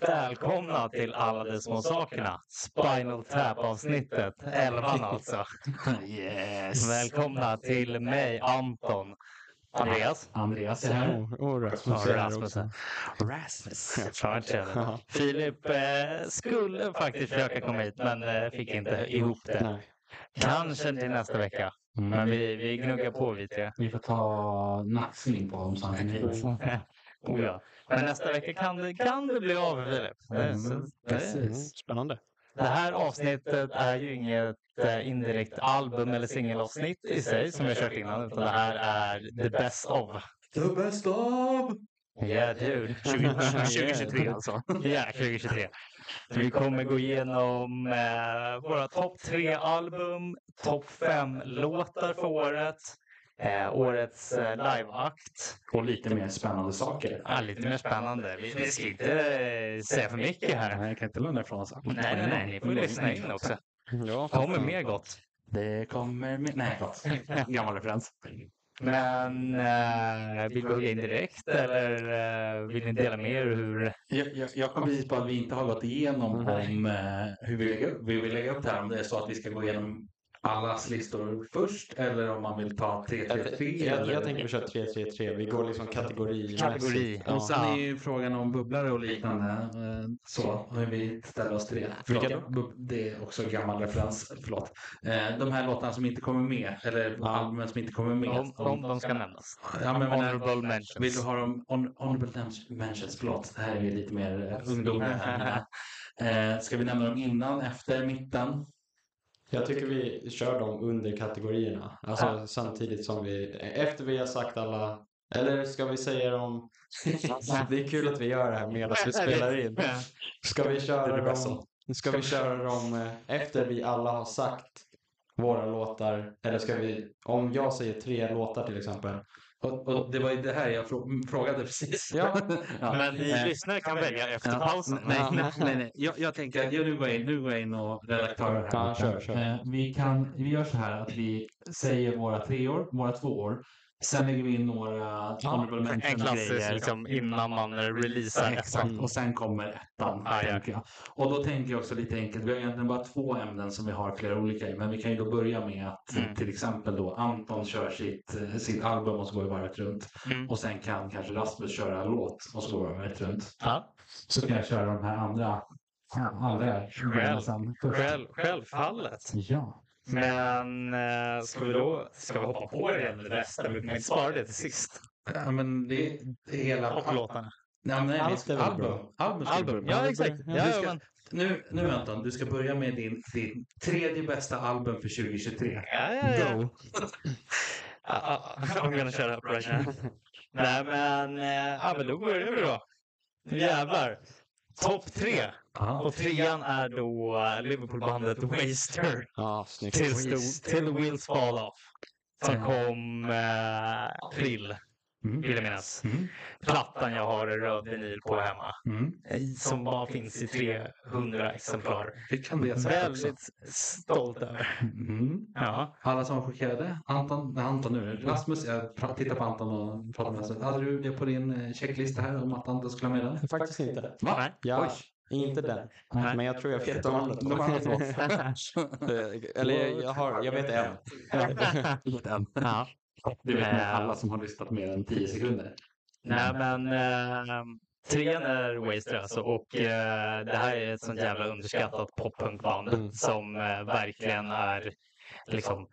Välkomna till alla de små sakerna. Spinal Tap-avsnittet. Elvan alltså. Yes! Välkomna till mig, Anton. Andreas. Andreas är här. Och Ja, Rasmus är här Rasmus. också. Rasmus. Fan, vad trevligt. Ja. Filip eh, skulle faktiskt försöka komma hit, men eh, fick inte ihop det. Nej. Kanske till nästa vecka. Men Mm. vi, vi gnuggar på vi tre. Vi får ta nacksling på honom så han kan hit. Oh, ja. Men nästa vecka kan det, kan det bli av, Filip. Mm, precis. Mm, spännande. det här avsnittet är ju inget eh, indirekt album eller singelavsnitt i sig som vi har kört innan, utan det här är the best of. The best of! Yeah dude. 20, 2023 alltså. Ja, 2023. Så vi kommer gå igenom eh, våra topp tre album, topp fem låtar för året, eh, årets eh, liveakt. Och lite mer spännande saker. Ja, lite mer spännande. Vi, vi ska inte eh, säga för mycket här. Nej, jag kan inte lämna ifrån sig. Nej, nej, nej, ni får lyssna in också. Ja, kommer mer gott. Det kommer med... Nej. Gammal referens. Men eh, vill vi hugga in direkt eller eh, vill ni dela med er hur? Jag, jag, jag kom precis på att vi inte har gått igenom om eh, hur vi, lägger vi vill lägga upp det här. Om det är så att vi ska gå igenom allas listor först eller om man vill ta 3, 3, 3. jag, jag tänker vi kör 3-3-3. Vi går liksom kategori. Kategori. Och sen Ja. är ju frågan om bubblare och liknande. eh, Så, hur vi ställer oss till det. Förlåt, det är också gammal referens. Förlåt. Eh, De här låtarna som inte kommer med, eller Ja. albumen som inte kommer med. Om, om de ska nämnas. Ja, men, men, Honorable mentions. vill du ha dem on, honorable mentions? Förlåt, det här är ju lite mer eh, ungdomar. Ska vi nämna dem innan, efter, mitten? Jag tycker vi kör dem under kategorierna. Alltså samtidigt som vi, efter vi har sagt alla, eller ska vi säga dem, det är kul att vi gör det här medan vi spelar in. Ska vi köra dem, ska vi köra dem efter vi alla har sagt våra låtar? Eller ska vi, om jag säger tre låtar till exempel. Och, och det var ju det här jag frå- frågade precis. Ja. Men ni Eh, lyssnare kan välja efter Ja, pausen. Nej, Ja. nej, nej. nej. Jag, jag tänker att jag nu går in, nu går jag in och redaktör här. Ja, kör, kör. Eh, Vi, kan, vi gör så här att vi säger våra treor, våra tvåor. Sen lägger vi in några honorable En mention klassisk grejer. liksom innan man releasar Exakt, och sen kommer ettan. Ah, ja. jag. Och då tänker jag också lite enkelt, vi har egentligen bara två ämnen som vi har flera olika i, men vi kan ju då börja med att Mm. till exempel då Anton kör sitt, sitt album och så går vi varvet runt. Mm. Och sen kan kanske Rasmus köra låt och så går vi varvet runt. Ja, Så kan jag köra de här andra, andra Själv. själv, självfallet. Ja. Men eh, ska vi då ska vi hoppa på det eller resten? Vi inte spara det till sist. ja, men det, det är hela... Topplåtarna. Ja, men nej, Allt är väl album. bra. Album, Album. med. Ja, exakt. Du Ja, ska- men, Nu, nu Anton, du ska börja med din, din tredje bästa album för 2023. ja, ja, ja. Go! Ja, ja, I'm gonna shut up right now. Nej, men, eh, ja, men då börjar vi då. Nu jävlar. Topp tre. Och trean är då Liverpoolbandet Waster. Ja, snyggt. Tills the, till the wheels fall off. Som kom eh, april, Mm. vill jag minnas. Mm. Plattan jag har röd vinyl på hemma. Mm. eh, Som bara finns i 300 exemplar. Det kan det säga också. Väldigt stolt över. Mm. Ja. Alla som skickerade. Anton, nej, Anton nu. Rasmus, jag tittar på Anton och pratar med honom. Hade du det på din eh, checklista här om att Anton skulle ha med den? Faktiskt inte. Va? Nej. Ja, Oj. Inte den. Men jag tror jag vet de andra två. Eh, Eller jag, jag, har, jag vet en. Inte än. ja. Du vet med Eh, alla som har lyssnat mer än 10 sekunder. Nej, men eh, trean är Waster alltså och eh, det här är ett sånt jävla underskattat poppunkband Mm. som eh, verkligen är liksom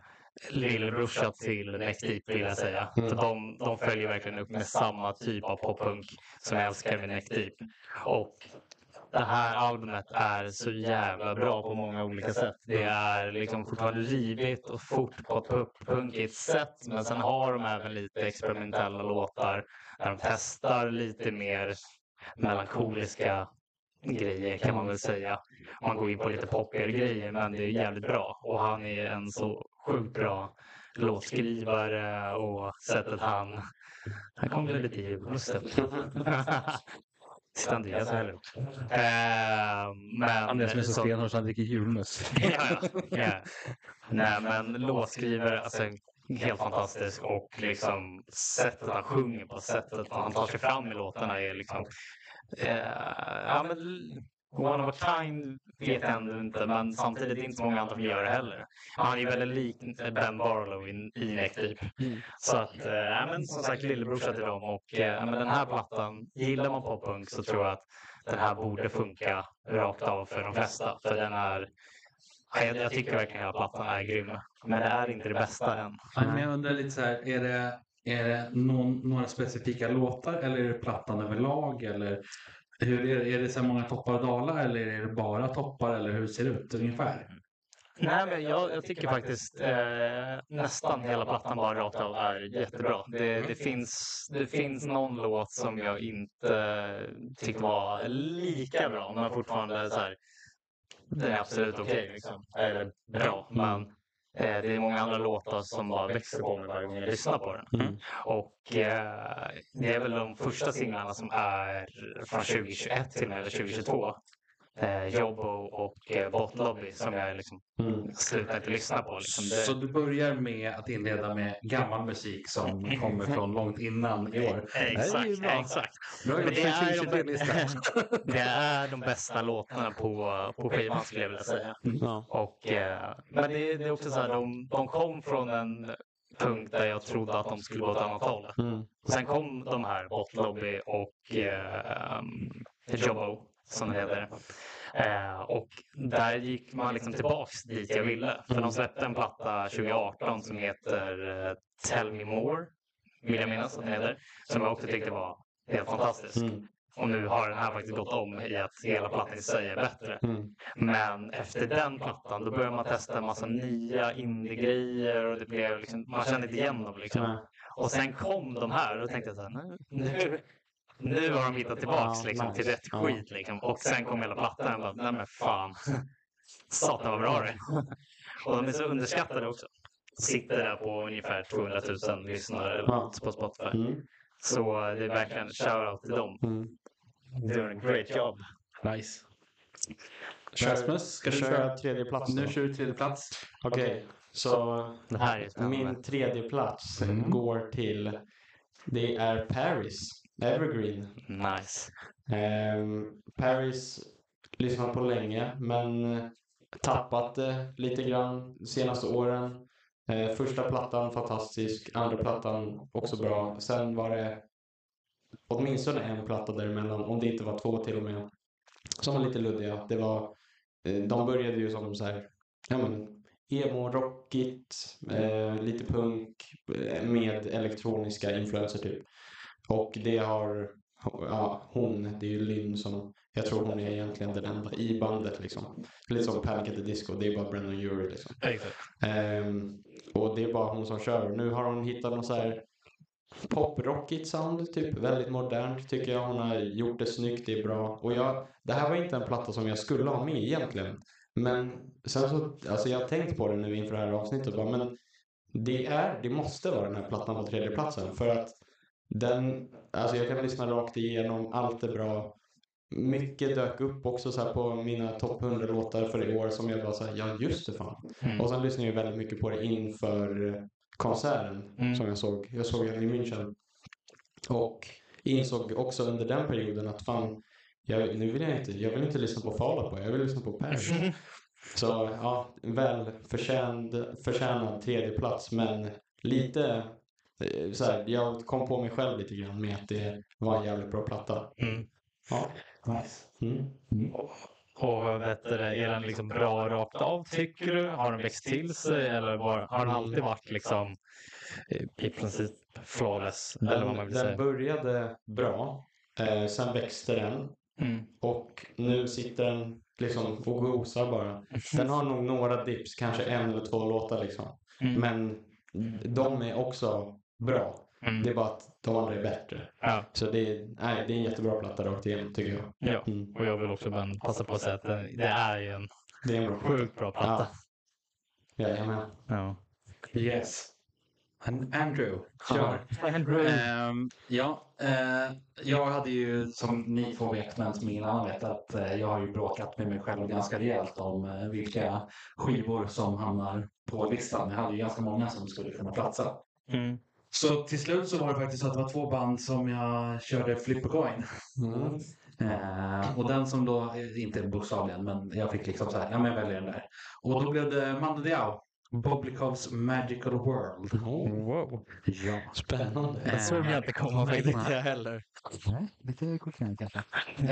lillebrorsa till Neck Deep vill jag säga. Mm. För de, de följer verkligen upp med samma typ av poppunk som jag älskar med Neck Deep. Och det här albumet är så jävla bra på många olika sätt. Det är liksom fortfarande rivigt och fort på ett punkigt sätt. Men sen har de även lite experimentella låtar där de testar lite mer melankoliska grejer kan man väl säga. Man går in på lite poppigare grejer, men det är jävligt bra. Och han är en så sjukt bra låtskrivare och sättet han... Han kom väl lite i. Sitter Andreas här eller? Eh, men... Andreas är så stenhård så han dricker julmust. ja, ja. Nej, men låtskrivare, alltså helt fantastisk och liksom sättet han sjunger på, sättet han tar sig fram i låtarna är liksom eh, ja, men One of a kind vet jag ändå inte, men samtidigt är inte så många andra som gör det heller. Han är ju väldigt lik Ben Barlow i, i Neck typ. Mm. Så att, ja, men som sagt lillebrorsa till dem och ja, men den här plattan, gillar man poppunk så tror jag att den här borde funka rakt av för de flesta. För den är, ja, jag, jag tycker verkligen hela plattan är grym. Men det är inte det bästa än. Men jag undrar lite så här, är det, är det någon, några specifika låtar eller är det plattan överlag? Eller hur är, det, är det så här många toppar och dalar eller är det bara toppar eller hur ser det ut ungefär? Nej, men jag, jag tycker faktiskt eh, nästan hela plattan bara rakt av är jättebra. Det, det, finns, det finns någon låt som jag inte tyckte var lika bra, men fortfarande så här. Den är absolut okej, liksom. Eller bra, men det är många andra låtar som bara växer på mig varje gång jag lyssnar på den. Mm. Och eh, det är väl de första singlarna som är från 2021 till och med, eller 2022. Eh, Jobbo och eh, Bot Lobby som jag liksom Mm. slutar inte lyssna på. Liksom. Det, Så du börjar med att inleda med gammal musik som kommer från långt innan i år. Det är exakt, bra. exakt. Det är, 2023-listan. de, det är de bästa låtarna på, på skivan skulle jag vilja säga. Ja. Och, eh, men det, det är också så här, de, de kom från en punkt där jag trodde att de skulle gå åt ett annat håll. Mm. Sen kom de här, Bot Lobby och eh, um, Jobbo som det heter. Eh, och där gick man liksom tillbaks dit jag ville. För de släppte en platta 2018 som heter eh, Tell Me More, vill jag minnas att den heter. Som jag också tyckte var helt fantastisk. Mm. Och nu har den här faktiskt gått om i att hela plattan i sig är bättre. Mm. Men efter den plattan då började man testa en massa nya indie-grejer och det blev liksom, man kände inte igen dem liksom. Och sen kom de här och då tänkte jag så här, nu, nu, har de hittat tillbaks Ja, liksom, nice. till rätt Ja. skit liksom. Och sen kom hela plattan bara, nej men fan. Satan vad bra det är. Och de är så underskattade också. Sitter där på ungefär 200 000 lyssnare Ja. på Spotify. Mm. Så det är verkligen shout-out till dem. Mm. Doing a great job. Nice. Rasmus, ska du kör köra? tredje plats? Nu kör du tredje plats. Okej, så Det här är spännande. min tredje plats Mm. går till, det är Paris, Evergreen. Nice. Ehm, Paris lyssnat på länge, men tappat det lite grann de senaste åren. Eh, första plattan fantastisk, andra plattan också bra. Sen var det åtminstone en platta däremellan, om det inte var två till och med, som var lite luddiga. Det var, eh, de började ju som så här, ja men, emo-rockigt, eh, lite punk eh, med elektroniska influenser typ. Och det har ja, hon, det är ju Lynn som, jag tror hon är egentligen den enda i bandet liksom. Lite som Panic at the Disco, det är bara Brennan Urie liksom. Ehm, och det är bara hon som kör. Nu har hon hittat något så här poprockigt sound, typ väldigt modernt tycker jag. Hon har gjort det snyggt, det är bra. Och jag, det här var inte en platta som jag skulle ha med egentligen. Men sen så, alltså jag har tänkt på det nu inför det här avsnittet bara, men det är, det måste vara den här plattan på tredje platsen för att den, alltså jag kan lyssna rakt igenom, allt är bra. Mycket dök upp också så här på mina topp 100 låtar för i år som jag bara såhär, ja just det fan. Mm. Och sen lyssnade jag väldigt mycket på det inför konserten Mm. som jag såg. Jag såg den i München. Och insåg också under den perioden att fan, jag, nu vill jag inte, jag vill inte lyssna på Fall Out Boy, jag vill lyssna på Paris. Så ja, väl förtjänd, förtjänad tredje plats men lite så här, jag kom på mig själv lite grann med att det var en jävligt bra platta. Mm. Ja. Nice. Mm. Och vad vet du, är den liksom bra rakt av tycker du? Har den växt till sig eller var, har den alltid varit liksom i, i princip flawless? eller vad man Den, vill den säga. började bra, eh, sen växte den Mm. och nu sitter den liksom och gosar bara. Den har nog några dips, kanske en eller två låtar liksom. Mm. Men de är också bra. Mm. Det är bara att de andra är bättre. Ja, Så det är, nej, det är en jättebra platta rakt igenom tycker jag. ja. Mm. Och jag vill också bara passa på att säga att det, det är ju en Det är en bra sjukt bra platta. Jajamän. Ja. Yes. An- Andrew, kör. Ehm, ja, eh, jag hade ju som ni två vet, men som ingen annan vet, att eh, jag har ju bråkat med mig själv ganska rejält om eh, vilka skivor som hamnar på listan. Jag hade ju ganska många som skulle kunna platsa. Mm. Så till slut så var det faktiskt så att det var två band som jag körde flip a coin. Mm. Eh, och den som då, eh, inte bokstavligen, men jag fick liksom så här, ja men jag väljer den där. Och då blev det Mando Diao, Boblikovs Magical World. Wow. Ja. Spännande. Eh, Det såg jag inte komma faktiskt. Inte jag heller. Nej, lite kortare kanske.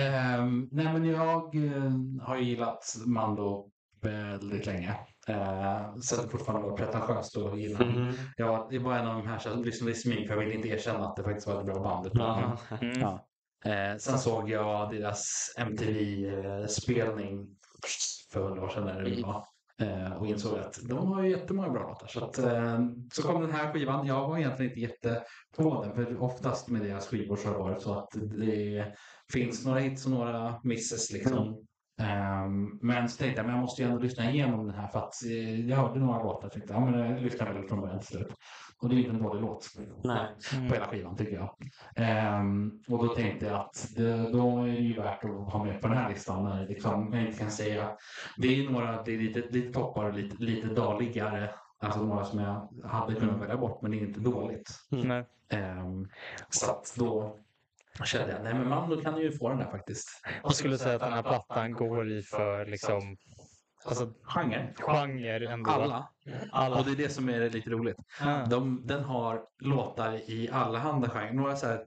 Ehm, nej, men jag eh, har ju gillat Mando väldigt länge. Uh, så det fortfarande var pretentiöst att gilla. Mhm. Jag, det var en av de här som lyssnade i smyg för jag ville inte erkänna att det faktiskt var ett bra band. Ja. Mm. Ja. Eh, sen såg jag deras MTV-spelning för hundra år sedan när det var. Eh, och insåg att de har ju jättemånga bra låtar. Så, att, eh, så kom den här skivan. Jag var egentligen inte jätte på den. För oftast med deras skivor så har det varit så att det finns några hits och några misses. Liksom. Ehm, men så tänkte jag men jag måste ju ändå lyssna igenom den här för att eh, jag hörde några låtar och tänkte ja, men jag lyssnar väl från början till slut. Och det är inte en dålig låt Nej. på hela skivan tycker jag. Ehm, och då tänkte jag att det, då är det ju värt att ha med på den här listan när liksom, jag inte kan säga. Det är ju några, det är lite, lite toppar och lite, lite daligare. Alltså några som jag hade kunnat välja bort men det är inte dåligt. Nej. Ehm, så att då kände jag, nej men man, då kan ju få den där faktiskt. Jag skulle säga att den här plattan går i för liksom alltså, Genre. genre ändå. Alla. Alla. Och det är det som är lite roligt. Ah. De, den har låtar i alla handa genrer. Några så här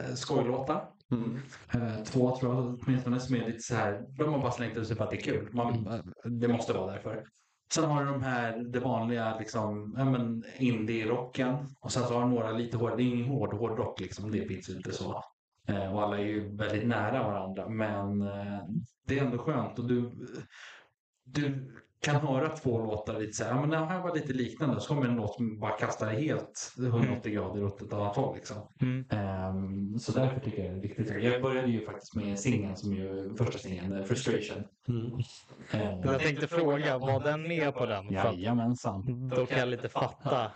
eh, skojlåtar. Mm. Eh, två tror jag åtminstone som är lite så här. De har bara slängt ut sig för att det är kul. Man, det måste vara därför. Sen har du de här, det vanliga liksom, ja, men indie-rocken. Och sen så har du några lite hård, det är ingen hård hårdrock liksom. Det finns inte så. Eh, och alla är ju väldigt nära varandra. Men eh, det är ändå skönt. Och du, du kan höra två låtar lite så här, ja men den här var lite liknande. Så kommer en låt som bara kastar helt 180 grader åt ett annat håll liksom. Mm. Ehm, så därför tycker jag det är viktigt. Jag började ju faktiskt med singeln som ju första singeln, eh, Frustration. Mm. Ehm, Jag tänkte fråga, var den med på den? Jajamensan. då kan jag lite fatta.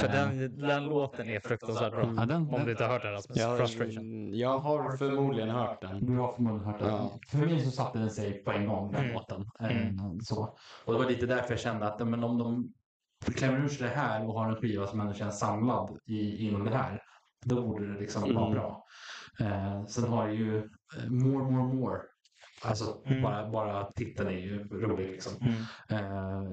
För den, den låten är fruktansvärt bra. Ja, den, Om du inte har hört den Rasmus. Jag, Frustration. jag har förmodligen hört den. Du har förmodligen hört den. Ja. För mig så satte den sig på en gång, den Mm. låten. Mm. Så. Och det var lite därför jag kände att men om de klämmer ur sig det här och har en skiva som ändå känns samlad i, inom det här, då borde det liksom vara Mm. bra. Eh, sen har jag ju eh, More, More, More. Alltså Mm. bara, bara titeln är ju rolig liksom. Mm. Eh,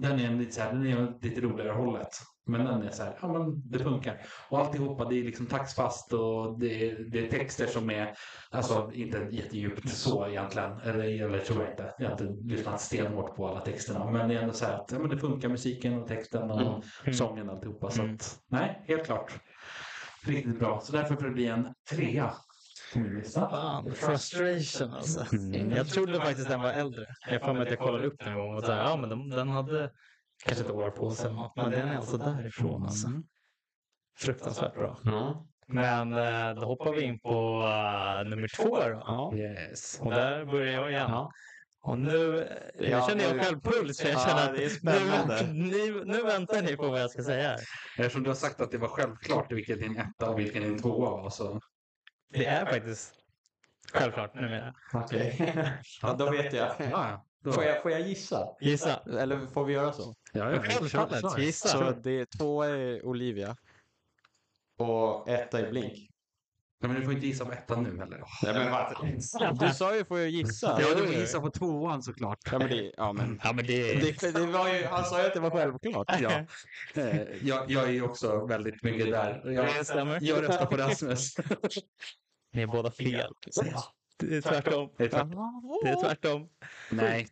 den är lite, så här, den är lite roligare hållet. Men den är så här, ja men det funkar. Och alltihopa det är liksom taktfast och det är, det är texter som är, alltså inte jättedjupt så egentligen. Eller, eller tror jag inte. Jag har inte lyssnat stenhårt på alla texterna. Men det är ändå så här att ja, men det funkar musiken och texten och Mm. Mm. sången och alltihopa. Så Mm. att, nej, helt klart. Riktigt bra. Så därför får det bli en trea. Fan, frustration alltså. Mm. Jag trodde faktiskt den var äldre. Jag får mig att jag kollade upp den en gång och så här, ja men den, den hade kanske ett år på sig. Men den är alltså därifrån alltså. Mm. Fruktansvärt bra. Ja. Men eh, då hoppar vi in på eh, nummer två då. Ja. Yes. Och där börjar jag igen. Ja. Och nu, nu Ja, känner jag nu- själv puls. För jag Ja, känner att det är spännande. Nu, ni, nu väntar ni på vad jag ska säga. Eftersom du har sagt att det var självklart vilken din etta och vilken din tvåa var så. Det är faktiskt självklart numera. Okej. Ja, då vet jag. Ja. Får jag, får jag gissa? Gissa. Eller får vi göra så? Ja, ja, Självfallet. Gissa. Så det är två är Olivia. Och etta är Blink. Nej, men du får inte gissa på ettan nu heller. Nej, men vad- Du sa ju får jag gissa. Ja, du får gissa på tvåan såklart. Ja, men det, ja, men... Ja men det är... Det, det var ju, han sa ju att det var självklart. Ja. Jag, jag är ju också väldigt mycket där. Jag, jag röstar på Rasmus. Ni är båda fel. Det är tvärtom. Det är tvärtom. Det är tvärtom. Nej,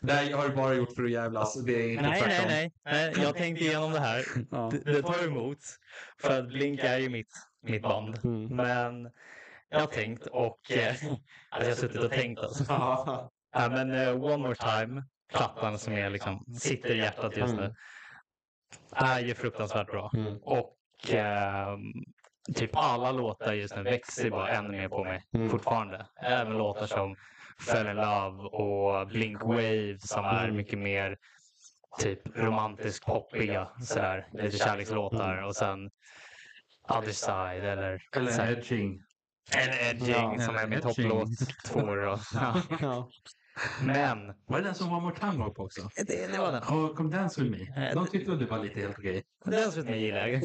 det här har du bara gjort för att jävlas. Det är inte Nej, nej, tvärtom. nej, nej. Jag tänkte igenom det här. Ja. Det, det tar emot. För att Blink är ju mitt, mitt band. Mm. Men jag har tänkt och... Eh, alltså jag har suttit och tänkt alltså. Ja. Men eh, One More Time, plattan som är liksom, sitter i hjärtat just nu, Mm. är ju fruktansvärt bra. Mm. Och ehm, typ alla låtar just nu växer bara ännu mer på mig Mm. fortfarande. Även låtar som Fell in Love och Blink Wave som är Mm. mycket mer typ romantiskt poppiga. Sådär. Lite kärlekslåtar Mm. och sen Other Side eller, Eller så här- edging. eller Edging Ja, som är min topplåt. Två då. Ja. Men Var det den som var More Time var på också? det, det var den. Och Come Dance With Me. De tyckte väl det var lite helt okej. Den som jag gillar jag.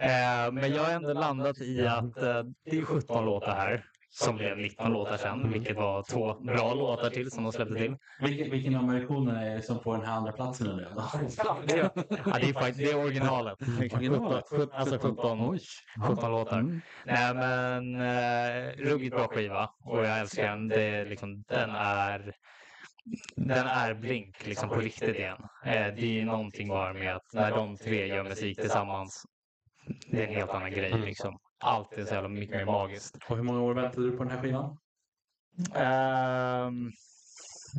Eh, men jag har ändå landat i att eh, det är 17 låtar här. som blev 19 låtar sen, vilket var två bra låtar till som de släppte till. Vilken, vilken av versionerna är det som får den här andra platsen nu? Ja, det är, faktiskt, det är originalet. 17, alltså 17, 17 låtar. Mm. Nej men eh, ruggigt bra skiva och jag älskar den. Det liksom, den är den är Blink liksom på riktigt igen. Eh, det är någonting bara med att när de tre gör musik tillsammans. Det är en helt annan grej liksom. Allt är så jävla mycket mer magiskt. Och hur många år väntade du på den här skivan? Ehm,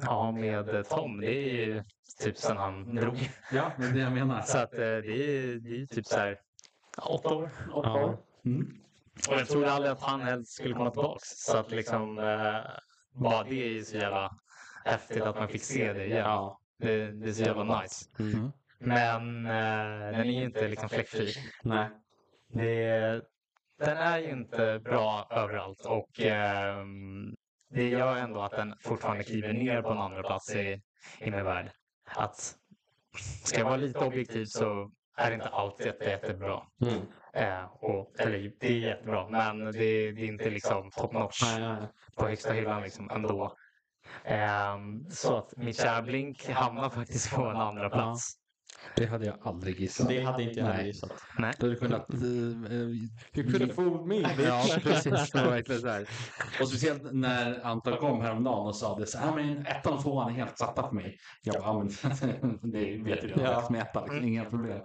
ja, med Tom, det är ju typ sen han drog. Ja, det är det jag menar. Så att eh, det är, det är typ så här åtta år. Åtta Ja. år. Mm. Och jag trodde aldrig att han helst skulle komma tillbaks. Så att liksom, eh, bara det är ju så jävla häftigt att man fick se det igen. Ja. Det, det är så jävla nice. Mm. Men eh, den är ju inte liksom fläckfri. Nej. Det, den är ju inte bra överallt och ehm, det gör ändå att den fortfarande kliver ner på en andra plats i, i min värld. Att ska jag vara lite objektiv så är inte alltid jätte, jättebra. Mm. Eh, och, eller det är jättebra, men det, det är inte liksom top notch Nej, nej. på högsta hyllan liksom ändå. Ehm, så att mitt Blink hamnar faktiskt på en andra plats. Det hade jag aldrig gissat. Det hade inte jag Nej. gissat. Nej. Du hade kunnat... could have fooled me. Ja, precis. Det var verkligen så här. Och speciellt när Anton kom häromdagen och sa det så här, men ettan och tvåan är helt satta för mig. Jag bara, ja, men det vet ju du, Ja. ja. ettan, liksom, inga problem.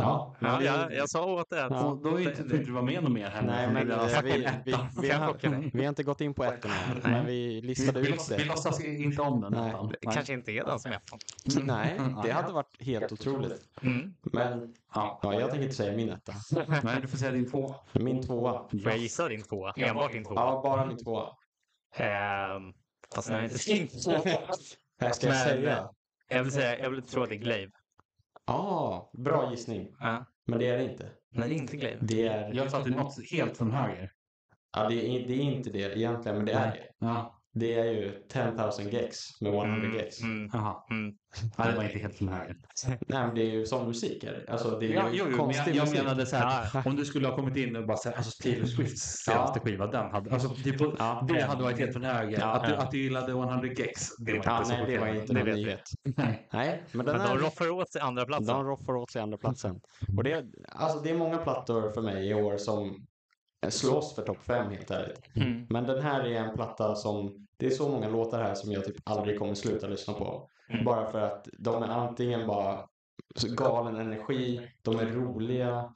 Ja, Ja, jag, vi- jag sa åt det. Ja. Då är inte, får inte du vara med något mer heller. Nej, men det eh, vi, om vi, ettan. vi, Jag har, vi har inte gått in på än, Nej. men vi listade vi, vi, ut låtsas, vi det. låtsas inte om den Nej. ettan. Det kanske inte är den som är ettan. Nej, det hade varit helt otroligt. Mm. Men Ja. ja, jag tänker inte säga min etta. Nej, du får säga din två. Min tvåa. Får jag gissa din tvåa? Enbart din tvåa? Ja, bara min tvåa. Ehm, fast är inte. Här ska jag Men- säga. Jag vill säga, jag vill tro att det är Glaive. Ja, bra gissning. Ja. Men det är det inte. Nej, det är inte Glaive. Det är, Jag sa att det är något helt från höger. ja, det är, det är inte det egentligen, men det är det. Ja. Det är ju 10,000 gex med 100 Mm, gex. mm, Jaha. mm. Nej, det var inte helt från höger. Nej, men det är ju som musik. Är det. Alltså, det är ju Ja, jo, jo, konstig jag, jag musik. menade så här, om du skulle ha kommit in och bara sagt, alltså Taylor Swifts senaste Ja. skiva, den hade, alltså typ, Ja. det hade varit helt höger. Ja. att, du, att du gillade 100 gex, det var Ja, inte så nej, det var inte Det någon vet vi. Nej. Nej, men den Men de är... roffar åt sig andra platsen. De roffar åt sig andra platsen. Och det, alltså, det är många plattor för mig i år som slåss för topp fem helt ärligt. Mm. Men den här är en platta som, det är så många låtar här som jag typ aldrig kommer sluta lyssna på. Mm. Bara för att de är antingen bara galen energi, de är roliga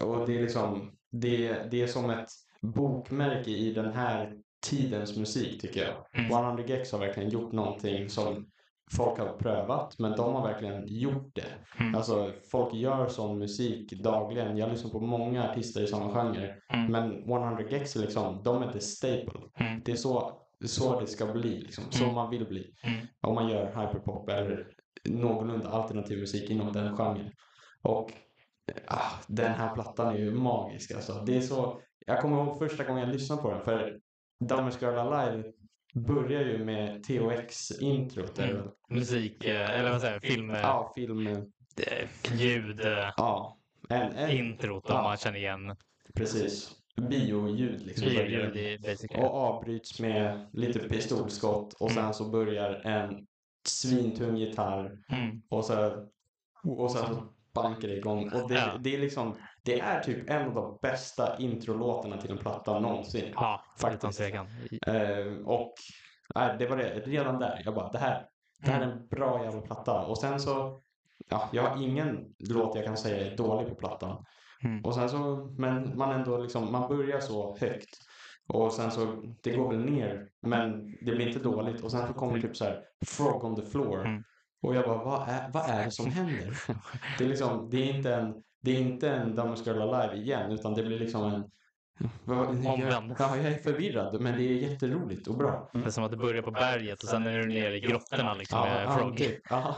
och det är liksom, det, det är som ett bokmärke i den här tidens musik tycker jag. Mm. 100 Gex har verkligen gjort någonting som folk har prövat, men de har verkligen gjort det. Mm. Alltså, folk gör sån musik dagligen. Jag lyssnar på många artister i samma genre. Mm. Men 100 Gex liksom, de är the staple. Mm. Det är så, så det ska bli, liksom. så Mm. man vill bli. Mm. Om man gör hyperpop eller någorlunda alternativ musik inom den genren. Och ah, den här plattan är ju magisk alltså. Det är så, jag kommer ihåg första gången jag lyssnade på den, för Dammers Girl Alive börjar ju med THX-introt. Mm. Mm. Musik, eh, eller vad säger film, eh, Ja, film. eh, ljud, eh, Ja, en, en, introt om Ja. man känner igen precis. Bioljud liksom. ljud i basically. Och avbryts med lite pistolskott och sen så börjar en svintung gitarr Mm. och så, och sen så bankar det igång. Och det, Ja. det är liksom, det är typ en av de bästa introlåtarna till en platta någonsin. Ja, Faktiskt. utan tvekan. Eh, och nej, det var det, redan där, jag bara det här, det här är en bra jävla platta. Och sen så, ja, jag har ingen låt jag kan säga är dålig på plattan. Mm. Och sen så, men man ändå liksom, man börjar så högt. Och sen så, det går väl ner, men det blir inte dåligt. Och sen så kommer typ så här, Frog on the floor. Mm. Och jag bara, vad är, vad är det som händer? Det är liksom, det är inte en, det är inte en Dammers Girl Alive igen, utan det blir liksom en Omvänd. Ja, jag är förvirrad, men det är jätteroligt och bra. Det är som att du börjar på berget och sen är du nere i grottorna liksom Ja, med ja, Frog. typ. Ja.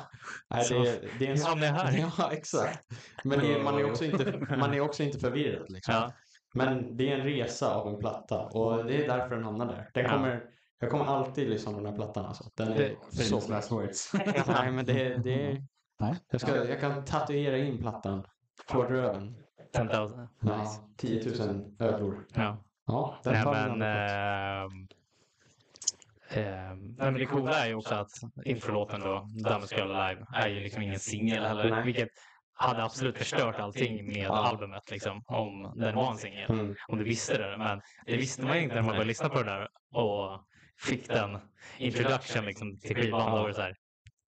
Nej, det, är- det är en jag här? Ja, exakt. Men det är, man, är också inte, man är också inte förvirrad. Liksom. Ja. Men det är en resa av en platta och det är därför den hamnar där. Den Ja. kommer, jag kommer alltid lyssna på den här plattan. Alltså. Den är Det- så last words. Nej, men det, det är... Nej. Jag, ska, jag kan tatuera in plattan på röven. 10 000. Ja, 10 000 ödlor. Ja. Ja, den Nej, men, nej, men det coola är ju också att introlåten då, Damage Girl Alive, är ju liksom ingen singel heller. Nej. Vilket hade absolut förstört allting med Ja. albumet liksom, om den var en singel. Mm. Om du visste det. Men det visste man inte när man började lyssna på det där och fick den introduction liksom, till skivan. Då var det så här,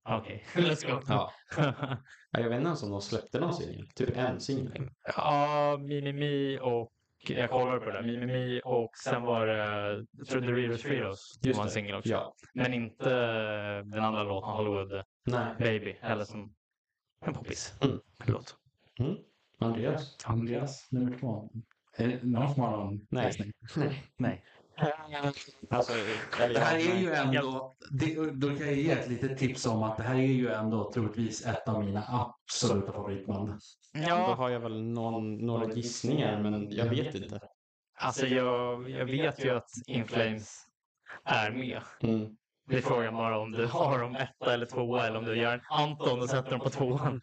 okej, let's go. Ja. Ja, Jag vet inte ens om de släppte någon singel. Typ en singel. Ja, Mimimi och jag kollade på det. Mimimi och sen var det Through the Rivers Freedos som var en singel också. Ja. Men inte den andra låten, Hollywood Nej. Baby, eller som en poppis. Mm. Låt. Mm. Andreas? Andreas, nummer två. Det någon som har någon Nej. Nej. Nej. Alltså, Det här är ju ändå, det, då kan jag ge ett litet tips om att det här är ju ändå troligtvis ett av mina absoluta favoritband. Då Ja, har jag väl någon, några gissningar, men jag vet inte. alltså jag, jag vet ju att In Flames är med. Mm. Det är frågan bara om du har dem etta eller tvåa eller om du gör en Anton och sätter dem på tvåan.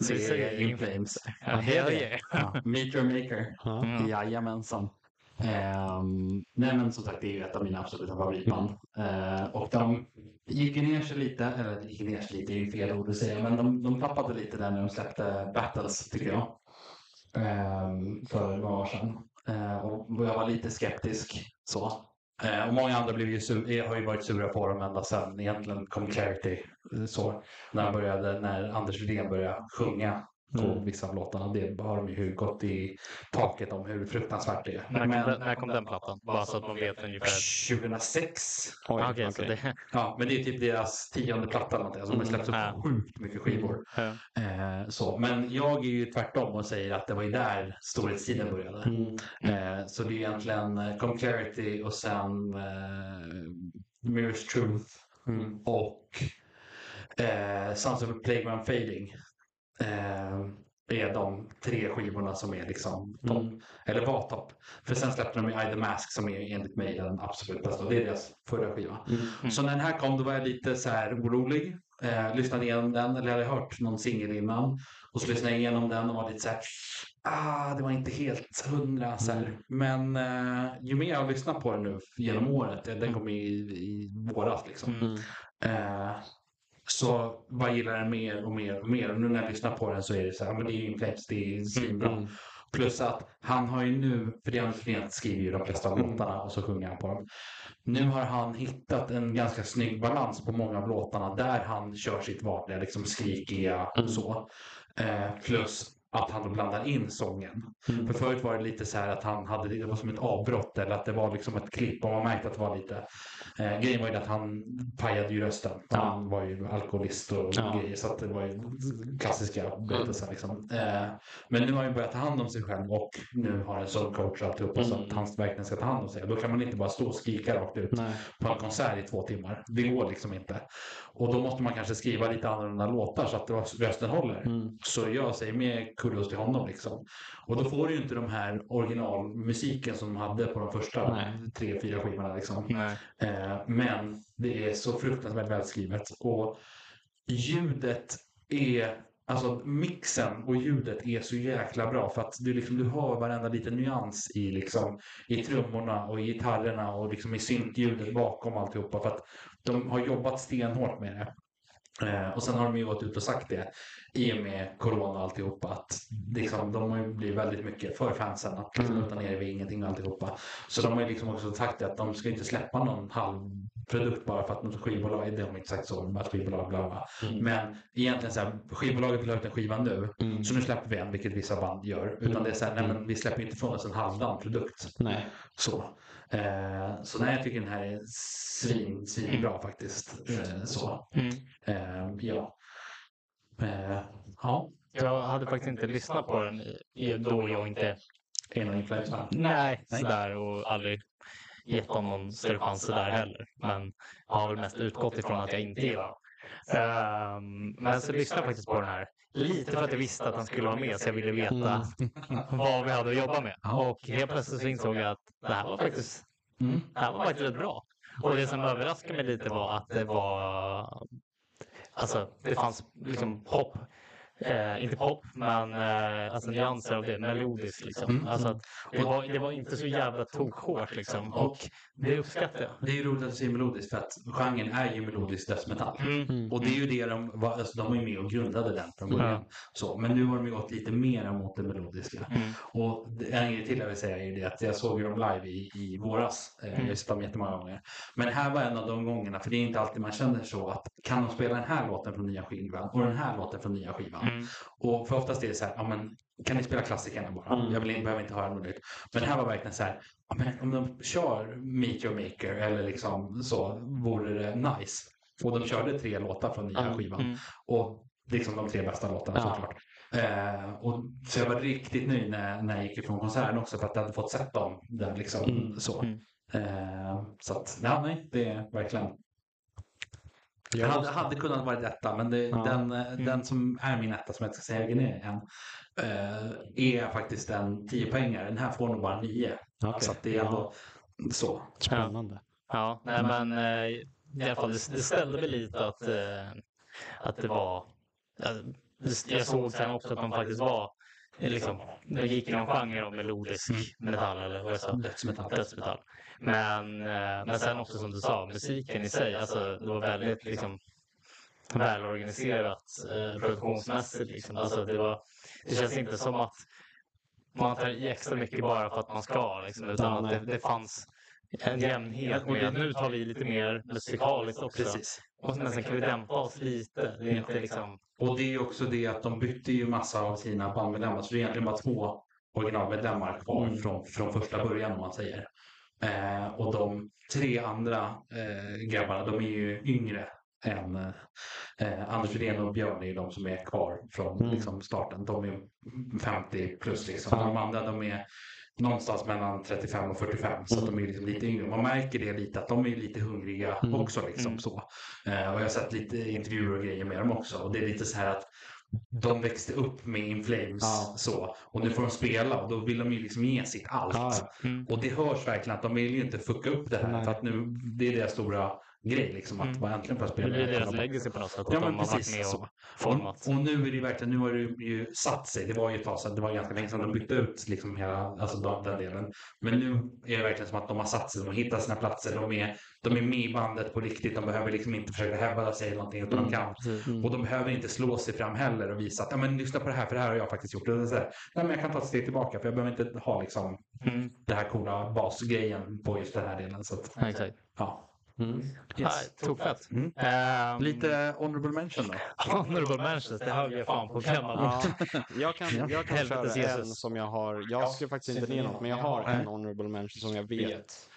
Så vi Det säger är In Flames. Ja, det är det. Ja, Meet Your Maker. Ja. Jajamensan. Um, nej men som sagt det är ju ett av mina absoluta favoritband. Eh, och de gick ju ner sig lite, eller gick ner sig lite är ju fel ord att säga, men de, de tappade lite där när de släppte Battles tycker jag. Ehm, för några år sedan. Eh, och jag var lite skeptisk så. Eh, och många andra blev ju sur, har ju varit sura på dem ända sedan egentligen kom Clarity. Eh, så, när, han började, när Anders Rydén började sjunga på Mm. vissa av låtarna. Det har de ju gått i taket om hur fruktansvärt det är. När kom, Men den, när kom den plattan? Bara så att man vet ungefär. 2006. Oj, så okej. det... Ja, men det är typ deras tionde platta eller. Alltså de har släppt Mm. så sjukt mycket skivor. Ja. Eh, så. Men jag är ju tvärtom och säger att det var ju där storhetstiden började. Mm. Eh, så det är egentligen eh, Come Clarity och sen eh, Mirror's Truth Mm. och eh, Sons of a Playground Fading. Eh, är de tre skivorna som är liksom topp. Mm. Eller var topp. För sen släppte de ju I the Mask som är enligt mig den absolut bästa. Det är deras förra skiva. Mm. Så när den här kom då var jag lite så här orolig. Eh, lyssnade igenom den, eller jag hade hört någon singel innan. Och så lyssnade jag igenom den och var lite så här. Ah, det var inte helt hundra. Så här. Men eh, ju mer jag har lyssnat på den nu genom året. eh, Den kom i, i våras liksom. Mm. Eh, så bara gillar den mer och mer och mer. Och nu när jag lyssnar på den så är det så här, men det är ju Inflames, det är svinbra. Mm. Plus att han har ju nu, för det är Anders Rydén skriver ju de flesta av Mm. låtarna och så sjunger han på dem. Nu har han hittat en ganska snygg balans på många av låtarna där han kör sitt vanliga liksom skrikiga Mm. så. Eh, plus att han blandar in sången. Mm. För förut var det lite så här att han hade det var som ett avbrott eller att det var liksom ett klipp och man märkte att det var lite eh, grejen var ju att han pajade ju rösten. Han var ju alkoholist och Ja. grejer så att det var ju klassiska berättelser liksom. Eh, men nu har han ju börjat ta hand om sig själv och nu har en sån coach och alltihopa så Mm. att han verkligen ska ta hand om sig. Då kan man inte bara stå och skrika rakt ut Nej. på en konsert i två timmar. Det går liksom inte. Och då måste man kanske skriva lite annorlunda låtar så att rösten håller. Mm. Så jag säger mer kudos till honom liksom. Och då får du ju inte de här originalmusiken som de hade på de första Nej. tre, fyra skivorna liksom. Eh, men det är så fruktansvärt välskrivet. Och ljudet är, alltså mixen och ljudet är så jäkla bra för att du, liksom, du hör varenda liten nyans i, liksom, i trummorna och i gitarrerna och liksom i syntljudet bakom alltihopa. För att de har jobbat stenhårt med det. Eh, och sen har de ju gått ut och sagt det i och med corona och alltihopa att liksom, de har ju blivit väldigt mycket för fansen att liksom, Mm. utan er är vi ingenting och alltihopa. Så de har ju liksom också sagt det att de ska inte släppa någon halv produkt bara för att något skivbolag, det har de inte sagt så, bara ett skivbolag bla bla. Mm. Men egentligen så här, skivbolaget vill ha ut en skiva nu, Mm. så nu släpper vi en, vilket vissa band gör. Utan Mm. det är så här, nej men vi släpper inte från oss en halvdan produkt. Nej. Så. Eh, så nej, jag tycker den här är svin, svinbra faktiskt. Eh, så. Mm. Eh, ja. Eh, ja. Jag hade faktiskt inte lyssnat på den i, då jag inte... En av influenserna. Nej, Nej. sådär och aldrig gett dem någon större chans sådär heller. Men jag har väl mest utgått ifrån att jag inte gillar um, Men så lyssnade jag faktiskt på den här. Lite för att jag visste att han skulle vara med så jag ville veta vad vi hade att jobba med. Och helt plötsligt så insåg jag att det här var faktiskt, Mm. det här var faktiskt rätt bra. Och det som överraskade mig lite var att det var... Alltså, det fanns liksom pop eh, inte pop, men eh, alltså nyanser av det, melodiskt liksom. Mm. Alltså att det, var, det var inte så jävla tokhårt liksom. Och det uppskattar jag. Det är ju roligt att se melodiskt för att genren är ju melodisk dödsmetall. Mm. Och det är ju det de var, alltså de var ju med och grundade den från början. Ja. Så, men nu har de ju gått lite mer mot det melodiska. Mm. Och en grej till jag vill säga är det att jag såg ju dem live i, i våras. Eh, Mm. Jag har sett dem jättemånga gånger. Men här var en av de gångerna, för det är inte alltid man känner så att kan de spela den här låten från nya skivan och den här låten från nya skivan. Mm. Och för oftast är det så här, ja men kan ni spela klassikerna bara? Mm. Jag vill, behöver inte höra något nytt. Men det här var verkligen så här, ja, men om de kör Meet Your Maker eller liksom så vore det nice. Och de körde tre låtar från nya Mm. skivan. Mm. Och liksom de tre bästa låtarna Ja. såklart. Eh, och, så jag var riktigt nöjd när, när jag gick ifrån konserten också för att jag hade fått sett dem där liksom Mm. så. Mm. Eh, så att, ja nej, det är verkligen. Jag hade, måste- hade kunnat vara etta, men det, Ja. den, eh, den som är min etta som jag inte ska säga vilken är än, eh, är faktiskt en 10 poängare. Den här får nog bara 9. Okej. Så att det är ändå så. Spännande. Ja, nej men eh, i alla fall, det, det ställde mig lite att, eh, att det var... ja, det- Jag såg sen också att de faktiskt var... Liksom, de gick i någon genre av melodisk metall eller vad jag sa. Dödsmetall. Dödsmetall. Men, eh, men sen också som du sa, musiken i sig, alltså det var väldigt liksom välorganiserat eh, produktionsmässigt. Liksom. Alltså, det, var, det känns inte som att man tar i extra mycket bara för att man ska, liksom, utan att det, det fanns en jämnhet med nu tar vi lite mer musikaliskt också. Precis. Och, men sen kan vi dämpa oss lite. Det är inte liksom... Och det är ju också det att de bytte ju massa av sina bandmedlemmar. Så det är egentligen bara två originalmedlemmar kvar Mm. från, från första början om man säger. Eh, och de tre andra eh, grabbarna, de är ju yngre än eh, Anders Rydén och Björn är ju de som är kvar från Mm. liksom, starten. De är 50 plus liksom. De andra de är någonstans mellan 35 och 45 så de är liksom lite yngre. Man märker det lite att de är lite hungriga Mm. också liksom Mm. så. Eh, och jag har sett lite intervjuer och grejer med dem också och det är lite så här att de växte upp med In Flames Ja. så och nu får de spela och då vill de ju liksom ge sitt allt. Ja, Mm. Och det hörs verkligen att de vill ju inte fucka upp det här Nej. för att nu, det är deras stora grej liksom att Mm. vara äntligen få Det spela. blir med deras legacy på något sätt. Ja de men varit precis med och format. Och, och nu är det verkligen, nu har det ju satt sig. Det var ju ett tag sedan, det var ganska länge sedan de bytte ut liksom hela, alltså den, den delen. Men nu är det verkligen som att de har satt sig, de har hittat sina platser, de är, de är med i bandet på riktigt. De behöver liksom inte försöka hävda sig eller någonting utan de kan. Mm. Och de behöver inte slå sig fram heller och visa att, ja men lyssna på det här för det här har jag faktiskt gjort. Det är så här, Nej men jag kan ta ett steg tillbaka för jag behöver inte ha liksom Mm. det här coola basgrejen på just den här delen. Så att, Ja, Exakt. ja. Mm. Nej, Tokfett. Mm. Ehm, Lite honorable mention då. honorable mentions, det höll jag fan på klämma. Ja, jag kan, Ja. jag kan Helvetes köra en Jesus. som jag har. Jag skrev faktiskt inte ner något, men jag har en honorable mention som jag vet.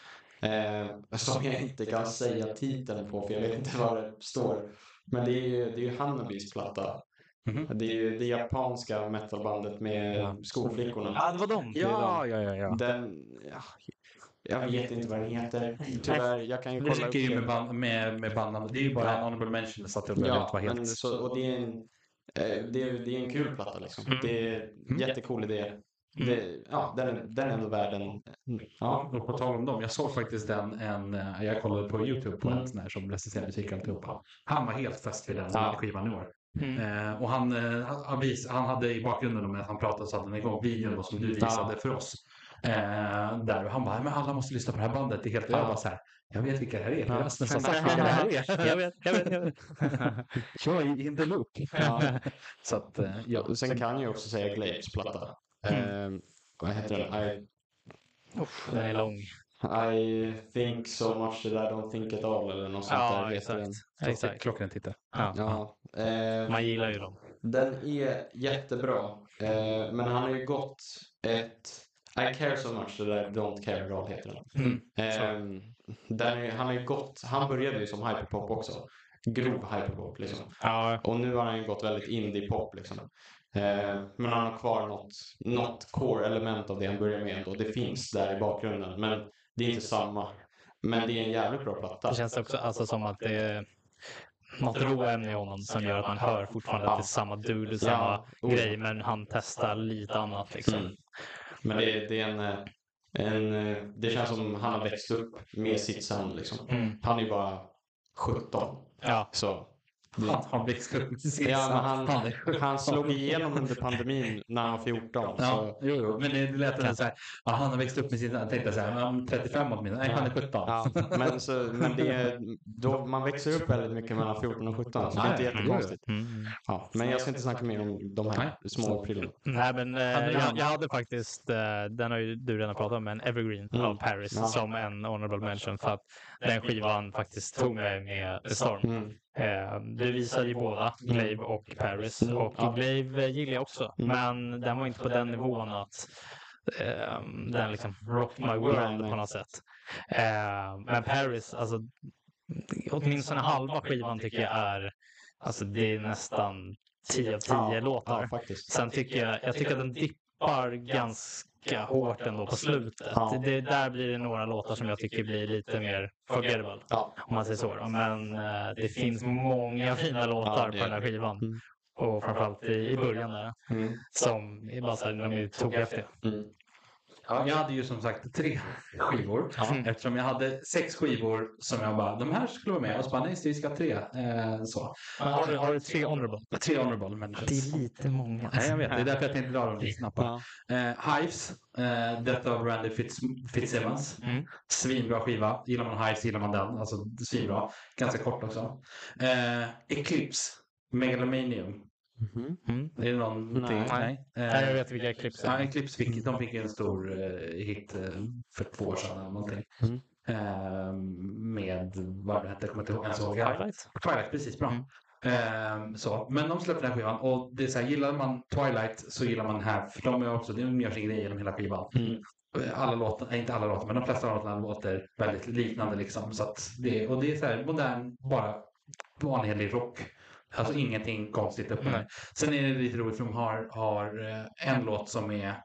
Eh, som jag inte kan säga titeln på, för jag vet inte vad det står. Men det är ju, det är ju Hannabis platta. Mhm. Det är ju det japanska metalbandet med skolflickorna. Ja, det var dem. Ja, ja, ja. ja. Den... Ja, jag vet inte vad den heter. Tyvärr, jag kan ju Det kolla räcker ju upp med, det. band, med, med bandnamn. Det är ju bara en honorable mention så att jag behöver inte Ja, vara helt... men så, och det är en, eh, det är, det är en kul platta liksom. Mm. Det är en jättecool idé. Det, ja, den, är- den är ändå värd en... Ja, och på tal om dem. Jag såg faktiskt en, en eh, jag kollade på YouTube på Mm. en sån här som recenserar musik alltihopa. Han var helt fäst vid den Ja. skivan i år. Mm. Eh, och han, eh, han, han, vis, han hade i bakgrunden att han pratade så hade han igång videon då, som du visade för oss. Eh, där och han bara, men alla måste lyssna på det här bandet. Det är helt, och jag Ja. bara så här, jag vet vilka det här är. Ja. Rasmus har sagt vilka det här är. Jag vet, jag vet, jag vet. Jag är in the loop. Ja. Så att, eh, ja. Och sen kan jag också säga Glades platta. Mm. Eh, vad heter den? I, Uff, den är lång. I think so much that I don't think at all eller något sånt där. Ja, heter exakt. den. exakt. Klockan titta. Ja. Ja, eh, Man gillar ju dem. Den är jättebra. Eh, men han har ju gått ett... I care so much that I don't care at all heter den. Mm. Eh, den är, han har ju gått... Han började ju som hyperpop också. Grov hyperpop liksom. Ja, Och nu har han ju gått väldigt indie-pop liksom. Eh, men han har kvar något, något core-element av det han började med ändå. Det finns där i bakgrunden. Men det är inte samma. Men det är en jävligt bra platta. det känns också alltså, som att det är något råämne i honom som gör att man hör fortfarande att det är samma dude, samma Ja, grej, men han testar lite annat liksom. Mm. Men det, det är en, eh, en... eh, Det känns som han har växt upp med sitt sound liksom. Mm. Han är ju bara 17. Ja, Så Han har växt upp med sin Ja, men han, han, han slog igenom under pandemin när han var 14. Ja, Så, jo, jo, men det lät så här. Ja, han har växt upp med sin... Jag tänkte så här, men om 35 åtminstone. Nej, han är 17. ja, men så, men det är, då, man växer upp väldigt mycket mellan 14 och 17, så det är inte jättekonstigt. Mm. Ja, men jag ska inte snacka mer om de här små prylarna. Nej, men eh, jag, jag hade faktiskt, eh, den har ju du redan pratat om, men Evergreen Mm. av Paris Ja. som en honorable mention för att den skivan faktiskt tog mig med Storm. Mm. Eh, det visade ju båda, Glaive och Paris. Mm. Och Ja. Glaive gillar jag också, Mm. men den var inte på den nivån att eh, den liksom rock my world på något sätt. Eh, men Paris, alltså åtminstone halva skivan tycker jag är, alltså det är nästan 10 av 10 Ja, låtar. Ja. Sen tycker jag, jag tycker att den dippar ganska hårt ändå på slutet. Ja. Det, där blir det några låtar som jag tycker blir lite mer forgettable. Ja. Om man säger så. då. Men eh, det finns många fina låtar det på den här skivan. Mm. Och framförallt i, i början där. Mm. Som är bara så här, de är tokhäftiga. Mm. Ja, jag hade ju som sagt tre skivor. Ja. Eftersom jag hade sex skivor som jag bara, de här skulle vara med. Och så bara, nej, vi ska ha tre. Eh, så. Har du, har du tre honorable? Tre honorable mentions. lite många. Nej, jag vet. Det är därför jag tänkte dra dem lite snabbt. Ja. Eh, Hives, eh, Death of Randy Fitz, Fitzsimmons. Mm. Svinbra skiva. Gillar man Hives gillar man den. Alltså svinbra. Ganska kort också. Eh, Eclipse, Megalomanium. Mhm. Mm. Är det någonting? Nej. Nej. Nej, jag Eh, vet vilka klipp Ja, Eclipse fick, de fick en stor eh, hit eh, för två år sedan eller någonting. Mm. Eh, med, vad det hette, jag kommer inte ihåg ens ihåg. Highlight. Twilight, precis bra. Mm. Ehm, så. Men de släppte den här skivan och det är så här, gillar man Twilight så gillar man den här. För de är också, de gör sin grej genom hela skivan. Mm. Alla låtar, inte alla låtar, men de flesta av låtarna låter väldigt liknande liksom. Så att det, och det är så här modern, bara vanlig rock. Alltså ingenting konstigt uppe Nej. där. Sen är det lite roligt för de har, har eh, en låt som är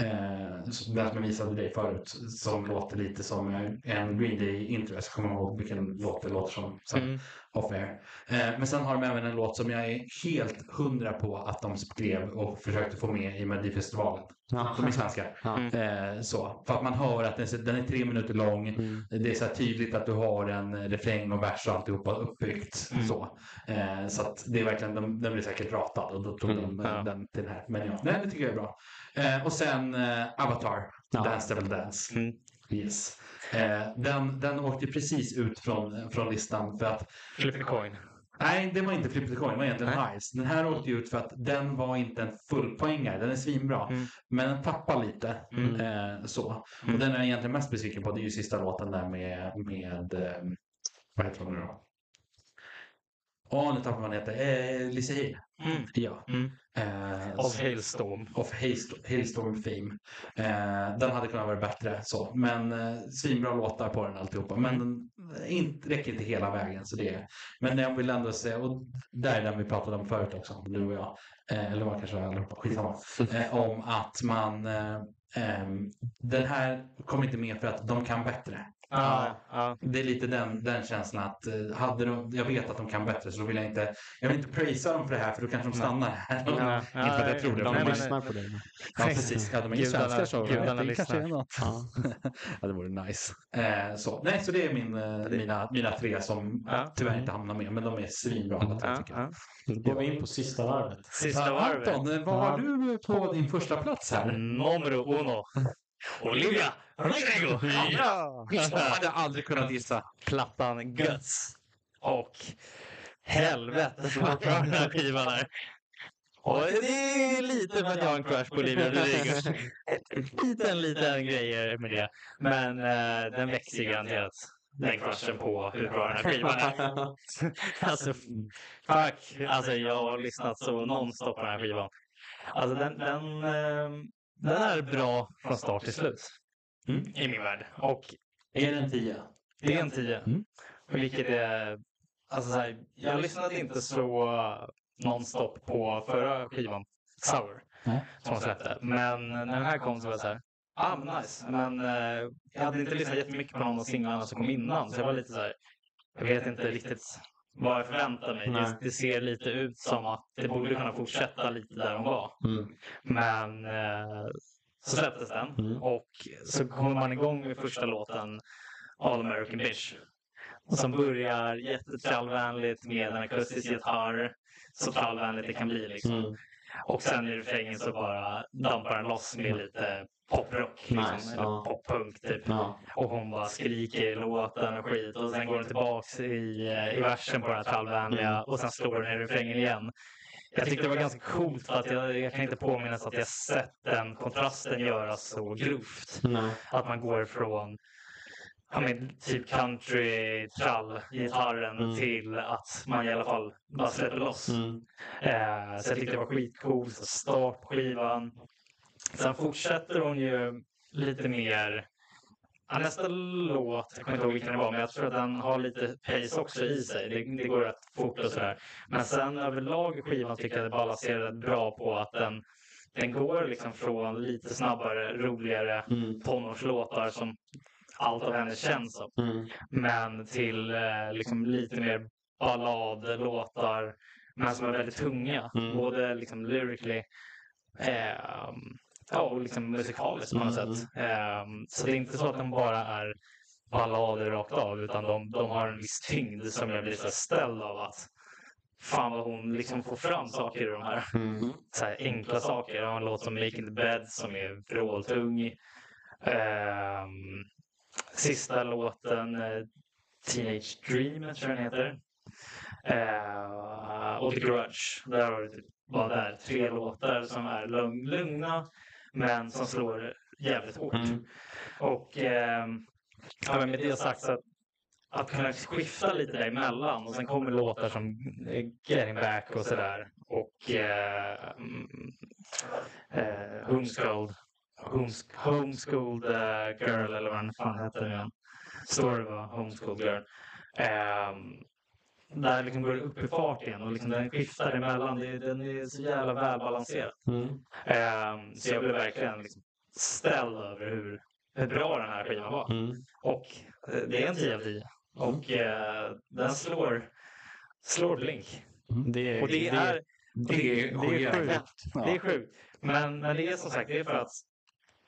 Eh, som- den som jag visade dig förut, som låter lite som en Green Day intro. Jag ska komma ihåg vilken låt det låter som. sen Mm. off air. Eh, men sen har de även en låt som jag är helt hundra på att de skrev och försökte få med i Melodifestivalen. Ja. De är svenska. Ja. Eh, så. För att man hör att den, är- den är tre minuter lång. Mm. Det är så här tydligt att du har en refräng och vers och alltihopa uppbyggt. Mm. Så, eh, så att det är verkligen, den, den blir säkert ratad och då tog Mm, de ja. den till den här. Men ja, nej, det tycker jag är bra. Eh, och sen eh, Avatar, Ja. Dance Devil Dance. Mm. Yes. Eh, den, den åkte precis ut från, från listan för att Flip the coin. Nej, det var inte Flip the Coin, det var egentligen Nej. Hives. Den här åkte ut för att den var inte en fullpoängare, den är svinbra. Mm. Men den tappar lite. Mm. Eh, så. Mm. Och den är jag egentligen mest besviken på, det är ju sista låten där med, med eh, vad heter hon nu då? Åh, nu tappar man heter. Eh, Lisa Hill. Mm. Ja. Mm. Eh, Of Hailstorm. of Hailstorm, Hailstorm Fame. Eh, den hade kunnat vara bättre så. Men eh, svinbra låtar på den alltihopa. Men Mm. den inte, räcker inte hela vägen. Så det, men jag vill ändå säga, och där är den vi pratade om förut också, du och jag. Eh, eller var kanske allihopa, skitsamma. Eh, om att man eh, ehm, den här kom inte med för att de kan bättre. Ja, ja. Det är lite den, den känslan att eh, hade de, jag vet att de kan bättre så då vill jag inte, jag vill inte prisa dem för det här för då kanske de stannar här. Ja, inte för att jag tror det. De lyssnar på dig. Ja, precis. Ja, de är ju Gudarna- svenskar så. gudarna det kanske är lyssnar. något. Ja. Ja, det vore nice. Eh, så. Nej, så det är min, eh, mina, mina tre som Ja. tyvärr inte hamnar med, men de är svinbra alla tre Ja, tycker jag. ja. Då går vi in på sista varvet. Sista Ja, varvet. Anton, eh, vad har du på din första plats här? Numero uno. Olivia. Ja. Jag hade aldrig kunnat gissa. Plattan Guts. Och helvete vad bra den här skivan är. Och det är lite för att jag har en crush på Olivia Rodrigo. Liten, liten grejer med det. Men eh, den växer garanterat. Den crushen på hur bra den här skivan är. Alltså, fuck. Alltså, jag har lyssnat så nonstop på den här skivan. Alltså, den, den, eh, den är bra från start till slut. Mm. I min värld. Och Är det en tia? det är en 10. Mm. Vilket är... Alltså, så här, jag lyssnade inte så nonstop på förra skivan, Sour, Nej. som hon släppte. Men när den här kom så var jag så här, ah men nice. Men eh, jag hade inte lyssnat jättemycket på någon av singlarna som kom innan. Så jag var lite så här, jag vet inte riktigt vad jag förväntar mig. Det, det ser lite ut som att det borde kunna fortsätta lite där de var. Mm. Men eh, så släpptes den Mm. och så kommer man igång med första låten All American Bitch. som börjar jättetrallvänligt med en akustisk gitarr. Så trallvänligt det kan bli liksom. Mm. Och sen i refrängen så bara dampar den loss med lite poprock. Liksom, Nice, eller ja. poppunk typ. Ja. Och hon bara skriker i låten och skit. Och sen går den tillbaks i, eh, i versen på det här trallvänliga. Mm. Och sen slår den i refrängen igen. Jag tyckte det var ganska coolt för att jag, jag kan inte påminnas att jag sett den kontrasten göras så grovt. Nej. Att man går från ja, men, typ country, trall, gitarren Mm. till att man i alla fall bara släpper loss. Mm. Eh, så jag tyckte det var skitcoolt. Start på skivan. Sen fortsätter hon ju lite mer. Ja, nästa låt, jag kommer inte ihåg vilken det var, men jag tror att den har lite pace också i sig. Det, det går rätt fort och sådär. Men sen överlag i skivan tycker jag det balanserar rätt bra på att den, den går liksom från lite snabbare, roligare Mm. tonårslåtar som allt av henne känns som. Mm. Men till eh, liksom lite mer balladlåtar, men som är väldigt tunga. Mm. Både liksom lyrically eh, ja, och liksom musikaliskt på något Mm. sätt. Eh, så det är inte så att de bara är ballader rakt av, utan de, de har en viss tyngd som jag blir så ställd av att fan vad hon liksom får fram saker i de här Mm. så här enkla saker. Jag har en låt som Making the Bed som är vråltung. Ehm, sista låten, eh, Teenage Dream, tror jag den heter. Eh, och The Grudge. Där har du typ bara där tre låtar som är lugn, lugna men som slår jävligt hårt. Mm. Och ehm, ja, med det sagt så att, att kunna skifta lite däremellan och sen kommer låtar som eh, Getting Back och sådär. Och eh, mm, eh, Homeschooled, homes, homeschooled eh, Girl eller vad den fan hette nu igen. Story var Homeschooled Girl. Ehm, där liksom går det upp i fart igen och liksom den skiftar emellan. Det, den är så jävla välbalanserad. Mm. Ehm, så jag blev verkligen liksom ställd över hur, hur bra den här skivan var. Mm. Och eh, det är en 10 av 10. Och eh, den slår, slår blink. Det, Och det är, Det är, det är sjukt. sjukt. Det är sjukt. Men, men det är som sagt det är för att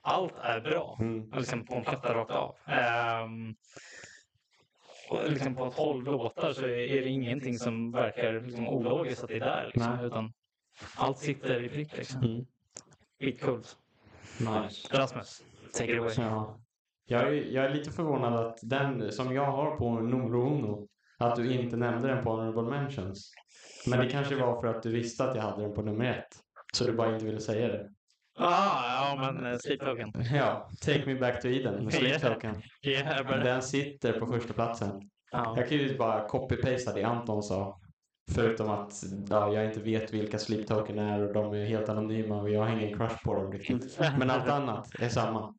allt är bra. Mm. Liksom på en platta rakt av. Ehm, och liksom på 12 låtar så är det ingenting som verkar liksom ologiskt att det är där. Liksom, Nej. utan allt sitter i prick. Liksom. Mm. Skitcoolt. Nice. Rasmus, take it away. Ja. Jag, är, jag är lite förvånad att den som jag har på numero uno, att du inte nämnde den på honorable mentions. Men det kanske var för att du visste att jag hade den på nummer ett. Så du bara inte ville säga det. Ah, ja, men Sleep Token. Ja, Take Me Back to Eden med Sleep Token. Yeah. Den sitter på första platsen. ja. Jag kan ju bara copy-pasta det Anton sa. Förutom att ja, jag inte vet vilka Sleep Token är och de är helt anonyma och jag har ingen crush på dem riktigt. Men allt annat är samma.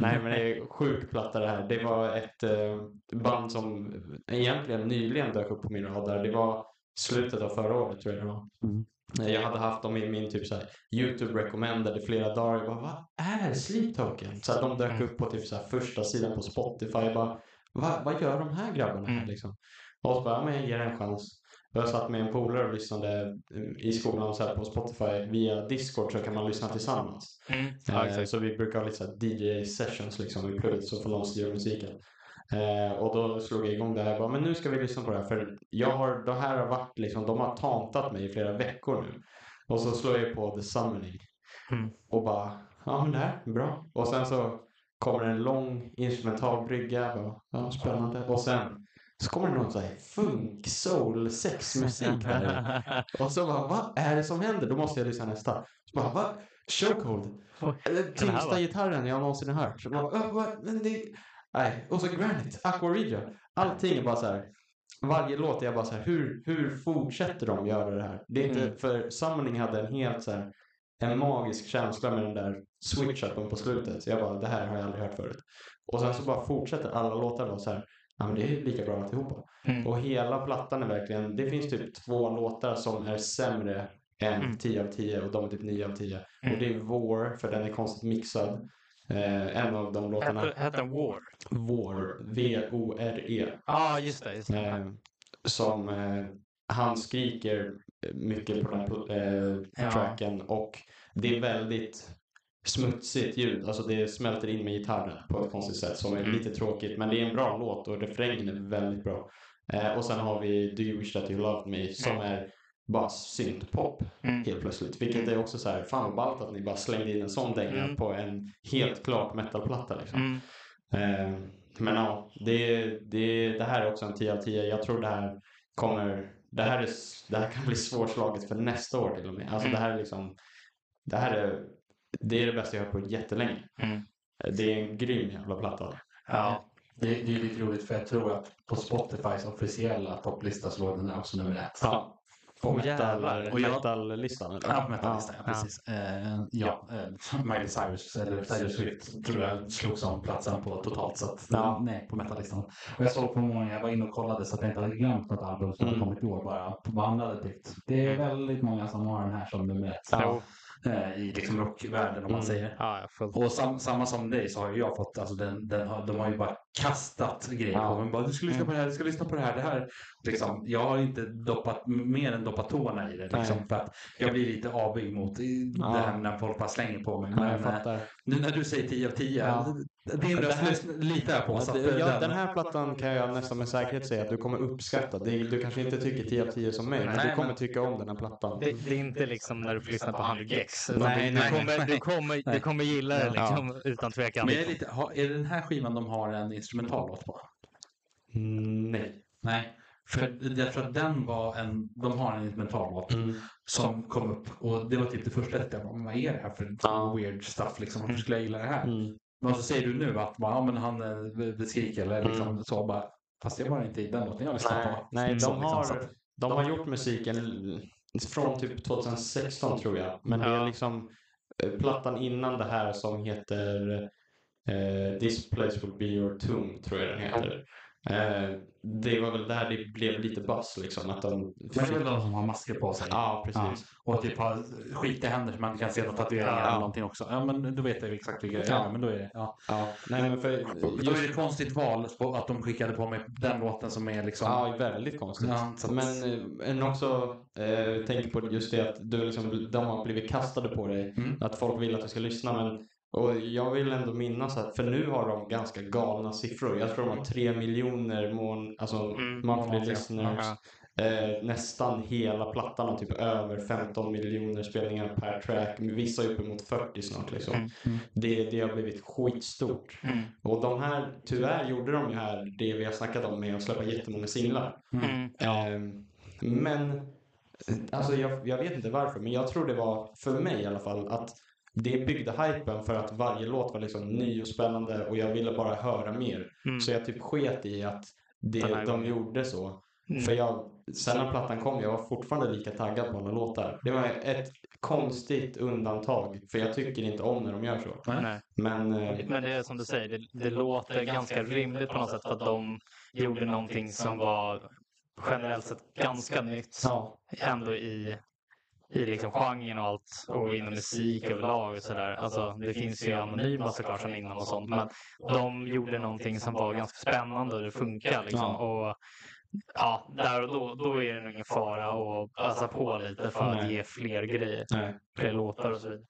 Nej men det är sjuk platta det här. Det var ett eh, band som egentligen nyligen dök upp på min radar. Det var slutet av förra året tror jag det var. Eh, Jag hade haft dem i min typ såhär YouTube recommended i flera dagar. Jag bara, vad är Sleep Token? Så att de dök upp på typ såhär första sidan på Spotify. Jag bara, vad, vad gör de här grabbarna här Mm. liksom? Och så bara, ja, men jag ger en chans. Jag satt med en polare och lyssnade i skolan så här på Spotify via Discord så kan man lyssna tillsammans. Mm. Ja, Eh, så vi brukar ha lite så här DJ-sessions liksom i plugget så får någon styra musiken. Eh, och då slog jag igång det här. Bara, men nu ska vi lyssna på det här. För jag har, det här har varit liksom, de har tantat mig i flera veckor nu. Och så slår jag på The Summoning. Mm. Och bara, ja men det här är bra. Och sen så kommer en lång instrumental brygga. Bara, ja, spännande. Och sen så kommer det någon så här funk, soul, sexmusik här. Och så bara, vad är det som händer? Då måste jag lyssna nästa. Så bara, vad? Chokehold? Tyngsta gitarren jag någonsin har hört. Så bara, "Äh, vad? Men det... Nej. Och så Granite, Aqua Regia. Allting är bara så här. Varje låt är jag bara så här, hur, hur fortsätter de göra det här? Det är inte, Mm. för Summoning hade en helt så här, en magisk känsla med den där switch-upen på slutet. Så jag bara, det här har jag aldrig hört förut. Och sen så bara fortsätter alla låtar vara så här, ja men det är lika bra alltihopa. Mm. Och hela plattan är verkligen, det finns typ två låtar som är sämre än Mm. 10 av 10 och de är typ 9 av 10. Mm. Och det är War, för den är konstigt mixad. Eh, en av de låtarna, Hette den War? War, V-O-R-E. Ja, ah, just det. Just det. Eh, som eh, han skriker mycket på den här eh, Ja. tracken och det är väldigt smutsigt ljud. Alltså det smälter in med gitarren på ett konstigt sätt som är Mm. lite tråkigt. Men det är en bra låt och refrängen är väldigt bra. Eh, och sen har vi Do You Wish That You Loved Me som är bara syntpop Mm. helt plötsligt. Vilket är också så här, fan vad ballt att ni bara slängde in en sån dänga Mm. på en helt klart metalplatta liksom. Mm. Eh, men ja, det, det, det här är också en 10 av 10. Jag tror det här kommer, det här, är, det här kan bli svårslaget för nästa år till och med. Alltså Mm. det här är liksom, det här är, det är det bästa jag har hört på jättelänge. Mm. Eh, Det är en grym jävla platta. Ja. Det, det är lite roligt för jag tror att på Spotifys officiella topplista så låg den här också nummer ett. Ja. På Åh, metal. Och jag- metal-listan eller? Ja, på metallistan, ja, Ja. precis. Eh, ja, eh, Miley Cyrus eller Taylor Swift tror jag slog som platsen på totalt sett. Ja. Nej, på metallistan. Och jag såg på morgonen, jag var inne och kollade så att jag inte hade glömt något album som Mm. kommit i år bara. Vad andra hade tyckt. Det är väldigt många som har den här som nummer ett. Jo. Eh, I liksom rockvärlden om man Mm. säger. Ja, jag fullt. Och sam, samma som dig så har ju jag fått, alltså den, den har, de har ju bara kastat grejer Ja. på mig. Bara, Du ska lyssna på det här, du ska lyssna på det här. Det här. Liksom, jag har inte doppat, mer än doppat tårna i det. Liksom, för att jag blir lite avig mot Ja. det här när folk bara slänger på mig. Ja, Men jag eh. Nu när du säger 10 av 10, Ja. din röst litar jag på. Så Ja, eh, ja, den här plattan kan jag nästan med säkerhet säga att du kommer uppskatta. Det, du kanske inte tycker 10 av 10 som mig, men Nej, du kommer men- tycka om den här plattan. Det, det är inte liksom när du får lyssna på 100 Gex. Nej, du, nej, du, kommer, nej. du, kommer, du kommer gilla det Ja. liksom, utan tvekan. Men är, lite, är det den här skivan de har en instrumentallåt på? Mm, nej. Nej. För jag tror att den var en, de har en instrumentallåt Mm. som kom upp och det var typ det första jag bara, men vad är det här för Ja. weird stuff liksom? Varför skulle jag gilla det här? Mm. Men så säger du nu att ja, men han eh, skriker eller liksom Mm. så bara, fast det var inte i den låten jag lyssnade Nej, på. nej Så de, liksom, har, så de har gjort musiken från typ 2016 tror jag. Men det är liksom eh, plattan innan det här som heter eh, This place will be your tomb, tror jag den heter. Eh, det var väl där det blev lite buzz liksom. Att de Men det är väl de som har masker på sig? Ja, precis. Och typ har skit i händer så man kan se några tatueringar Ja. eller någonting också. Ja, men då vet jag exakt vilka det är. Ja. Men då är det, ja. Ja, nej men för Då är det just, ett konstigt val att de skickade på mig den låten som är liksom... Ja, väldigt konstigt. Ja, att- Men eh, också eh, tänker på just det att du liksom, de har blivit kastade på dig. Mm. Att folk vill att du ska lyssna. Men, och jag vill ändå minnas att, för nu har de ganska galna siffror. Jag tror de har tre miljoner mån, alltså Mm, monthly listeners. Eh, nästan hela plattan har typ över 15 miljoner spelningar per track. Vissa är uppemot 40 snart liksom. Mm, mm. Det, det har blivit skitstort. Mm. Och de här, tyvärr gjorde de ju här det vi har snackat om med att släppa jättemånga singlar. Mm. Ehm, men, alltså jag, jag vet inte varför, men jag tror det var, för mig i alla fall, att det byggde hypen för att varje låt var liksom ny och spännande och jag ville bara höra mer. Mm. Så jag typ sket i att det, de gången. gjorde så. Mm. För jag, sen när plattan kom, jag var fortfarande lika taggad på alla låtar. Det var ett konstigt undantag, för jag tycker inte om när de gör så. Nej. Men, eh, Men det är som du säger, det, det låter ganska rimligt på något sätt för att de gjorde någonting som var generellt sett ganska nytt ja. ändå i, i liksom genren och allt och inom musik överlag och sådär. Alltså det finns ju anonyma såklart som innan och sånt men de gjorde någonting som var ganska spännande och det funkar liksom. Ja. Och ja, där och då, då är det nog ingen fara att ösa på lite för att Nej. ge fler grejer, Nej. fler låtar och så vidare.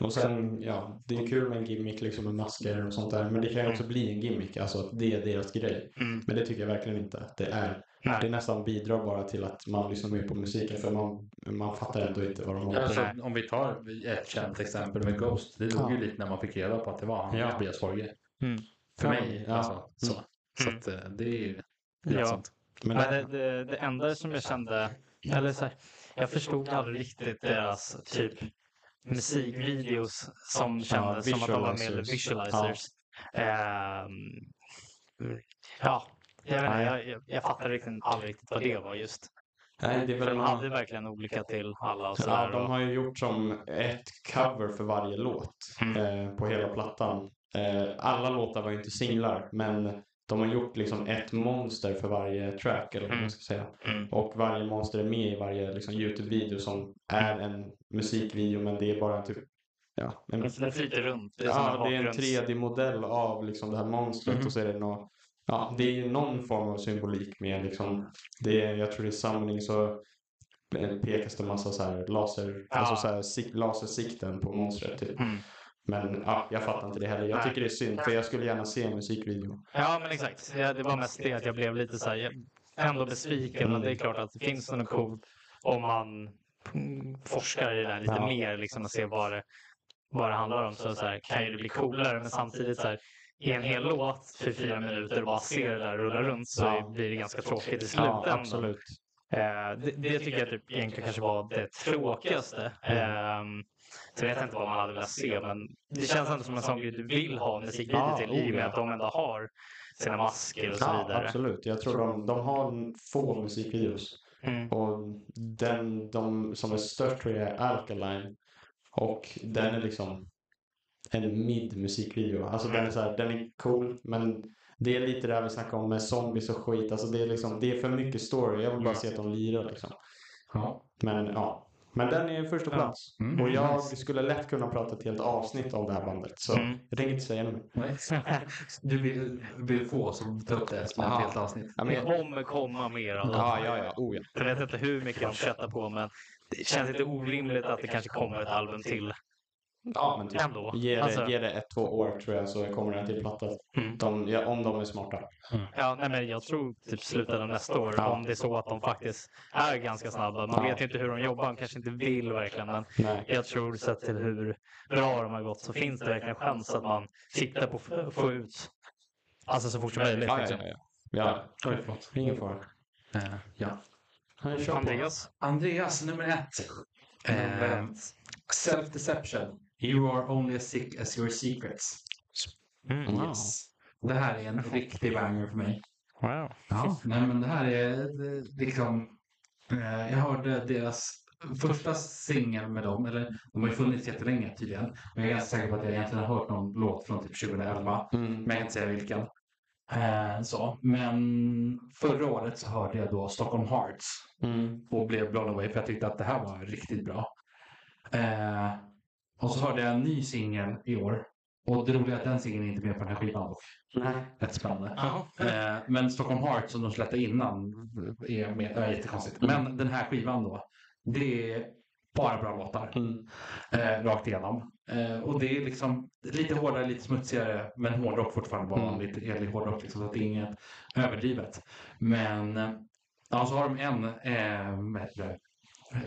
Och sen, ja, det är kul med en gimmick liksom med masker och sånt där. Men det kan ju också bli en gimmick, alltså att det är deras grej. Mm. Men det tycker jag verkligen inte att det är. Nej. Det nästan bidrar bara till att man lyssnar mer på musiken för man, man fattar ändå inte vad de håller på Alltså, med. om vi tar ett känt exempel med Ghost. Det dog ju Ja. lite när man fick reda på att det var han, Ja. Tobias Forge. Mm. För Ja, mig. ja. Alltså, så Mm. så Mm. att, eh, det är ju Ja. ja. sånt. Men Men det, det, det enda som jag kände, eller så här, jag förstod aldrig riktigt deras typ musikvideos som kändes som att de var med visualizers. Ehm, ja, jag, vet inte, jag, jag, jag fattade riktigt, aldrig riktigt vad det var just. nej, det är väl de man, hade verkligen olika till alla och ja, de har ju gjort som ett cover för varje låt Mm. eh, på hela plattan. Eh, alla låtar var ju inte singlar, men de har gjort liksom ett monster för varje track, eller vad man Mm. ska säga. Mm. Och varje monster är med i varje liksom, Youtube-video som är en musikvideo men det är bara typ ja, en, Den flyter runt. Det är ja, det är en bakgrunds- 3D-modell av liksom, det här monstret Mhm. och så är det nå ja, det är ju någon form av symbolik med liksom, det är, jag tror det är summoning så pekas det massa så här laser, Ja. alltså så här, sik- lasersikten på monstret typ. Mm. Men ja, jag fattar inte det heller. Jag tycker det är synd för jag skulle gärna se en musikvideo. Ja, men exakt. Ja, det var mest det att jag blev lite så här, ändå besviken. Men det är klart att det finns något coolt om man mm, forskar i det här lite Ja. mer, liksom att se vad det, vad det handlar om. Så, så här, kan ju det bli coolare, men samtidigt så här, i en hel låt för fyra minuter och bara se det där rulla runt så Ja. blir det ganska tråkigt i Ja, slutändan. absolut. Eh, det, det tycker jag typ egentligen kanske var det tråkigaste. Eh, så jag vet inte vad man hade velat se, men det känns ändå som en sån grej du vill ha en musikvideo Ja, till oh i och med ja. att de ändå har sina masker och så Ja, vidare. absolut. Jag tror de, de har få musikvideos. Mm. Och den de som är störst tror jag är Alkaline. Och den är liksom en mid-musikvideo. Alltså den är så här, den är cool men det är lite det här vi snackade om med zombies och skit. Alltså det är liksom, det är för mycket story. Jag vill bara se att de lirar liksom. Ja. Men ja. Men den är första Ja. plats. Mm, Och jag skulle lätt kunna prata ett helt avsnitt om det här bandet. Så Mm. jag tänker inte säga något. Du vill, vill få oss att ta upp det som ett Ja. helt avsnitt. Ja, men Det kommer komma mer av det. ja, ja, ja. Oh, ja. Jag vet inte hur mycket de köttar på, men det känns lite orimligt att det kanske kommer ett album till. Ja, men typ. Ändå. Ge det, Alltså- ge det ett, två år tror jag så kommer den till platta. Mm. De, ja, om de är smarta. Ja, nej, men jag tror typ av nästa år, Ja. om det är så att de faktiskt är ganska snabba. Man Ja. vet ju inte hur de jobbar, de kanske inte vill verkligen, men Nej. jag tror sett till hur bra de har gått så finns det verkligen chans att man siktar på att få- ut alltså så fort som möjligt. Ja, liksom. ja. ja. ja. Oj, förlåt. Ingen fara. Eh, ja. Andreas? Andreas, nummer ett. Eh, Self-deception. You are only as sick as your secrets. Mm. Wow. Yes. Det här är en riktig banger för mig. Wow. Ja, nej men det här är liksom... Eh, jag hörde deras första singel med dem, eller de har ju funnits jättelänge tydligen. Men jag är ganska säker på att jag egentligen har hört någon låt från typ 2011. Mm. Men jag kan inte säga vilken. Eh, så. Men förra året så hörde jag då Stockholm Hearts Mm. och blev blown away för jag tyckte att det här var riktigt bra. Eh, och så hörde jag en ny singel i år. Och det roliga är att den singeln är inte med på den här skivan dock. Nej. Rätt spännande. Eh, men Stockholm Heart som de släppte innan är med. Det är jättekonstigt. Men den här skivan då. Det är bara bra låtar. Mm. Eh, rakt igenom. Eh, och det är liksom lite hårdare, lite smutsigare. Men hårdrock fortfarande. Bara Mm. lite helig hårdrock. Liksom, så att det är inget överdrivet. Men eh, ja, så har de en, eh,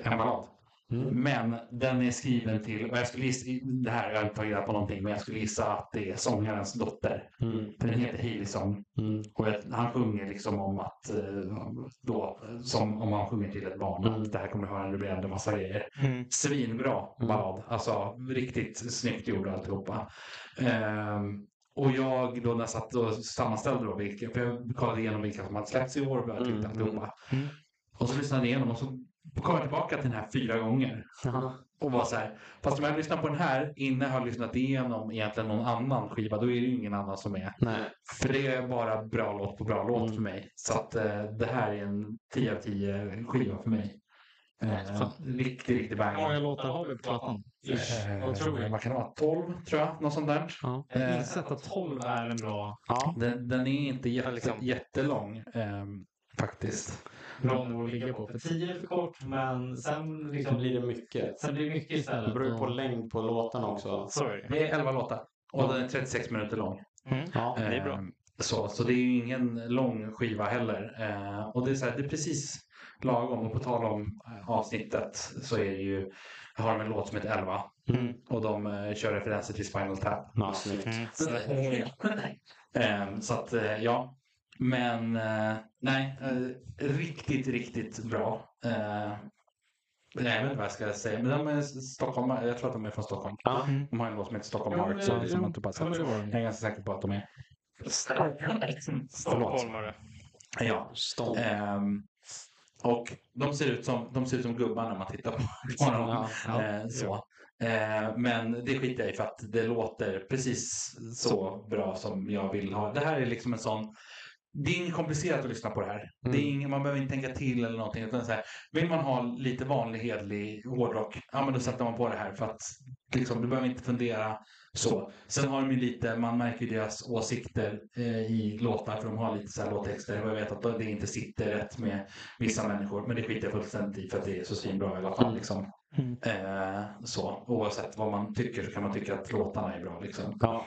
en ballad. Mm. Men den är skriven till, och jag skulle gissa, det här jag har inte tagit reda på någonting, men jag skulle gissa att det är sångarens dotter. Mm. För den heter Hailey Song. Mm. Och jag, han sjunger liksom om att, eh, då, som om han sjunger till ett barn, Mm. att det här kommer höra när du blir äldre, massa grejer. Mm. Svinbra Mm. ballad, alltså riktigt snyggt gjord alltihopa. Ehm, och jag då när jag satt och sammanställde då vilka, för jag kollade igenom vilka som hade släppts i år och jag tyckte Mm. alltihopa. Mm. Och så lyssnade jag igenom och så kom jag tillbaka till den här fyra gånger. Jaha. Och var så här, fast om jag lyssnar på den här innan jag har lyssnat igenom egentligen någon annan skiva, då är det ju ingen annan som är. Nej. För det är bara bra låt på bra låt Mm. för mig. Så att eh, det här är en 10 av 10 skiva för mig. Eh, riktig, riktig Hur många låtar har vi på plattan? Eh, Vad tror du? Vad kan det vara? 12 tror jag, något sånt där. Ja. Jag Eh, inser att 12 är en bra, Ja. Den, den är inte jätte, liksom- jättelång ehm, faktiskt. Bra nivå att ligga på. För 10 är för kort, men sen, liksom, blir det mycket. sen blir det mycket Det istället. beror ju på längd på låtarna också. Så är det. Det är 11 låtar och den är 36 minuter lång. Mm. Ja. Det är bra. Ehm, Så, så det är ju ingen lång skiva heller. Eh, och det är, så här, det är precis lagom. Och på tal om eh, avsnittet så är det ju, har de en låt som heter 11 Mm. och de eh, kör referenser till Spinal Tap. Ja, snyggt. Mm. Ehm, så att eh, ja, men eh, nej, eh, riktigt, riktigt bra. Eh, jag vet inte vad jag ska säga, men de är Stockholm, jag tror att de är från Stockholm. Ja. De har en låt som heter Stockholm Ja, Heart men- som som ja, jag inte bara sett. det. Jag är ganska säker på att de är. Stockholmare. Ja. Stånd. Ehm, och de ser, ut som, de ser ut som gubbar när man tittar på dem. Ja, ja. Eh, så. Men det skiter jag i för att det låter precis så bra som jag vill ha. Det här är liksom en sån det är inget komplicerat att lyssna på det här. Det är Mm. ingen, man behöver inte tänka till eller någonting. Utan så här, vill man ha lite vanlig hedlig hårdrock, ja men då sätter man på det här för att liksom, du behöver inte fundera så. Sen har de ju lite, man märker deras åsikter eh, i låtar för de har lite så här låttexter och jag vet att det inte sitter rätt med vissa människor. Men det skiter jag fullständigt i för att det är så svinbra i alla fall. Liksom. Mm. Eh, så, oavsett vad man tycker så kan man tycka att låtarna är bra. Liksom. Ja.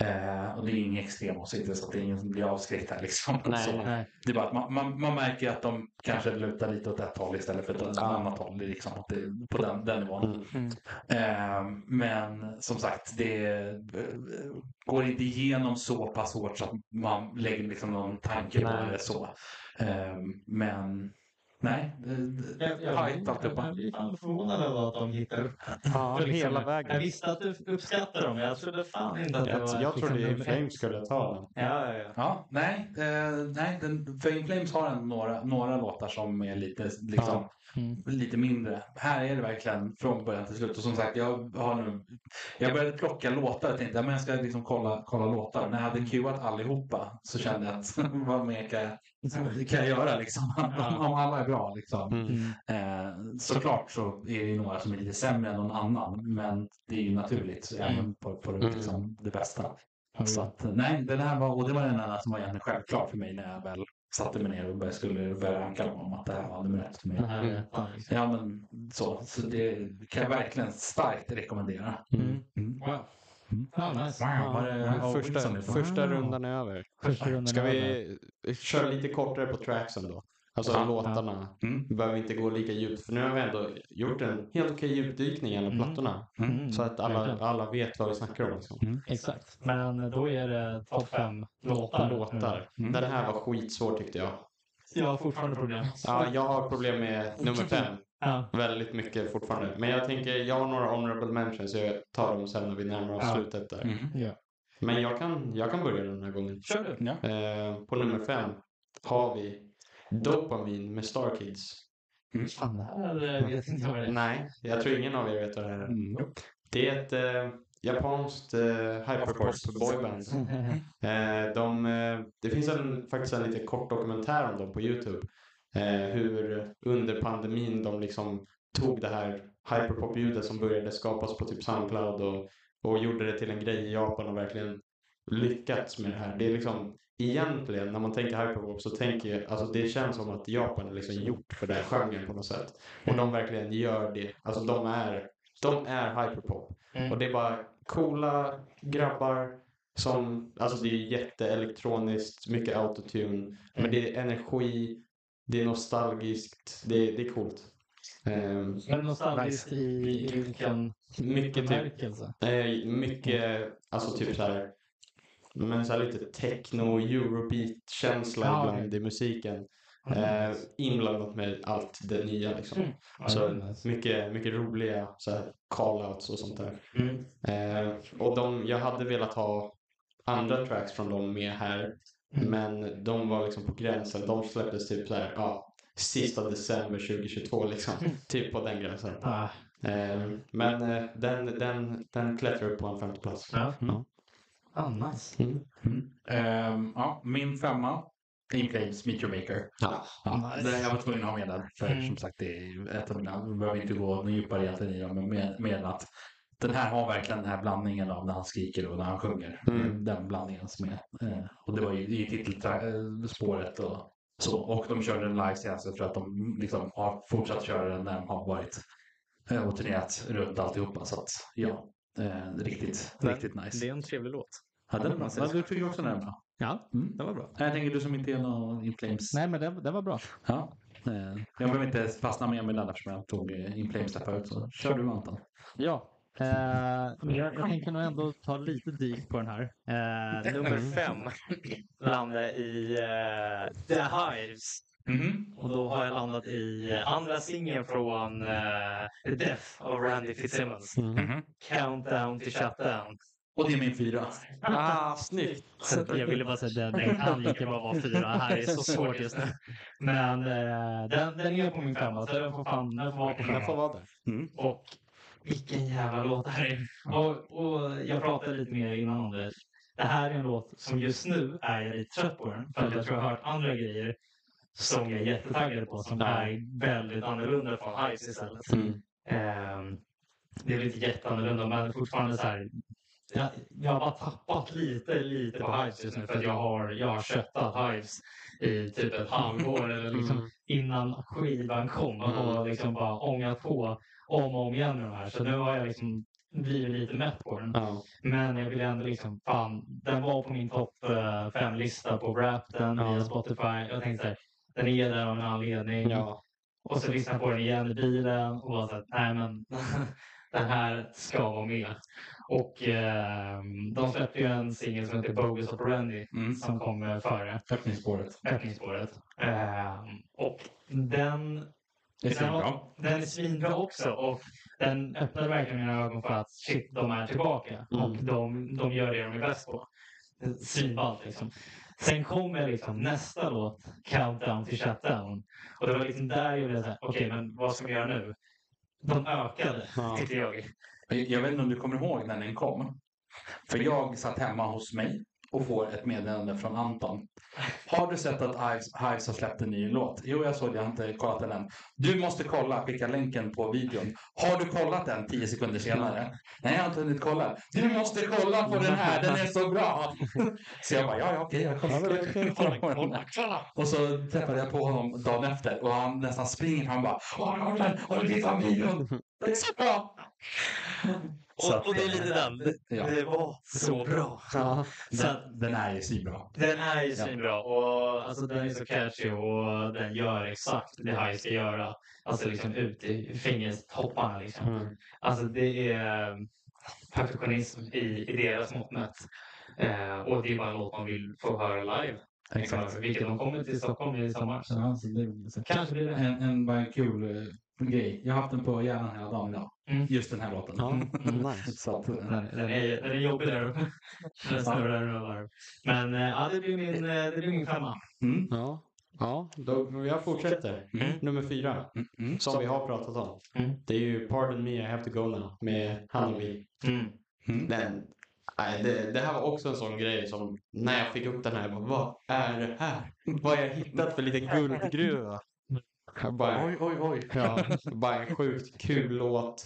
Eh, och det är ingen extrem åsikt så att det är ingen som blir avskräckt här. Liksom. Nej, så. Nej. Det är bara att man, man, man märker att de kanske lutar lite åt ett håll istället för åt ett annat håll. Liksom det på den, den nivån. Mm. Eh, men som sagt, det eh, går inte igenom så pass hårt så att man lägger liksom någon tanke på det. så. Eh, men nej, det- Jag, det- jag, hajt jag, alltihopa. jag blir fan förvånad över att de hittar upp. Ja, För liksom, hela Jag vägen. visste att du uppskattar dem, jag trodde fan inte att det Jag, var... jag trodde liksom In Flames skulle ta den. Ja, ja, ja. Ja, nej, eh, nej den, för In Flames har en några, några låtar som är lite, liksom, Mm. lite mindre. Här är det verkligen från början till slut. Och som sagt, jag har nu, jag började plocka låtar och tänkte att jag ska liksom kolla, kolla låtar. När jag hade cueat allihopa så kände jag att vad mer kan jag, kan jag göra liksom? Om, om alla är bra liksom. Mm. Mm. Eh, såklart så är det ju några som är lite sämre än någon annan. Men det är ju naturligt även på, på det, Mm. liksom, det bästa. Så att, nej, den här var, och det var den enda som var egentligen självklar för mig när jag väl satte mig ner och började, skulle börja ranka dem om att det här var nummer ett för mig. Liksom. Ja, men så. Så det kan jag verkligen starkt rekommendera. Mm. Mm. Wow. Ja, nice. Wow, var det Ja, Wilson första, rundan är över. Första rundan Ska över. vi köra lite kortare på tracksen då? Alltså Ja. låtarna. Mm. Vi behöver inte gå lika djupt. För nu har vi ändå gjort en helt okej djupdykning genom Mm. plattorna. Mm. Så att alla, alla vet vad vi snackar om. Liksom. Exakt. Men då är det topp fem låtar. Låtar. Mm. Den här var skitsvår tyckte jag. Jag har fortfarande problem. Ja, jag har problem med nummer fem. Ja. Väldigt mycket fortfarande. Men jag tänker, jag har några honorable mentions. Så jag tar dem sen när vi närmar oss Ja. slutet där. Mm. Ja. Men jag kan, jag kan börja den här gången. Kör du. Ja. Eh, på nummer fem har vi Dopamin med Star Kids. Fan, det här eh, vet inte vad det är. Nej, jag tror ingen av er vet vad det här är. Mm. Det är ett eh, japanskt eh, hyperpop boyband. Eh, de, eh, det finns en, faktiskt en lite kort dokumentär om dem på Youtube. Eh, hur under pandemin de liksom tog det här hyperpop-ljudet som började skapas på typ Soundcloud och, och gjorde det till en grej i Japan och verkligen lyckats med det här. Det är liksom egentligen när man tänker hyperpop så tänker jag, alltså det känns som att Japan är liksom gjort för den här genren på något sätt. Och de verkligen gör det. Alltså de är, de är hyperpop. Mm. Och det är bara coola grabbar som, alltså det är jätteelektroniskt, mycket autotune. Men det är energi, det är nostalgiskt, det är, det är coolt. Ehm, Men nostalgiskt i, i vilken mycket typ, eh, mycket, alltså typ så här, men så här lite techno, eurobeat-känsla Ja, ibland okej. i musiken. Eh, inblandat med allt det nya liksom. Mm. Så Ja, nice. mycket, mycket roliga så här, call-outs och sånt där. Mm. Eh, och de, jag hade velat ha andra tracks från dem med här. Mm. Men de var liksom på gränsen. De släpptes typ så här, ja, sista december 2022 liksom. Mm. typ på den gränsen. Ah, Eh, men eh, den, den, den klättrar upp på en femte plats. ja. Ja. Ah, nice. Mm. Ehm, ja, min femma. In Flames, Meet Your Maker. Ja. Ja, Nice. det jag var tvungen att ha med den. För Mm. som sagt, det är ett av mina, vi behöver inte gå något djupare egentligen i dem, men med, med att den här har verkligen den här blandningen av när han skriker och när han sjunger. Mm. Den blandningen som är. Eh, och det var ju i titelspåret och så. Och de körde den live senast. Jag tror att de liksom har fortsatt köra den när de har varit eh, och turnerat runt alltihopa. Så att ja, eh, riktigt, Den- riktigt nice. Det är en trevlig låt. Ja, den är bra. Ja, du tycker också den är bra. Ja, Mm. det var bra. Jag tänker du som inte är någon In Flames. Nej, men den, den var bra. Ja. Eh, Jag behöver inte fastna mer med den eftersom jag tog eh, In Flames där förut. Så kör du Anton. Ja. Men jag, jag tänker nog ändå ta lite dyk på den här. Eh, nummer fem landade i eh, The Hives. Och då har jag landat i andra singeln från The Death av Randy Fitzsimmons. Mm. Countdown to Shutdown. Och det är min fyra. Ah, snyggt! Så jag ville bara säga att den, den kan lika bra vara fyra. Det här är så svårt just nu. Men eh, den, den är på min femma, så den får, fan, den får vara på Den får femman. vara där. Och vilken jävla låt det här är. Och, och jag pratade lite mer innan om det. det här är en låt som just nu är jag lite trött på den. För att jag tror jag har hört andra grejer som jag är jättetaggad på som är väldigt annorlunda från Ice istället. Mm. Ehm, det är lite jätteannorlunda men fortfarande så här. Jag, jag har bara tappat lite, lite på Hives just nu för att jag har, jag har köttat Hives i typ ett halvår eller liksom Mm. innan skivan kom och liksom bara ångat på om och om igen med de här. Så nu har jag liksom blivit lite mätt på den. Ja. Men jag vill ändå liksom, fan, den var på min topp eh, fem-lista på Wrapped Ja. via Spotify. Jag tänkte så här, den är där av en anledning. Ja. Och så lyssnade jag på den igen i bilen och var så här, nej men den här ska vara med. Och eh, de släppte ju en singel som heter Bogus Operandi Mm. som kom före Öppningsspåret. öppningsspåret. Eh, och den, Det är svinbra. den är svinbra också. Och den öppnade verkligen mina ögon för att shit, de är tillbaka. Mm. Och de, de gör det de är bäst på. Svinballt liksom. Sen kommer liksom nästa låt, Countdown to Shutdown. Och det var liksom där jag blev såhär, okej men vad ska vi göra nu? De ökade, Ja. tyckte jag. Jag jag vet inte om du kommer ihåg när den kom. För jag satt hemma hos mig och får ett meddelande från Anton. Har du sett att Hives, Hives har släppt en ny låt? Jo, jag såg det. Jag har inte kollat den än. Du måste kolla. Skicka länken på videon. Har du kollat den tio sekunder senare? Nej, jag har inte hunnit kolla. Du måste kolla på den här. Den är så bra. Så jag bara, ja, ja, okej. jag kollar. Och så träffade jag på honom dagen efter och han nästan springer. Han bara, har du den? Har du tittat på videon? Den är så bra. Så att, Och, och det är lite den. Det, Ja. det var så bra. Ja. Så att, Den, den är ju svinbra. den är ju Ja. svinbra och alltså, den är så catchy och den gör exakt det här ska göra. Alltså liksom ut i fingertopparna liksom. Mm. Alltså det är perfektionism i, i deras mått mätt. Eh, och det är bara en låt man vill få höra live. Exakt. Vilket de kommer till Stockholm i sommar. Så Ja, så det, så kanske blir det. en, en, bara en kul eh, grej. Jag har haft den på hjärnan hela dagen idag. Mm. Just den här låten. Ja, nice. Så att, eh, Den, den, är, den är jobbig där uppe. Den snurrar några varv. Men eh, ja, det blir min, eh, det blir min femma. mm, Ja. Ja, då, jag fortsätter. Mm. Nummer fyra, mm, mm. som vi har pratat om. Mm. Det är ju Pardon Me I Have To Go Now med Hanabi. Mm. Mm. Den, nej, det, det här var också en sån grej som när jag fick upp den här, jag bara, vad är det här? Vad har jag hittat för liten guldgruva? Bara, Oj, oj, oj. ja, bara en sjukt kul låt.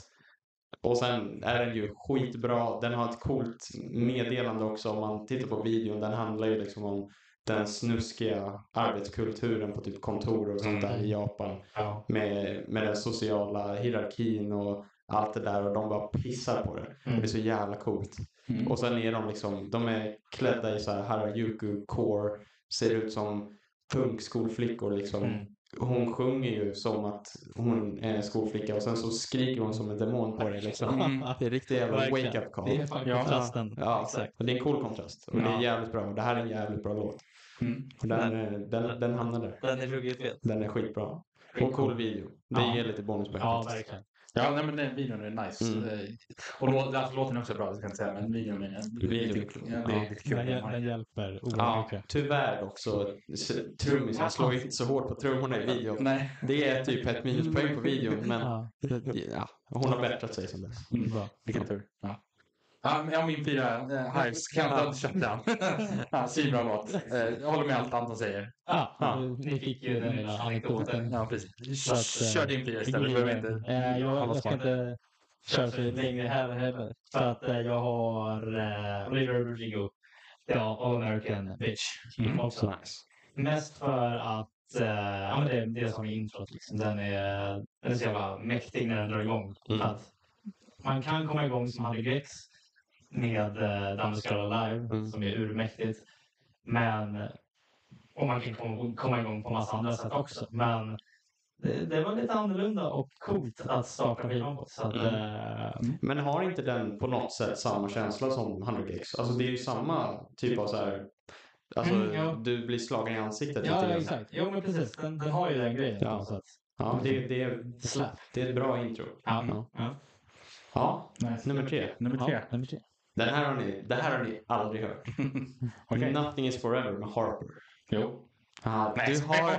Och sen är den ju skitbra. Den har ett coolt meddelande också om man tittar på videon. Den handlar ju liksom om den snuskiga arbetskulturen på typ kontor och sånt där i Japan. Ja. Med, med den sociala hierarkin och allt det där och de bara pissar på det. Och det är så jävla coolt. Mm. Och sen är de liksom, de är klädda i så här Harajuku core, ser ut som punkskolflickor liksom. Mm. Hon sjunger ju som att hon är en skolflicka och sen så skriker hon som en demon på dig liksom. Mm. Det är riktigt jävla wake-up call. Det är fan Ja. kontrasten. Ja, Exakt. och det är en cool kontrast. Och det är Ja. jävligt bra. Och det här är en jävligt bra låt. Mm. Och den, eh, den, den hamnar där. Den är ruggigt fet. Den är skitbra. Och cool video. Det Ja. ger lite bonuspoäng. Ja, faktiskt. verkligen. Ja, nej, men den videon är nice. Mm. Eh, Och lå, alltså, låten är också bra, det ska jag inte säga, men videon är Videon. ja, det är lite kul. Den, hjäl- den hjälper oerhört Ja, mycket. tyvärr också. Trummisen slår inte så hårt på trummorna i videon. Nej. Det är typ ett minuspoäng på videon, men Ja, ja, hon har bättrat sig sen dess. Mm. Vilken tur. Ja. Ja, jag har min fyra, uh, Hives, Countdown Shutdown. ja, Svinbra låt. Eh, jag håller med allt Anton säger. Ja, Ja. ni fick ju den lilla anekdoten. Ja, precis. Så att, eh, Kör din fyra istället. Behöver inte... Eh, jag, jag ska inte köra så länge här heller. För att eh, jag har uh, Olivia Rodrigo, ja, All American Bitch. Mm. Också. Nice. Mest för att eh, ja, men det är det som är introt. Liksom. Den, är, den är så jävla mäktig när den drar igång. Mm. För att man kan komma igång som Honey Gex med the Scala Live Mm. som är urmäktigt. Men och man kan komma- komma igång på massa andra sätt också. Men det, det var lite annorlunda och coolt att starta skivan på. Så att, Mm. eh, Men har inte den på något sätt samma känsla som 100 gigs? Alltså det är ju samma typ av så här... Alltså Mm, ja. du blir slagen i ansiktet ja, grann. exakt. Jo, men precis. Den, den har ju den grejen. Ja. på sätt. Ja, det, det, är, det är ett bra intro. Ja. Ja. Ja. Ja, Nice. nummer tre. Nummer tre. Ja, nummer tre. Den här har ni, det här har ni aldrig hört. Okej. Nothing is forever med Harper. Jo. Ja, Nej. du har...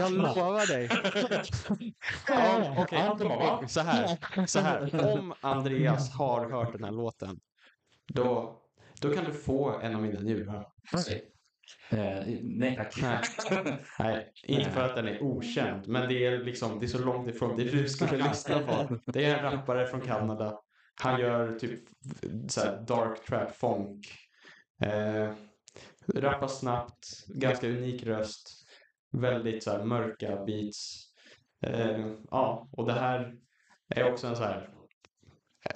Jag lovar dig. Ja, Okej, va? så här. Så här. Om Andreas har hört den här låten, då... då kan du få en av mina njurar. Eh, nej tack. Nej. Nej, inte för att den är okänd, men det är, liksom, det är så långt ifrån det du skulle lyssna på. Det är en rappare från Kanada. Han gör typ så här dark trap funk. Eh, rappar snabbt, ganska unik röst. Väldigt så mörka beats. Eh, ja, och det här är också en så här...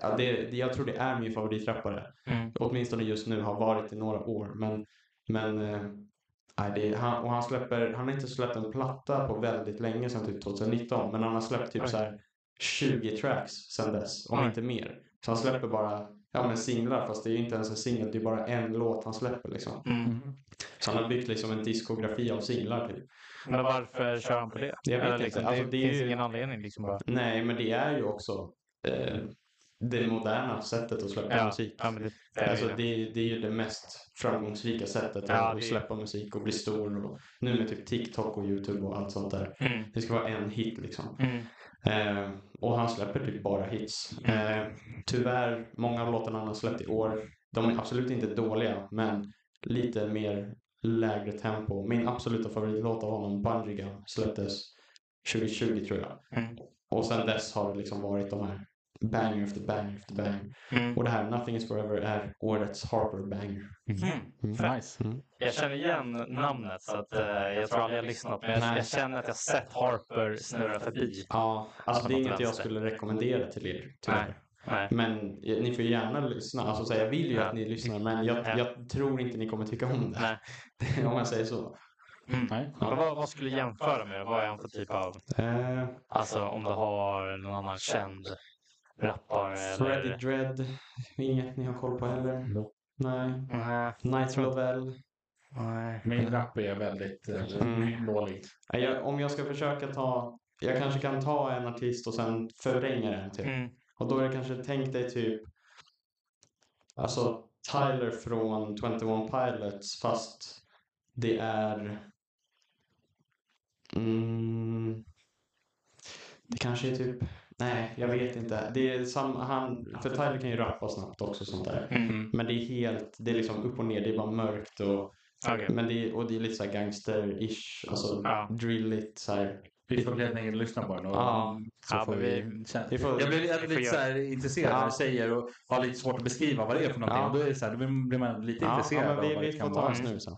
Ja, det, det, jag tror det är min favoritrappare. Mm. Åtminstone just nu, har varit i några år. Men, men eh, det, han, och han, släpper, han har inte släppt en platta på väldigt länge, sedan typ 2019. Men han har släppt typ så här 20 tracks sedan dess, om inte mer. Så han släpper bara ja, men singlar, fast det är ju inte ens en singel, det är bara en låt han släpper. Liksom. Mm. Så han har byggt liksom en diskografi av singlar. Typ. Men varför kör han på det? Jag vet Eller inte. Liksom, Alltså, det, det är finns ju- ingen anledning liksom bara. Nej, men det är ju också eh, det moderna sättet att släppa Ja, musik. ja, men det, det är Alltså ju det. det, det är ju det mest framgångsrika sättet Ja, att släppa musik och bli stor. Och, nu med typ TikTok och YouTube och allt sånt där. Mm. Det ska vara en hit liksom. Mm. Eh, och han släpper typ bara hits. Eh, tyvärr, många av låtarna han har släppt i år, de är absolut inte dåliga, men lite mer lägre tempo. Min absoluta favoritlåt av honom, Bungee Gun, släpptes 2020 tror jag. Mm. Och sen dess har det liksom varit de här banger efter banger efter banger. Mm. Och det här Nothing is forever är årets Harper banger. Mm. Nice. Jag känner igen namnet så att, eh, jag tror aldrig jag har lyssnat men jag, Nej. jag känner att jag sett Harper snurra förbi. Ja, alltså det är inget jag skulle rekommendera till er tyvärr. Nej. Men eh, ni får gärna lyssna. Alltså så jag vill ju Ja. att ni lyssnar men jag, Ja. jag tror inte ni kommer tycka om det. Nej. om man säger så. Nej. Men vad, vad skulle du jämföra med? Vad är han för typ av... Eh, Alltså om du har någon annan känd Freddie eller... Dredd. Inget ni har koll på heller? Nej. Nej. Night Lovell. Nej. Min rap är väldigt eh, Mm. dålig. Jag, om jag ska försöka ta... Jag kanske kan ta en artist och sen förvränga den typ. Mm. Och då är det kanske, tänk dig typ... Alltså Tyler från 21 Pilots fast det är... Mm, det kanske är typ... Nej, jag vet inte. Det är sam, han, för Tyler kan ju rappa snabbt också sånt där. Mm. Men det är helt, det är liksom upp och ner, det är bara mörkt och, Okej. men det är, och det är lite så gangster-ish, alltså Ja. drilligt så här. Vi får helt enkelt lyssna på den. Och, Ja. så Ja, får vi... vi- Vi får, Jag blir Vi får lite så här intresserad Ja. när du säger och har lite svårt att beskriva vad det är för någonting. Ja. Och då, är det så här, då blir man lite ja, ja, intresserad men vi, av vad vi det får ta en snus sen.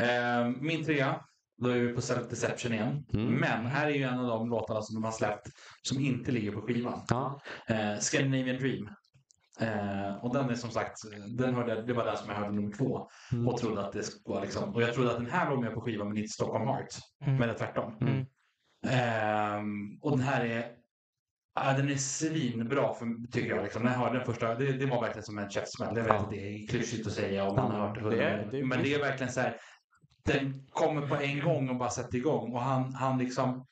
Eh, min trea, då är vi på Self Deception igen. Mm. Men här är ju en av de låtarna som de har släppt som inte ligger på skivan. Ja. Eh, Scandinavian Dream. Eh, och den är som sagt, den hörde, det var den som jag hörde nummer två. Mm. Och trodde att det var liksom, och jag trodde att den här var med på skivan men inte Stockholm Heart. Mm. Men det är tvärtom. Mm. Ehm, och den här är Ja, den är svinbra för, tycker jag. Liksom. När jag hörde den första, det, det var verkligen som en käftsmäll. Jag vet Ja. att det är klyschigt att säga om man har hört det Det är- hundra det är gånger. Men det är verkligen så här. Den kommer på en gång och bara sätter igång. Och han, han liksom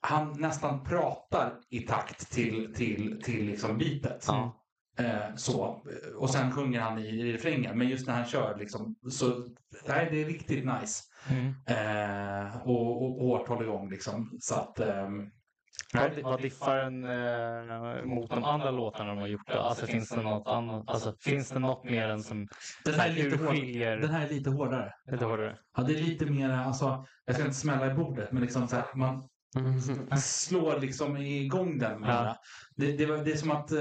han nästan pratar i takt till, till, till liksom beatet. Ja. Eh, så. Och sen sjunger han i, i refrängen. Men just när han kör liksom, så nej, det är riktigt nice. Mm. Eh, och, och hårt håller igång liksom. Så att, ehm, Vad, vad diffar den eh, mot de andra låtarna de har gjort? Då? Alltså finns det något annat? Alltså finns det något mer än som den, här är lite hård, urskiljer? den här är lite hårdare. Lite hårdare? Ja, det är lite mer, alltså, jag ska inte smälla i bordet, men liksom så här, man slår liksom igång den. Ja. Det, det, var- det är som att eh,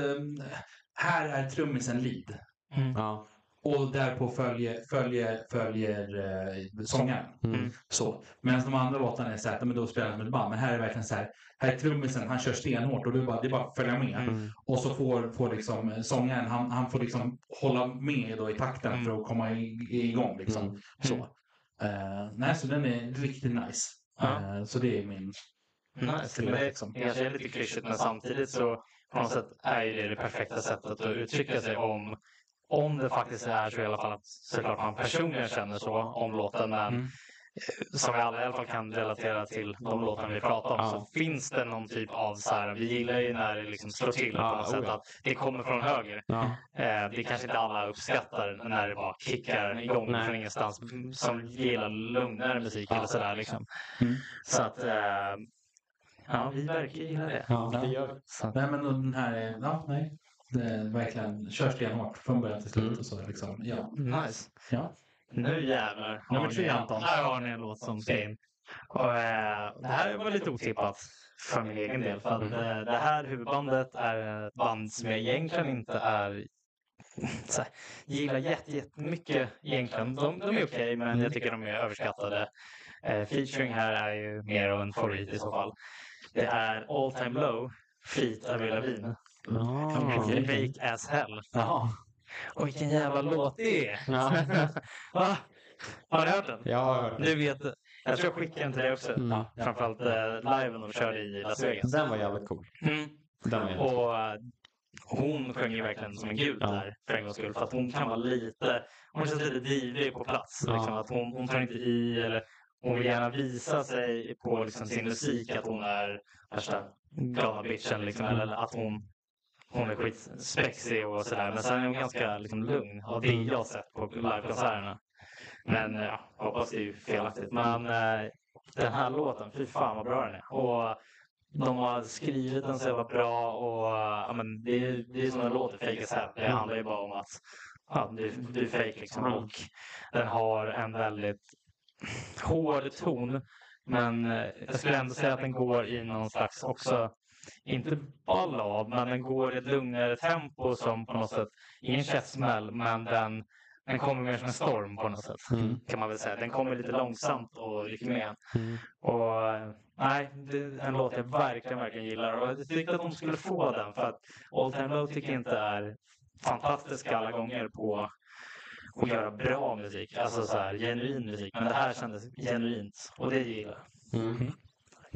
här är trummisen lead. Mm. Ja. Och därpå följer, följer, följer eh, sångaren. Mm. Så. Medan de andra låtarna är så här, men då spelar de ett band. Men här är verkligen så här, här är trummisen, han kör stenhårt och är bara, det är bara att följa med. Mm. Och så får, får liksom eh, sångaren, han, han får liksom hålla med då i takten Mm. för att komma i, igång. Liksom. Mm. Så. Eh, nej, så den är riktigt nice. Eh, så det är min... Nice. till Men det, liksom. kanske är lite klyschigt men samtidigt så på något sätt är det det perfekta sättet att uttrycka sig om om det faktiskt är så i alla fall att såklart man personligen känner så om låten men Mm. eh, som vi alla i alla fall kan relatera till de låtarna vi pratar om Ja. så finns det någon typ av så här, vi gillar ju när det liksom slår till Ja, på något oh sätt ja. att det kommer från höger. Ja. Eh, det kanske inte alla uppskattar när det bara kickar igång Nej. från ingenstans som gillar lugnare musik Ja. eller sådär liksom. Mm. Så att eh, ja, vi verkar gilla det. ja, det gör vi. Så Nej, men den här är... Ja, nej. Det verkligen kör stenhårt från början till slut. Mm. Och så liksom, ja. Nice. Ja. Nu jävlar. Nummer tre, Anton. Här har ni en låt som ska in. Och, eh, det här var lite otippat för min egen del. För att, eh, det här huvudbandet är ett band som jag egentligen inte är så här, gillar jätte- jättemycket egentligen. De, de är okej, men jag tycker de är överskattade. Eh, featuring här är ju mer av en favorit i så fall. Det är All Time Low, feat Avril Lavigne. Ah. Fake as hell. Jaha. Och vilken jävla låt det är! Ja. Va? Har du hört den? Jag har hört Du det. vet, jag tror jag skickade den till dig också. Mm. Ja, framförallt eh, liven de körde i Las Vegas. Den var jävligt cool. Mm. Den var jävligt cool. Och eh, hon sjöng ju verkligen som en gud Ja. där för en gångs skull. För att hon kan vara lite, hon känns lite divig på plats. Ja. Liksom, att hon, hon tar inte i eller hon vill gärna visa sig på liksom, sin musik att hon är värsta galna bitchen. Liksom, eller att hon, hon är skitspexig och sådär. Men sen är hon ganska liksom, lugn av det jag har sett på livekonserterna. Men eh, ja, hoppas det är felaktigt. Men eh, den här låten, fy fan vad bra den är. Och de har skrivit den så jävla bra och ja, men det, är, det är som en låt i Fake as Hell. Det handlar ju bara om att ja, du, du är fake liksom. Och den har en väldigt hård ton. Men eh, jag skulle ändå säga att den går i någon slags också, inte ballad, men den går i ett lugnare tempo som på något sätt, ingen käftsmäll, men den, den kommer mer som en storm på något sätt. Mm. Kan man väl säga. Den kommer lite långsamt och rycker med. Mm. Och nej, det är en låt jag verkligen, verkligen gillar. Och jag tyckte att de skulle få den för att All Time Low tycker jag inte är fantastiska alla gånger på att göra bra musik. Alltså så här genuin musik. Men det här kändes genuint och det gillar jag. Mm.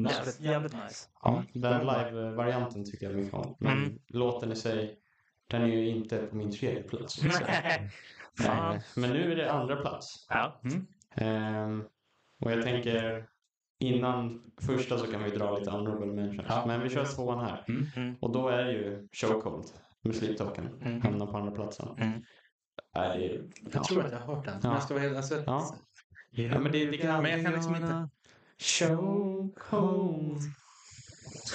Jävligt, jävligt nice. Ja, den live-varianten tycker jag mycket om. Men Mm. låten i sig, den är ju inte på min tredje plats. Nej, Men nu är det andra plats. Ja. Ehm, och jag tänker, innan första så kan vi dra lite honorable mentions. Ja. Men vi kör tvåan här. Mm. Och då är det ju Chokehold med Sleep Token. Mm. Hamnar på andra platsen. Mm. Är, Jag tror att jag har hört den. Ja. Men jag ska vara helt... Alltså, Ja. ja, men det, det kan... Men jag kan liksom inte... Chokehold.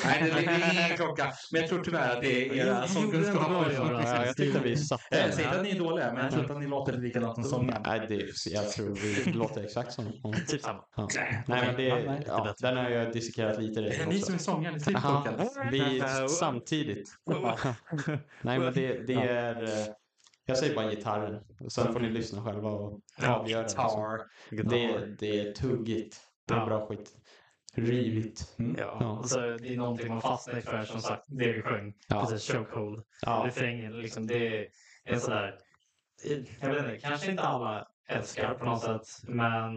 Nej, det det är ingen klocka. Men jag tror tyvärr att det är era sångkunskaper. Ja, jag tyckte vi satte Jag säger inte att ni är dåliga, men jag tror inte att ni låter likadant som. Nej, det, jag tror vi låter exakt som. Typ samma. Ja. Nej, men det, Ja, den har jag dissekerat lite Är det redan ni som är sångaren i Sleep Aha, Token? vi samtidigt. Nej, men det, det är... eh, Jag säger bara gitarren. Sen får ni lyssna själva och avgöra. Det, det är tuggigt. Det är Ja. bra skit. Rivigt. Mm. Ja, Ja. och så det är någonting man fastnar för som sagt, det vi sjöng. Ja. Precis, chokehold. Ja. Refrängen, liksom, det är en sådär... Jag vet inte, kanske inte alla älskar på något sätt, men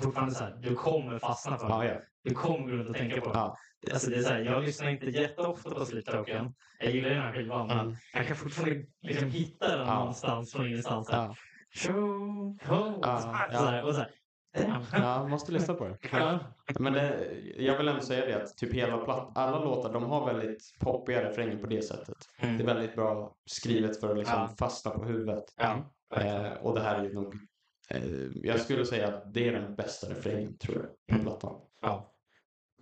fortfarande så här, du kommer fastna för det. ja. Du kommer gå runt och tänka på det. Ja. Alltså, det är så här, jag lyssnar inte jätteofta på Sleep Token. Jag gillar den här skivan, men Mm. jag kan fortfarande liksom hitta den Ja. någonstans från ingenstans. här, Ja. Chokehold. Ja, och så här. Ja, måste lyssna på det. Ja. Men det, jag vill ändå säga det att typ hela platt, alla låtar de har väldigt poppiga refränger på det sättet. Mm. Det är väldigt bra skrivet för att liksom Ja. fastna på huvudet. Ja, Eh, och det här är ju nog, eh, jag skulle säga att det är den bästa refrängen tror jag på plattan. Ja.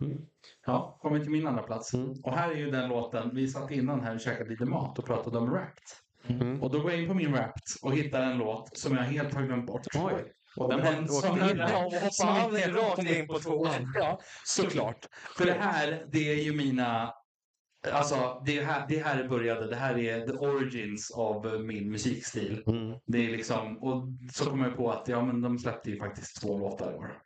Mm. Ja, kommer till min andra plats. Mm. Och här är ju den låten, vi satt innan här och käkade lite mat och pratade om Wrapped. Mm. Och då går jag in på min Wrapped och hittar en låt som jag helt har glömt bort. Oj. Och den Men har som åkt in. jag- Ja, som hoppa inte- rakt in på tvåan. Ja, såklart. För det här, det är ju mina... Alltså, det här, det här började. Det här är the origins av min musikstil. Mm. Det är liksom, och så kom jag på att ja, men de släppte ju faktiskt två låtar i år.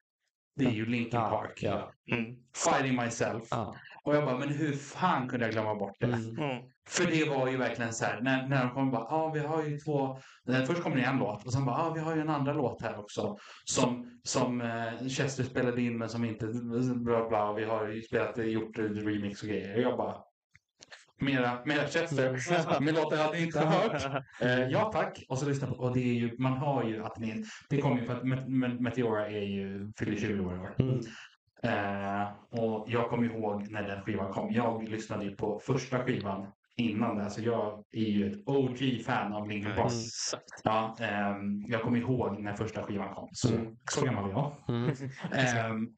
Det är ju Linkin Ja, Park. ja. Mm. Fighting Myself. Ja. Och jag bara, men hur fan kunde jag glömma bort det? Mm. Mm. För det var ju verkligen så här, när, när de kom bara, ja ah, vi har ju två, eh, först kom det en låt och sen bara, ja ah, vi har ju en andra låt här också som, som eh, Chester spelade in men som inte, bla bla, vi har ju spelat, gjort remix och grejer. Och jag bara, mera, mera Chester, men låtar jag hade inte hört. Eh, ja tack, och så lyssna på, och det är ju, man har ju att ni, det kommer ju för att Met- Met- Meteora är ju, fyller 20 år i år. Mm. Eh, och jag kommer ihåg när den skivan kom. Jag lyssnade ju på första skivan innan det. Så jag är ju ett OG-fan av Linkin Park. Exakt. Ja, ehm, jag kommer ihåg när första skivan kom. Så, Mm. så gammal är jag. Mm. Ehm,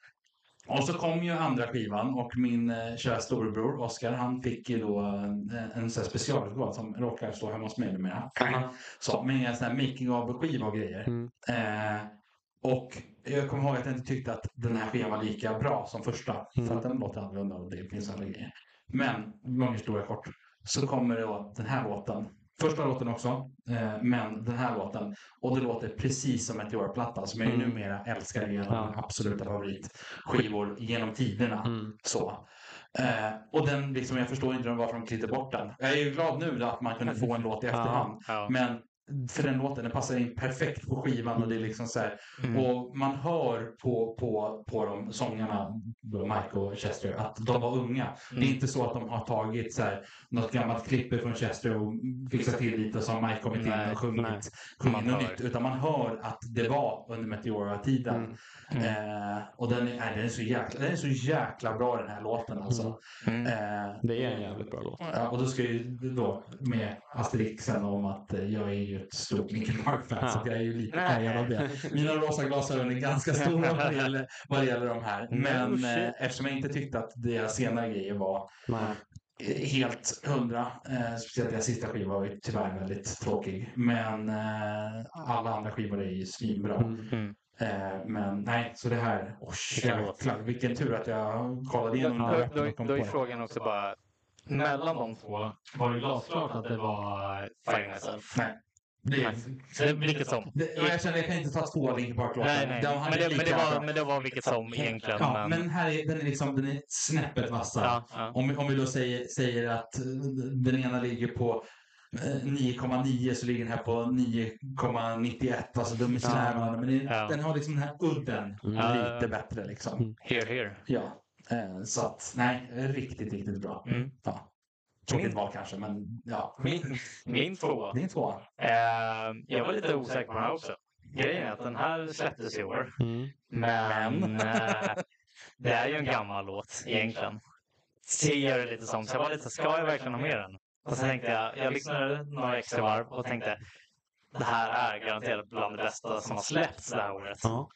Och så kom ju andra skivan och min eh, kära storebror Oskar han fick ju då en, en sån här specialutgåva som råkar stå hemma hos mig numera. Så, med en sån här making of-skiva och grejer. Mm. Eh, och jag kommer ihåg att jag inte tyckte att den här skivan var lika bra som första. Mm. För att den låter annorlunda och det finns andra grejer. Men, lång historia kort, så kommer då den här låten. Första låten också, eh, men den här låten. Och det låter precis som Meteor-platta som jag Mm. numera älskar. Det är en av mina absoluta favoritskivor genom tiderna. Mm. Så. Eh, och den, liksom, jag förstår inte varför de klippte bort den. Jag är ju glad nu att man kunde få en låt i efterhand. Men för den låten, den passar in perfekt på skivan och det är liksom så här. Mm. Och man hör på, på, på de sångarna, Mike och Chester, att de var unga. Det är Mm. inte så att de har tagit så här, något gammalt klipp från Chester och fixat till lite som Mike kommit in Nej, och sjungit, sjungit något hör. nytt. Utan man hör att det var under Meteora-tiden. Mm. Eh, och den är, den, är så jäkla, den är så jäkla bra den här låten alltså. Mm. Eh, Det är en jävligt bra låt. Ja, och då ska ju då med asterixen om att eh, jag är ju ett stort Linkin Park-fan Ja. så jag är ju lite färgad av det. Mina rosa glasögon är ganska stora vad det gäller, vad det gäller de här. Men No shit. eh, eftersom jag inte tyckte att deras senare grejer var Nej. eh, helt hundra, eh, speciellt deras sista skiva var ju tyvärr väldigt tråkig. Men eh, alla andra skivor är ju svinbra. Mm. Mm. Eh, men nej, så det här, åh jäklar, vilken tur att jag kollade igenom Då, här då, då på är det. frågan också bara, mellan de två, var det glasklart att det var Fighting Myself? Nej. Det Det, vilket som. Det, ja, jag känner jag kan inte ta två Linkin. Nej, nej. De Men det, men, det var, men det var vilket som egentligen. Ja, men här är, den är liksom den är snäppet vassare. ja, ja. Om, vi, om vi då säger, säger att eh, den ena ligger på eh, 9,9 så ligger den här på 9,91. Alltså de är så Ja. Men Ja. den har liksom den här udden Mm. lite bättre liksom. Here, here. Ja. Eh, så att, nej, riktigt, riktigt bra. Mm. Ja. Tråkigt Min- val kanske, men ja. Min, min tvåa. Det är en tvåa. Eh, jag var lite osäker på den här också. Grejen är att den här släpptes i år. Mm. Men eh, det är ju en gammal låt egentligen. Ser det lite som. Så jag var lite, ska jag verkligen ha med den? Och så tänkte jag, jag lyssnade några extra varv och tänkte det här är garanterat bland det bästa som har släppts det här året. Ja.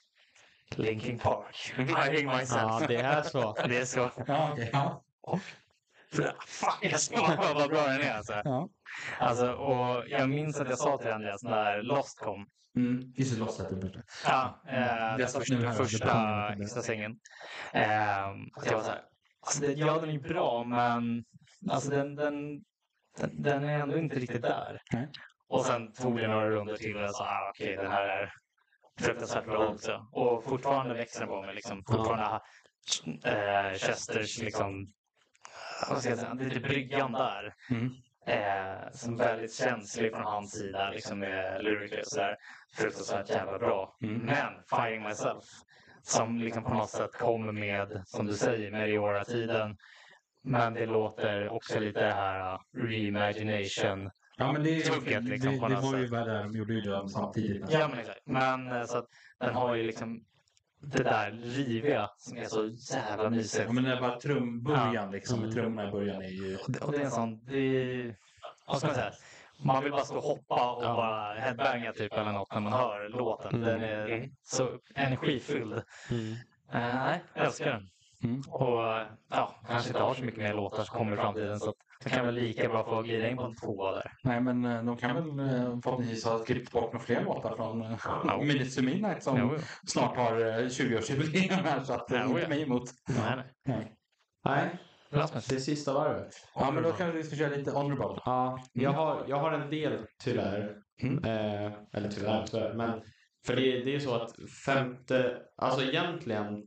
Linkin Park. Fighting myself. ja, det är så. Det är så. Ja, okej. ja. Fan, jag ska vad bra den är alltså. Ja. alltså. Och jag minns att jag sa till Andreas när Lost kom. Mm. Just det, Lost det första. Ja, eh, den satt första, här det. extra sängen. Eh, att jag var så här, alltså det, ja den är bra men alltså den, den, den, den är ändå inte riktigt där. Nej. Och sen tog det några runder till och jag sa ah, okej den här är fruktansvärt bra också. Och fortfarande växer den på mig liksom. Fortfarande eh, Chesters liksom, vad ska jag säga, lite bryggan där. Mm. Eh, som väldigt känslig från hans sida, liksom med lyrically och sådär. Fruktansvärt jävla bra. Mm. Men Fighting Myself, som liksom på något sätt kommer med, som du säger, Meriora-tiden. Men det låter också lite det här uh, reimagination. Ja, men det, Tugget, liksom, det, det var ju sätt. vad det de gjorde ju det samtidigt. Ja, men exakt. Men eh, så att den har ju liksom det där riviga som är så jävla mysigt. Ja, men det är bara trumbörjan liksom. Mm. Med trummorna i början är ju... Och det, och det är en sån, det är, vad ska man säga? Man vill bara stå och hoppa och Ja. bara headbanga typ eller något när man hör låten. Mm. Den är så energifylld. Mm. Eh, nej, jag älskar den. Mm. Och eh, ja, kanske inte har så mycket mer låtar som kommer i framtiden så att det kan väl lika bra få glida in på en tvåa där. Nej, men eh, de kan väl eh, förhoppningsvis ha klippt bort några fler låtar från uh, Minutes to Midnight som jo. snart har uh, 20-årsjubileum här. Så att Ja, inte mig emot. Nej, nej. Nej. Nej, Rasmus. det är sista varvet. Ja, men då kanske vi ska köra lite honorable. Ja, jag har, jag har en del tyvärr. Mm. Eh, eller tyvärr, tyvärr. Men för det, det är så att femte, alltså egentligen,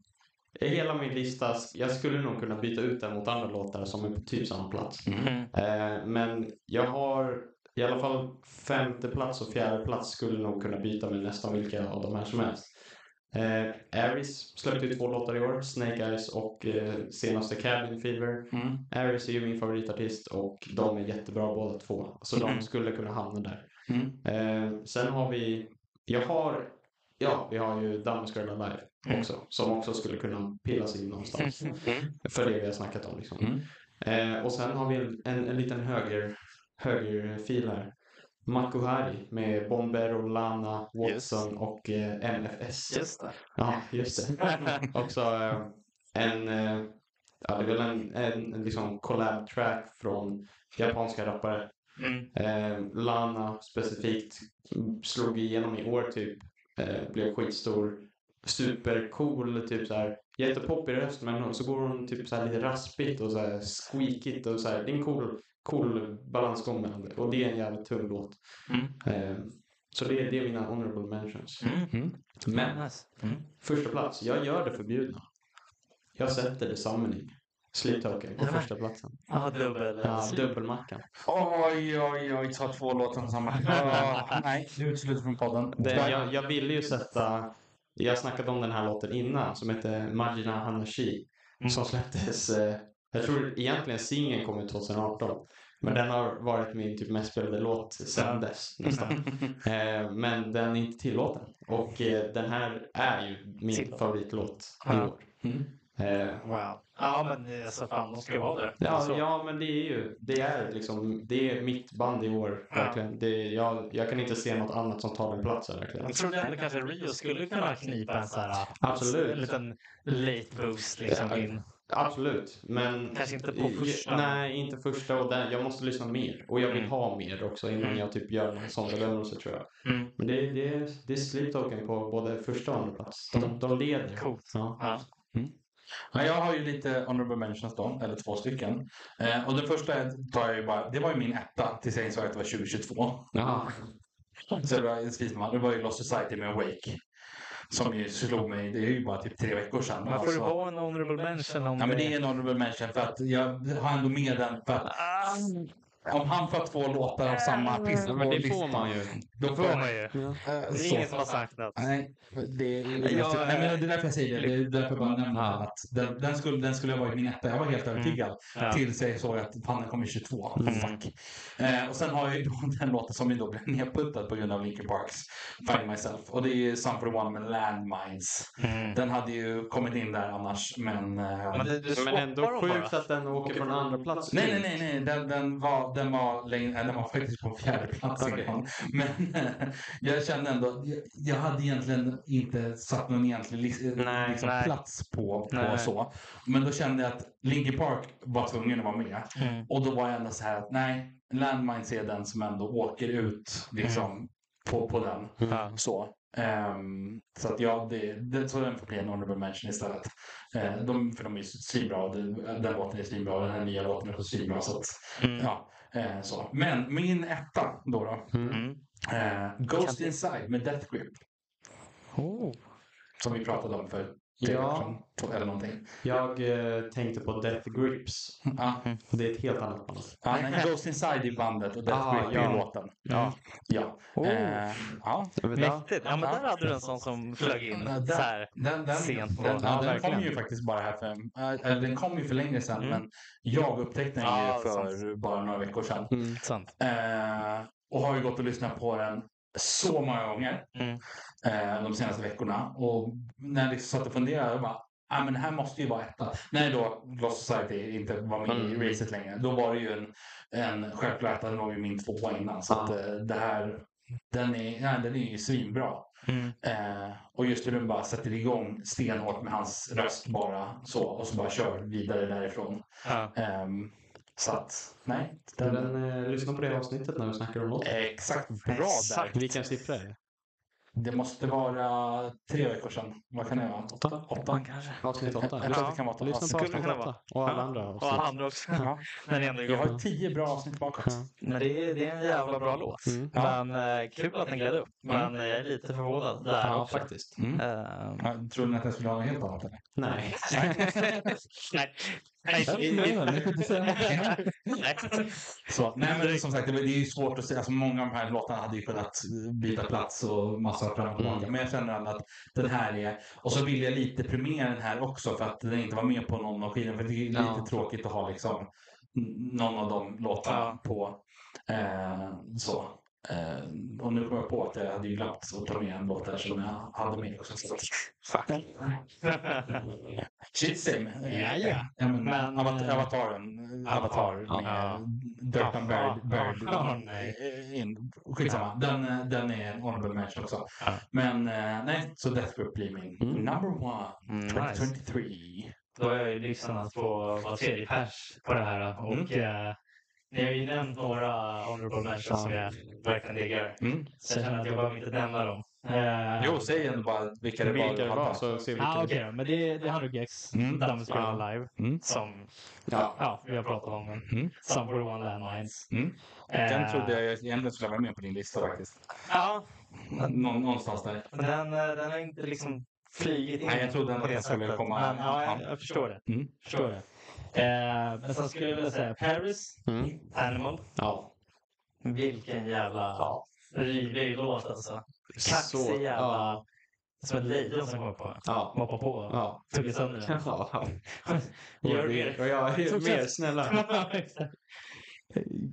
hela min lista, jag skulle nog kunna byta ut den mot andra låtar som är på typ samma plats. Mm. Eh, men jag har i alla fall femte plats och fjärde plats skulle nog kunna byta med nästan vilka av de här som helst. Eh, Aris släppte ju två låtar i år, Snake Eyes och eh, senaste Cabin Fever. Mm. Aris är ju min favoritartist och de är jättebra båda två. Så Mm. de skulle kunna hamna där. Mm. Eh, sen har vi, jag har, ja vi har ju Dammes Girl Mm. också. Som också skulle kunna pillas in någonstans. För det vi har snackat om liksom. Mm. Eh, och sen har vi en, en, en liten höger, högerfil här. Makuhari med Bombero, Lana, Watson och eh, MFS. Just det. Ja, just det. Också, eh, en, eh, ja det är väl en, en, en liksom collab track från japanska rappare. Mm. Eh, Lana specifikt slog igenom i år typ. Eh, blev skitstor. Supercool, typ så här. Jättepoppig röst men så går hon typ så här lite raspigt och så här squeakigt och så här. Det är en cool, cool balansgång mellan det. Och det är en jävligt tung låt. Mm. Eh, så det, det är mina honorable mentions. Mm. Men Nice. Mm. första plats, jag gör det förbjudna. Jag sätter The Summoning. Sleep Token på men- första platsen. Ja, dubbel. Ja, dubbelmackan. Oj, oj, oj, ta två låtar från samma. Åh, nej, du utesluter från podden. Det, jag, jag ville ju sätta, jag snackade om den här låten innan som heter Majina Hanashi. Mm. Som släpptes, eh, jag tror egentligen singeln kom ut 2018. Men den har varit min typ mest spelade låt sedan dess nästan. Eh, men den är inte tillåten. Och eh, den här är ju min favoritlåt i år. Mm. Eh, Wow. Ja, men eh, alltså fan, de ska vara det. Ja, Alltså. ja, men det är ju, det är liksom, det är mitt band i år, Ja. verkligen. Det, jag, jag kan inte se något annat som tar den platsen, verkligen. Jag trodde ändå kanske Rio skulle kunna knipa en så här Absolut. en liten late boost liksom Ja. in. Absolut, men... Kanske inte på första. Nej, inte första och den, jag måste lyssna mer. Och jag vill Mm. ha mer också innan Mm. jag typ gör en sån bedömelse tror jag. Mm. Men det, det, det är Sleep Token på både första och andra plats. De, de leder. Coolt. Ja. Ja. Ja, jag har ju lite honorable mentions då, eller två stycken. Eh, och den första tar jag ju bara, det var ju min etta tills jag insåg att det var 2022. Ja. Så det var, det var ju Lost Society med Awake. Som ju slog mig, det är ju bara typ tre veckor sedan. Men får det Alltså. vara en honorable mention om Ja men det är en honorable mention för att jag har ändå med den för att Ah, om han får två låtar av samma artist Ja, på men det får man ju. Då får man ju. Det är så- ingen som har sagt något. Nej, det är, det, Jag- nej, men det är därför jag säger det. Det är därför jag bara nämner att den, den, skulle, den skulle ha varit min etta. Jag var helt övertygad. Ja. Tills jag såg att fan den kommer 22. Mm. Fuck. Eh, och sen har jag ju den låten som ju då blev nedputtad på grund av Linkin Parks Find Myself. Och det är ju Some for the One med Landmines. Mm. Den hade ju kommit in där annars, men... eh, Men, det, du Men ändå sjukt att den åker från andra plats. Nej, nej, nej, nej. Den, den, var, den, var längre, den var faktiskt på fjärde plats. Okej. Men eh, jag kände ändå, jag, jag hade egentligen inte satt någon egentlig lis- Nej, liksom, nej. plats på, på Nej. så. Men då kände jag att Linkin Park var tvungen att vara med. Mm. Och då var jag ändå så här att nej, Landmines är den som ändå åker ut liksom, på, på den. Ja. Så. Ehm, så att ja, det, det, så den får bli en honorable mention istället. Eh, de, för de är ju svinbra. Den, låten är svinbra. Den här nya låten är svinbra. Så att, Mm. ja, eh, så. Men min etta då. då Mm. Mm. eh, Ghost Inside med Death Grip. Oh. Som vi pratade om för Ja. sedan. två- Eller någonting. Jag eh, tänkte på Death Grips. Ja. Och det är ett helt annat band. Ja, nej, Ghost Inside i bandet och Death Ah, Grip ja. i låten. Ja. Ja. Oh. Eh, ja. Mäktigt. Ja, men där hade du en sån som flög in. Ja, Så här. Den, den, Sent på- den, Ja, ja, den kom ju faktiskt bara här för, äh, eller den kom ju för länge sedan Mm. men jag upptäckte den Ja, ju för bara några veckor sedan. Mm. Sant. Eh, och har ju gått och lyssnat på den så många gånger Mm. eh, de senaste veckorna. Och när jag liksom satt och funderade, jag bara, ah, men det här måste ju vara etta. När då Lost Society inte var med Mm. i racet längre, då var det ju en, en självklart etta, den var ju min tvåa innan. Så Ja. att, eh, det här, den är, den är ju svinbra. Mm. Eh, och just hur den bara sätter igång stenhårt med hans röst bara så och så bara kör vidare därifrån. Ja. Så att, nej. Den, Den, eh, lyssna på det avsnittet när vi snackar om låten. exakt bra Exakt. där. Vilken siffra är det? Det måste vara tre veckor sedan. Vad kan det vara? Åtta? Åtta? kanske. Avsnitt åtta. Jag tror att det kan vara åtta. Lyssna på Skulle avsnitt kunna åtta. vara. Och alla Ja. andra Och avsnitt. andra också. Ja. Men det är ändå Jag har tio bra avsnitt bakåt. Ja. Men det är, det är en jävla bra låt. Mm. Ja. Men eh, kul att den gled upp. Men jag är lite förvånad där Ja, också. faktiskt. Mm. Ehm, Ja, Tror ni att jag skulle ha något helt annat? Eller? Nej. Nej. Nej. Så, nej, men som sagt, det är ju svårt att säga. Alltså, många av de här låtarna hade ju kunnat byta plats och massa fram och tillbaka. Men jag känner ändå att den här är... Och så vill jag lite premiera den här också för att den inte var med på någon av skivorna. För det är lite Ja. tråkigt att ha liksom någon av de låtarna Ja. på. Eh, så. Eh, och nu kom jag på att jag hade ju glömt att ta med en låt där som jag hade med också. Så. Shitsim. Ja, ja. men, Men, avat- eh, avataren. Avatar med Ja. Durkan Bird. Bird Ja, nej. in. Skitsamma. Den, eh, den är en honorable mention också. Ja. Men eh, nej, så Death Grip blir min Mm. number one Mm, nice. 2023. då har jag ju lyssnat på var tredje pers på det här. Och eh, ni har ju nämnt några honorable mentions som jag verkligen diggar. Mm. Så jag känner att jag behöver inte nämna dem. Eh, Jo, säg ändå bara vilka det var. Vilka du det var hade. så ser vi Ah, vilka Okej då, men det är, det är 100 Gex. Mm. De spelar live. Mm. Som Ja. ja, vi har pratat om. den. Mm. Some 41 Landmines. Mm. Eh, Den trodde jag egentligen skulle vara med på din lista faktiskt. Ja, Nå- någonstans där. den, eh, den har inte liksom flygit in Nej, jag trodde ändå på det den sättet. komma- Men, ja, jag, ja. jag förstår det. Mm. Förstår det. Eh, men sen skulle jag vilja säga Paris, Mm. Animal. Ja. Vilken jävla rivig låt alltså. Kaxig Så- jävla... Ja. Som ett lejon som kommer på. Ja. Moppar på Ja. tuggar sönder den. Ja. Gör det. Och jag är mer snälla.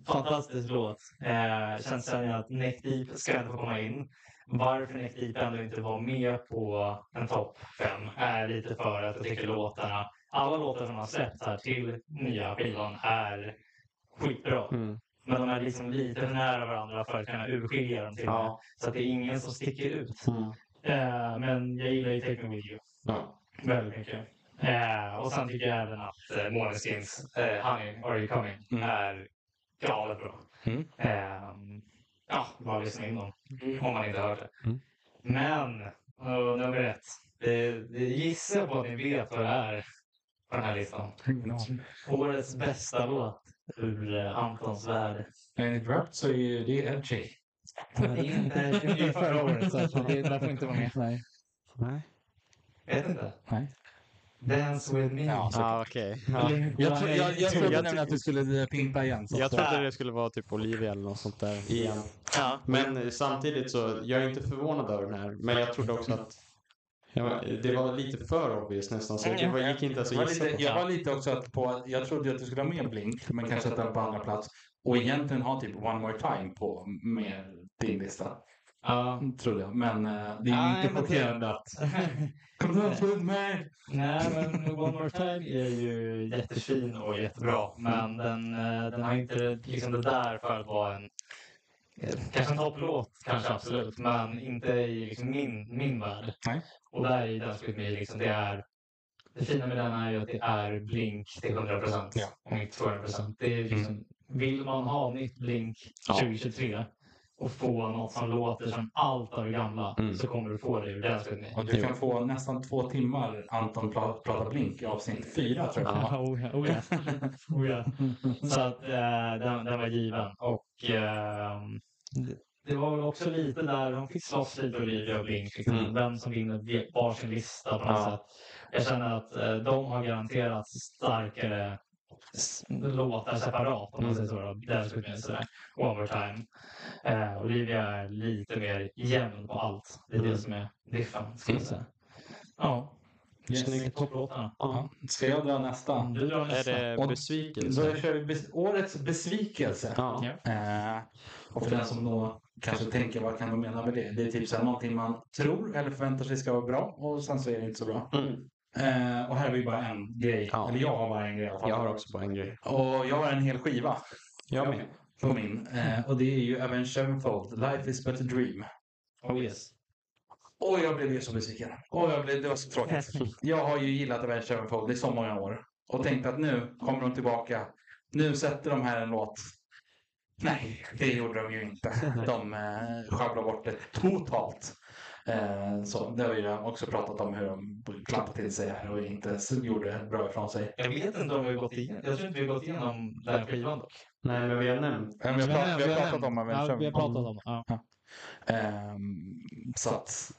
Fantastisk låt. Eh, känns som att Neck Deep ska inte få komma in. Varför Neck Deep ändå inte var med på en topp fem är lite för att jag tycker låtarna, alla låtar som har släppts här till nya skivan är skitbra. Mm. Men de är liksom lite för nära varandra för att kunna urskilja dem till. Ja. Så att det är ingen som sticker ut. Mm. Eh, men jag gillar ju Take Me With You Ja. väldigt mycket. Eh, och sen tycker jag även att eh, Måneskins eh, Honey, Are You Coming Mm. är galet bra. Mm. Ehm, ja, bara lyssna in dem om man inte hört det. Mm. Men, uh, nummer ett. Det gissar på att ni vet vad det är på den här listan. Årets bästa låt ur uh, Antons värld. Enligt Rap så är ju det edgy. Men det är inte det är förra året, så det där får inte vara med. Nej. Nej. Vet inte. Nej. Dance with me. Ja, så- Ja, okej. Ja. Jag, tro, jag, jag trodde Jag- nämligen att du skulle pimpa igen. Så Jag att- trodde det skulle vara typ Olivia eller något sånt där igen. Ja. Men eh, samtidigt så, jag är inte förvånad över den här. Men jag trodde också att jag var, det var lite för obvious nästan. Så det var, gick inte ens jag, att gissa lite, på. jag var lite också att på, jag trodde att du skulle ha med Blink, men kanske sätta den på andra plats. Och egentligen ha typ One More Time på med din lista. Ja. Trodde jag. Men eh, det är inte chockerande att... Kom dans med mig! Nej, men One More Time är ju jättefin och jättebra. Men den, eh, den har inte liksom det där för att vara en... eh, Kanske en topplåt, kanske absolut. Men inte i liksom min, min värld. Nej. Och där i Dance With Me, liksom, det är... Det fina med den är ju att det är Blink till 100 procent. Ja. Och inte 200 procent. Det är liksom... Vill man ha nytt Blink Ja. 2023 och få något som låter som allt av det gamla Mm. så kommer du få det ur Dance With Me. Och du kan få nästan två timmar Anton pra- pratar Blink i avsnitt fyra tror jag. Ja, oh ja, oh ja. Oh ja. Så att eh, den, den var given. Och eh, det- det var väl också lite där de fick slåss lite Olivia och Blink. Liksom, Mm. Vem som vinner varsin lista på något Ja. sätt. Jag känner att eh, de har garanterat starkare låtar separat om man säger så. då. Dance with me sådär. One more time. Eh, Olivia är lite mer jämn på allt. Det är det Mm. som är diffen. Ska jag säga. Ja. Snyggt. Topplåtarna. Ja. Ska jag dra nästa? Du drar Är nästa. det Och- besvikelse? Då kör vi bes- årets besvikelse. Ja. Eh, och för den som då kanske tänker vad kan de mena med det? Det är typ så här, någonting man tror eller förväntar sig ska vara bra och sen så är det inte så bra. Mm. Eh, och här har vi bara en grej. Ja. Eller jag har bara en grej i alla fall. Jag har också bara en grej. Och jag har en hel skiva Jag med. på min. Eh, och det är ju Avenged Sevenfold, Life is but a dream. Oh yes. Och jag blev ju så besviken. Och jag blev, det var så tråkigt. Jag har ju gillat Avenged Sevenfold i så många år. Och tänkte att nu kommer de tillbaka. Nu sätter de här en låt. Nej, det gjorde de ju inte. De eh, sjabblade bort det totalt. Eh, så det har vi ju också pratat om hur de klappade till sig här och inte gjorde bra ifrån sig. Jag vet inte om vi har gått igenom. Jag tror inte vi har gått igenom den skivan dock. Nej, men vi har nämnt. Men vi, har pratat, vi har pratat om Avenged Ja, vi har pratat om ja. Ehm, så att,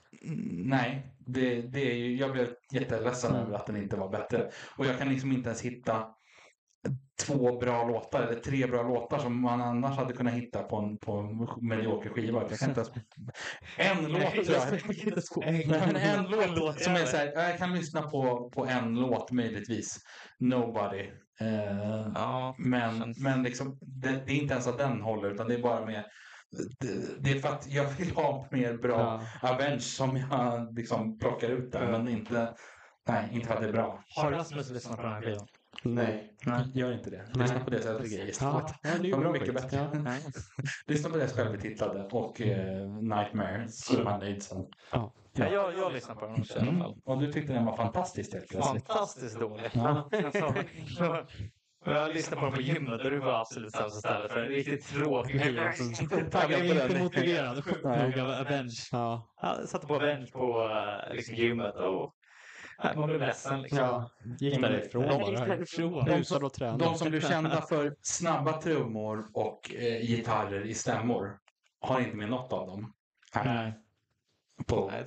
nej, det, det är ju, jag blev jätteledsen över att den inte var bättre. Och jag kan liksom inte ens hitta två bra låtar eller tre bra låtar som man annars hade kunnat hitta på en, på en medioker skiva. Jag kan inte ens, en låt tror jag. Men en låt som är så här, jag kan lyssna på, på en låt möjligtvis. Nobody. Eh, Ja. men, Känns- men liksom, det, det är inte ens att den håller utan det är bara med det, det är för att jag vill ha mer bra Ja. Avenge som jag liksom plockar ut där. Men inte, nej, inte för att det är bra. Har Rasmus lyssnat på den här skivan? Nej. Gör inte det. Lyssna på deras äldre grejer istället. Ja, ja, det är är mycket bättre. Ja. Lyssna på deras självbetitlade och eh, Nightmare så är man nöjd sen. Ja, jag, jag lyssnar på den också i alla Mm. fall. Och du tyckte den var fantastisk helt plötsligt. Fantastiskt dålig. Ja. Alltså, jag lyssnade på den på gymmet och det var absolut sämsta stället för en riktigt tråkig skiva. Jag blev inte motiverad sjukt nog av Avenge. Ja. Jag satte på Avenge på eh, liksom, gymmet och man blev ledsen. Liksom. ja. Gick därifrån bara. och tränade. De som blev kända för snabba trummor och eh, gitarrer i stämmor har inte med något av dem. Här Nej. på, Nej,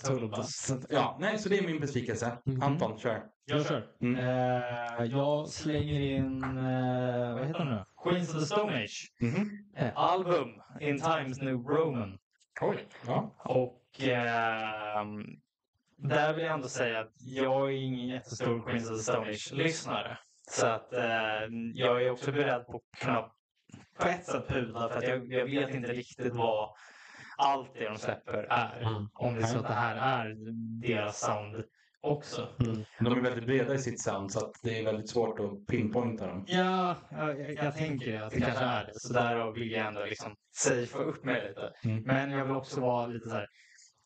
ja, nej, så det är min besvikelse. Mhm. Anton, kör. Jag kör. Mm. Eh, jag slänger in, eh, vad heter den nu? Queens of the Stone Age. Mhm. Eh, album In Times New Roman. Oj. Ja. Och ehm, där vill jag ändå säga att jag är ingen jättestor Queens of the Stone Age-lyssnare. Så att eh, jag är också beredd på att kunna på ett sätt pudla för att jag, jag vet inte riktigt vad allt det de släpper är. Mm. Om det är så att det här är deras sound också. De är väldigt breda i sitt sound så det är väldigt svårt att pinpointa dem. Ja, jag, jag, jag tänker att det kanske är det. Så därav vill jag ändå liksom safea upp mig lite. Mm. Men jag vill också vara lite så här.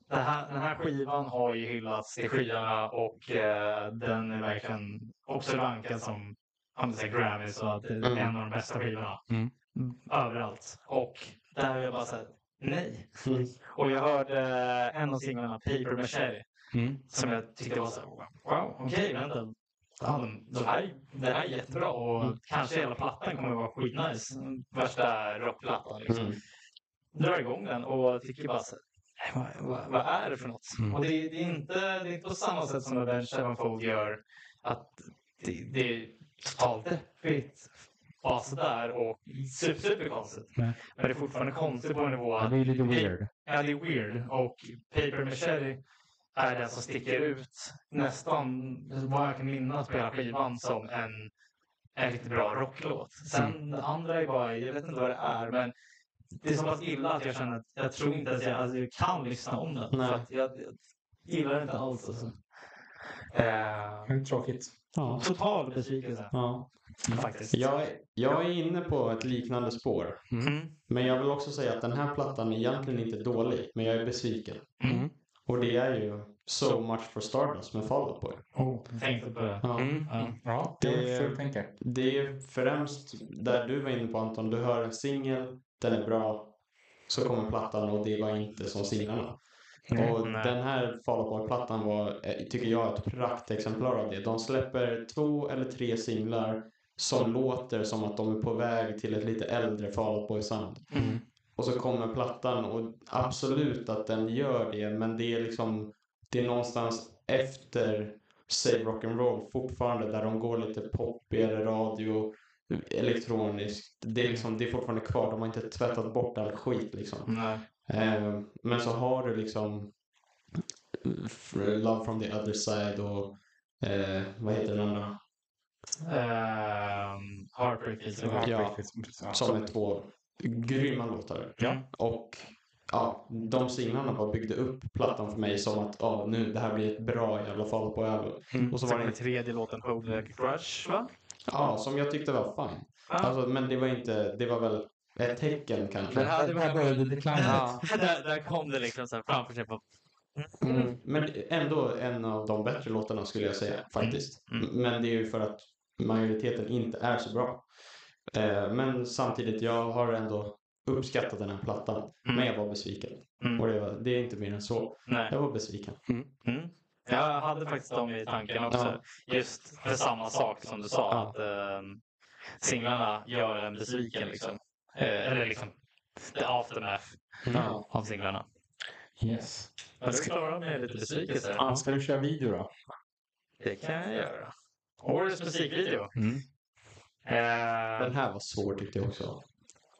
Det här, den här skivan har ju hyllats till skyarna och eh, den är verkligen också rankad som det Grammys och att det är Mm. en av de bästa skivorna. Mm. Överallt. Och där är jag bara såhär, nej. Mm. Och jag hörde en av singlarna, Paper Machete, Mm. som jag tyckte var så här, wow, okej, vänta. Ja, de, de här, det här är jättebra och kanske hela plattan kommer att vara skitnice. Värsta rockplattan liksom. Mm. Drar igång den och tycker bara så här, "Nej, vad, vad, vad är det för något? Mm. Och det, det, är inte, det är inte på samma sätt som Avenged Sevenfold gör att det, det är totalt deppigt bara sådär och super, super konstigt. Men det är fortfarande konstigt på en nivå Ja, att det är lite weird. Ja, det är weird. Och Paper Machete är den som sticker ut nästan, vad jag kan minnas på hela skivan, som en, en riktigt bra rocklåt. Sen det andra är bara, jag vet inte vad det är, men det är så pass illa att jag känner att jag tror inte att jag, alltså, jag kan lyssna om den. Nej. För att jag, jag gillar det inte alls. Alltså. Eh, Tråkigt. Ja. total besvikelse Ja. faktiskt. Jag, är- jag är inne på ett liknande spår. Mm. Men jag vill också säga att den här plattan är egentligen inte dålig, men jag är besviken. Mm. Och det är ju So Much For Stardust med Fall Out Boy. Oh, tänkte på det. Ja. Mm. Ja. Det- är. Det är främst där du var inne på Anton, du hör en singel, den är bra, så kommer plattan och det var inte som singlarna. Och Nej. den här Fall Out Boy-plattan var, eh, tycker jag, ett praktexemplar av det. De släpper två eller tre singlar som låter som att de är på väg till ett lite äldre Fall Out Boy-sound. Mm. Och så kommer plattan och absolut att den gör det, men det är liksom, det är någonstans efter Save Rock'n'Roll fortfarande där de går lite poppigare radio, elektroniskt. Det är liksom, det är fortfarande kvar, de har inte tvättat bort all skit liksom. Nej. Eh, men så har du liksom f- Love from the other side och eh, vad heter den andra? Um, Heartbreak Ja. Som är två grymma låtar. Ja. Och ja, de singlarna bara byggde upp plattan för mig som att ja, nu det här blir ett bra jävla fall på album. Mm. Och så var var det tredje låten Hold Like a Crush, va? Ja, som jag tyckte var fine. Alltså, men det var inte, det var väl ett tecken kanske. Men här, Där började declinet. Ja. där, där kom det liksom så här framför sig. På, Mm. Men ändå en av de bättre låtarna skulle jag säga faktiskt. Mm. Men det är ju för att majoriteten inte är så bra. Eh, men samtidigt, jag har ändå uppskattat den här plattan. Mm. Men jag var besviken. Mm. Och det, var, det är inte mer än så. nej. Jag var besviken. Mm. Jag hade faktiskt dem i tanken också. Just för samma sak som du sa. Att ehm, singlarna gör en besviken liksom. Eh, eller liksom the aftermath Ja. av singlarna. Yes. Men du klarar med lite besvikelse. Ja, ska du köra video då? Det kan jag göra. Årets musikvideo. Mm. Eh, Den här var svår tyckte jag också.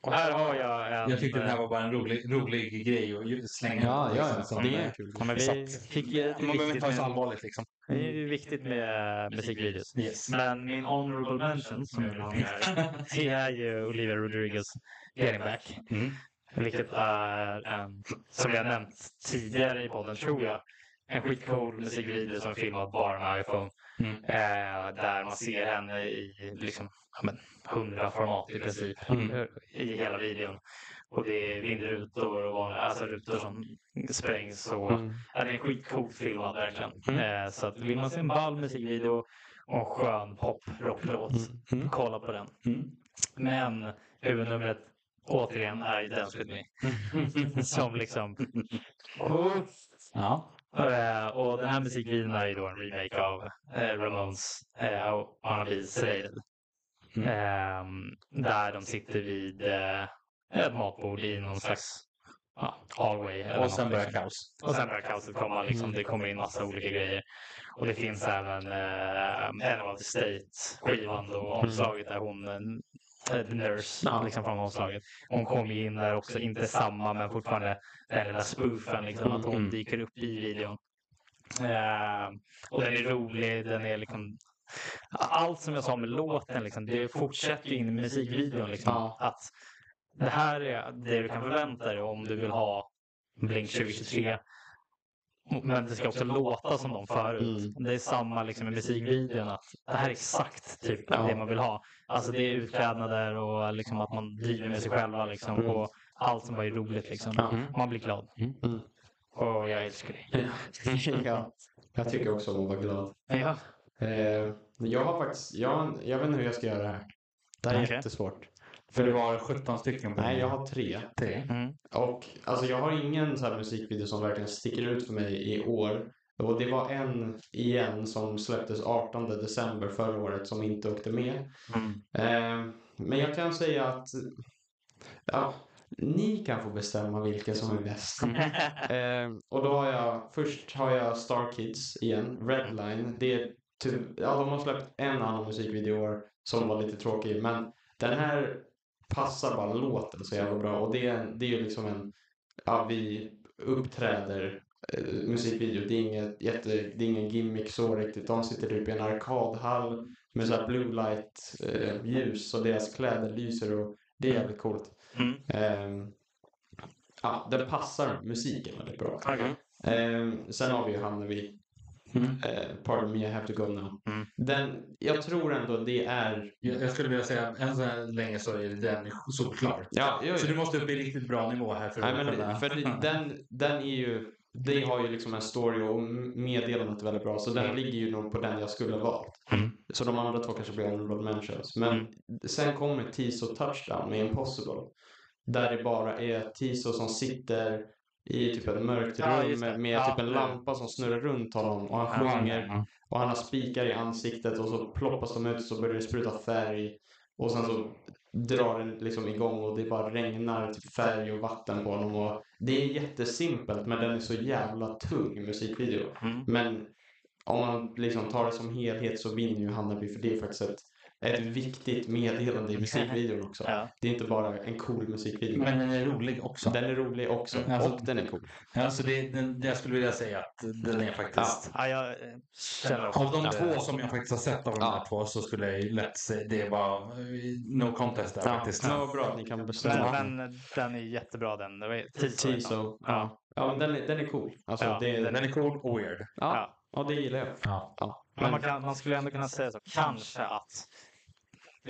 Och här har jag en... Jag tyckte det här var bara en rolig, rolig grej att slänga Ja, ja, liksom, Det eh, är kul. Ja, men vi fick det Man behöver inte ta det så med, allvarligt liksom. det är ju viktigt med musikvideos. Yes. Men min honorable mention som jag vill ha med här, det är ju Olivia Rodrigos Getting Back. Mm. Vilket är en, som jag nämnt tidigare i podden tror jag, en skitcool musikvideo som är filmad bara med iPhone. Mm. Eh, där man ser henne i liksom, men, 100 format i princip Mm. i hela videon. Och det är vindrutor och alltså rutor som sprängs. Och, Mm. ja, det är en skitcoolt filmad verkligen. Mm. Eh, så att vill man se en ball musikvideo och en skön pop-rocklåt, Mm. kolla på den. Mm. Men huvudnumret återigen är Dance With Me. Som liksom... Ja. Eh, och den här musikvideon är ju då en remake av eh, Ramones uh, R&B Slated. Mm. Ehm, där de sitter vid eh, ett matbord i någon slags ja, hallway. Och sen börjar liksom. kaos. Och sen börjar kaoset komma. Liksom, det kommer in massa olika grejer. Och det finns även eh, en av the State-skivan då, omslaget där hon, eh, The Nurse, Ja. liksom från omslaget. Hon kommer in där också, inte samma men fortfarande den lilla spoofen, liksom, att hon Mm. dyker upp i videon. Eh, och den är rolig, den är liksom allt som jag sa med låten, liksom, det fortsätter ju in i musikvideon. Liksom, Ja. att det här är det du kan förvänta dig om du vill ha Blink 2023. Men det ska också låta som de förut. Mm. Det är samma liksom med musikvideon. Att det här är exakt typ Ja. det man vill ha. Alltså det är utklädnader och liksom att man driver med sig själva. Liksom, Mm. och allt som bara är roligt. Liksom. Ja. Man blir glad. Mm. Och jag älskar det. ja. Jag tycker också om att vara glad. Ja. Eh, jag har faktiskt, jag, jag vet inte hur jag ska göra det här. Det här är Okej. jättesvårt. För det var 17 stycken på Nej, jag har tre. tre. Mm. Och alltså jag har ingen så här musikvideo som verkligen sticker ut för mig i år. Och det var en igen som släpptes 18 december förra året som inte åkte med. Mm. Eh, men jag kan säga att ja, ni kan få bestämma vilka som är bäst. Eh, och då har jag, först har jag Star Kids igen, Redline. Det är ty- ja, de har släppt en annan musikvideo i år som var lite tråkig. Men den här passar bara låten så jävla bra. Och det är, en- det är ju liksom en, ja vi uppträder eh, musikvideo. Det är, inget jätte, det är ingen gimmick så riktigt. De sitter typ i en arkadhall med så här blue light eh, ljus och deras kläder lyser och det är jävligt coolt. Mm. Ehm, ja, den passar musiken väldigt bra. Okej. Ehm, sen har vi ju hamnar vi Mm. eh, Pardon me I have to go now. Mm. Den, jag tror ändå det är... Jag, jag skulle vilja säga än så länge så är den solklar. Ja, jo, Så du måste upp i riktigt bra nivå här för Nej, att men för det- den, den är ju... Det har ju liksom en story och meddelandet är väldigt bra. Så den ligger ju nog på den jag skulle ha valt. Mm. Så de andra två kanske blir honorable mentions. Men Mm. sen kommer Tiso Touchdown med Impossible. Där det bara är Tiso som sitter i typ ett mörkt Ja, rum det. med, Ja, typ en lampa som snurrar runt honom och han Ja, sjunger Ja. och han har spikar i ansiktet och så ploppas de ut och så börjar det spruta färg och sen så drar den liksom igång och det bara regnar typ färg och vatten på honom och det är jättesimpelt men den är så jävla tung musikvideo. Mm. Men om man liksom tar det som helhet så vinner ju Hammarby för det är faktiskt ett, ett viktigt meddelande i musikvideon också. Ja. Det är inte bara en cool musikvideo. Men den är rolig också. Den är rolig också Alltså- och den är cool. Alltså det, den, jag skulle vilja säga att den är faktiskt... Ja, jag eh, Av de två som jag faktiskt har sett av de här Ja. två så skulle jag ju lätt säga det var eh, no contest där faktiskt. vad bra att ni kan bestämma. Men, men den är jättebra den. Det var Tiso. Ja. Ja, men den är, den är cool. Alltså, Ja, det, Den är cool och weird. ja, Ja. ja, det gillar jag. Ja. Ja. Men man, kan, man skulle ändå kunna säga så, kanske att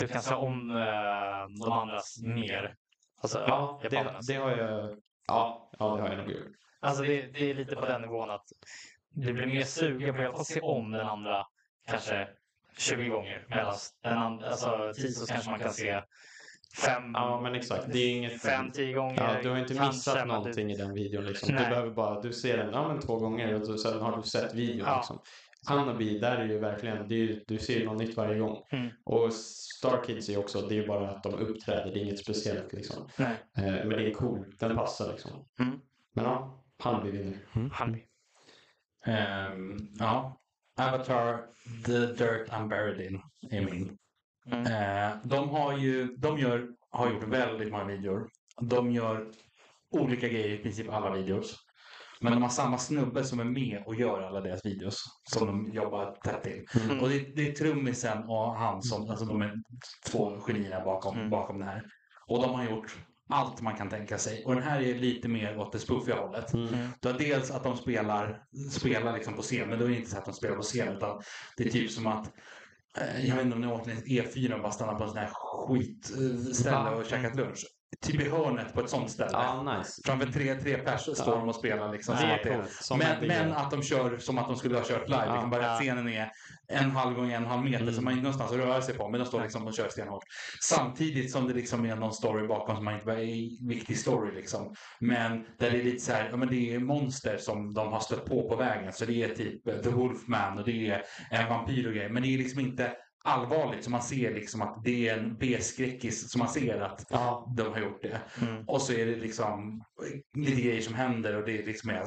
du kan säga om eh, de andras mer. Alltså, Ja, det, japanernas. det har jag. Ja, ja, det har jag nog gjort. Alltså det, det är lite på den nivån att du blir mer sugen på att se om den andra kanske 20 gånger. Medan den andra, alltså Tisos kanske man kan se fem, Ja, men exakt. Det är inget... fem, tio gånger. Ja, du har inte kanske, missat men någonting i den videon. Liksom. Du Nej. behöver bara, du ser den ja, men två gånger och så, sen har du sett videon. Ja. Liksom. Hanabi, där är ju verkligen, det är, du ser ju något nytt varje gång. Mm. Och Star Kids är ju också, det är ju bara att de uppträder, det är inget speciellt liksom. Nej. Eh, men det är cool, den passar liksom. Mm. Men ja, Hanabi vinner. Han, Ehm, ja. Avatar, The Dirt I'm Buried In är min. Mm. Eh, de har ju, de gör, har gjort väldigt många videor. De gör olika grejer i princip alla videos. Men de har samma snubbe som är med och gör alla deras videos. Som de jobbar tätt till. Mm. Och det, det är trummisen och han som, alltså de är två genierna bakom, Mm. bakom det här. Och de har gjort allt man kan tänka sig. Och den här är lite mer åt det spoofiga hållet. Mm. Du har dels att de spelar, spelar liksom på scen, men då är det inte så att de spelar på scen utan det är typ som att eh, jag vet inte om ni har åkt ner till E4 och bara stannat på en sån här skitställe och käkat lunch. Typ i hörnet på ett sånt ställe. Ja, nice. Framför tre, tre pers står de och spelar liksom. Det som att det- coolt. Som men, men att de kör som att de skulle ha kört live. Ja, liksom bara att scenen är en halv gång en halv meter Mm. så man inte någonstans att röra sig på. Men de står liksom och kör stenhårt. Samtidigt som det liksom är någon story bakom som man inte är en viktig story liksom. Men där det är lite så här, ja men det är monster som de har stött på på vägen. Så det är typ The Wolfman och det är en vampyr och grejer. Men det är liksom inte allvarligt så man ser liksom att det är en B-skräckis så man ser att Ja. de har gjort det. Mm. Och så är det liksom lite grejer som händer och det är liksom är,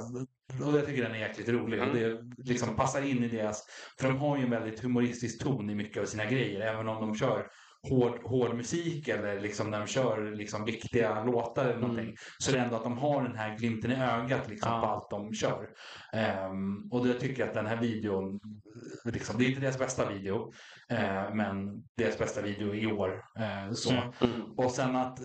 och jag tycker den är jäkligt rolig och det liksom passar in i deras, för de har ju en väldigt humoristisk ton i mycket av sina grejer även om de kör hård, hård musik eller liksom när de kör liksom viktiga låtar eller någonting så är det ändå att de har den här glimten i ögat liksom Ja. på allt de kör. Ehm, och jag tycker att den här videon, liksom, det är inte deras bästa video eh, men deras bästa video i år. Eh, så. Mm. Mm. Och sen att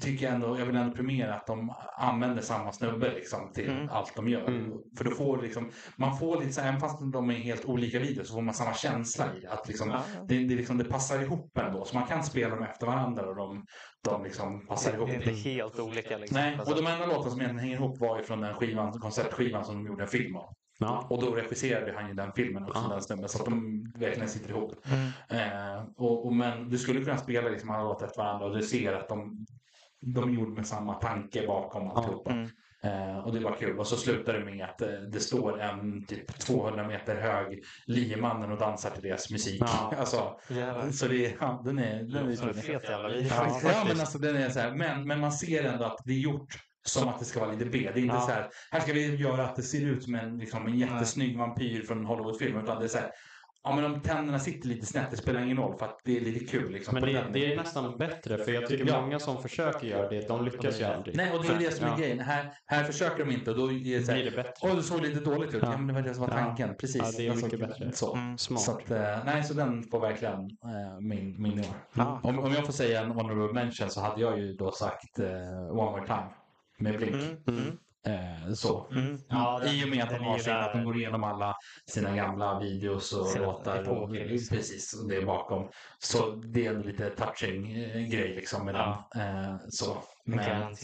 tycker jag ändå, jag vill ändå premiera att de använder samma snubbe liksom till Mm. allt de gör. Mm. För då får liksom, man får lite så här, även fast de är helt olika videos så får man samma känsla i det. Att liksom, Ja. det, det, liksom, det passar ihop ändå. Så man kan spela dem efter varandra och de, de liksom passar Det ihop. är inte helt olika liksom. Nej, Alltså, och de enda låtarna som egentligen hänger ihop var ju från den skivan, konceptskivan som de gjorde en film av. Ja. Och då regisserade han ju den filmen också, Ja. den snubben. Så att de verkligen sitter ihop. Mm. Eh, och, och, men du skulle kunna spela liksom alla låtar efter varandra och du ser att de, de är gjorda med samma tanke bakom alltihopa. Mm. Eh, och det var kul. Och så slutar det med att eh, det står en typ 200 meter hög liemannen och dansar till deras musik. Ja. alltså, Jävlar. så det är, ja, den är, den är Som en fet jävla. Ja, Ja, men alltså den är så här, men, men man ser ändå att det är gjort som att det ska vara lite B. Det är inte Ja. så här, här ska vi göra att det ser ut som en, liksom, en jättesnygg vampyr från en Hollywoodfilm. Utan det är så här, ja men om tänderna sitter lite snett, det spelar ingen roll för att det är lite kul. Liksom, Men det, det är nästan bättre för jag tycker Ja. många som försöker göra det, de lyckas ju aldrig. Nej, och det är det som är Ja. grejen. Här, här försöker de inte och då är det så Blir här, det bättre? Åh, det såg lite dåligt ut. Ja, Ja. men det var det som var tanken. Precis. Ja, det är mycket bättre. Så. Mm. Smart. Så att, eh, nej, så den får verkligen eh, min, min år. Ja. Om, om jag får säga en honorable mention så hade jag ju då sagt eh, One More Time med Blink. Mm. Mm. Eh, så. Mm. Ja, den- I och med att de den har sin, att de går igenom alla sina gamla videos och Sina låtar. Och, liksom. Precis, och det är bakom. Så det är ändå lite touching eh, grej liksom med Ja. den. Eh, så. Men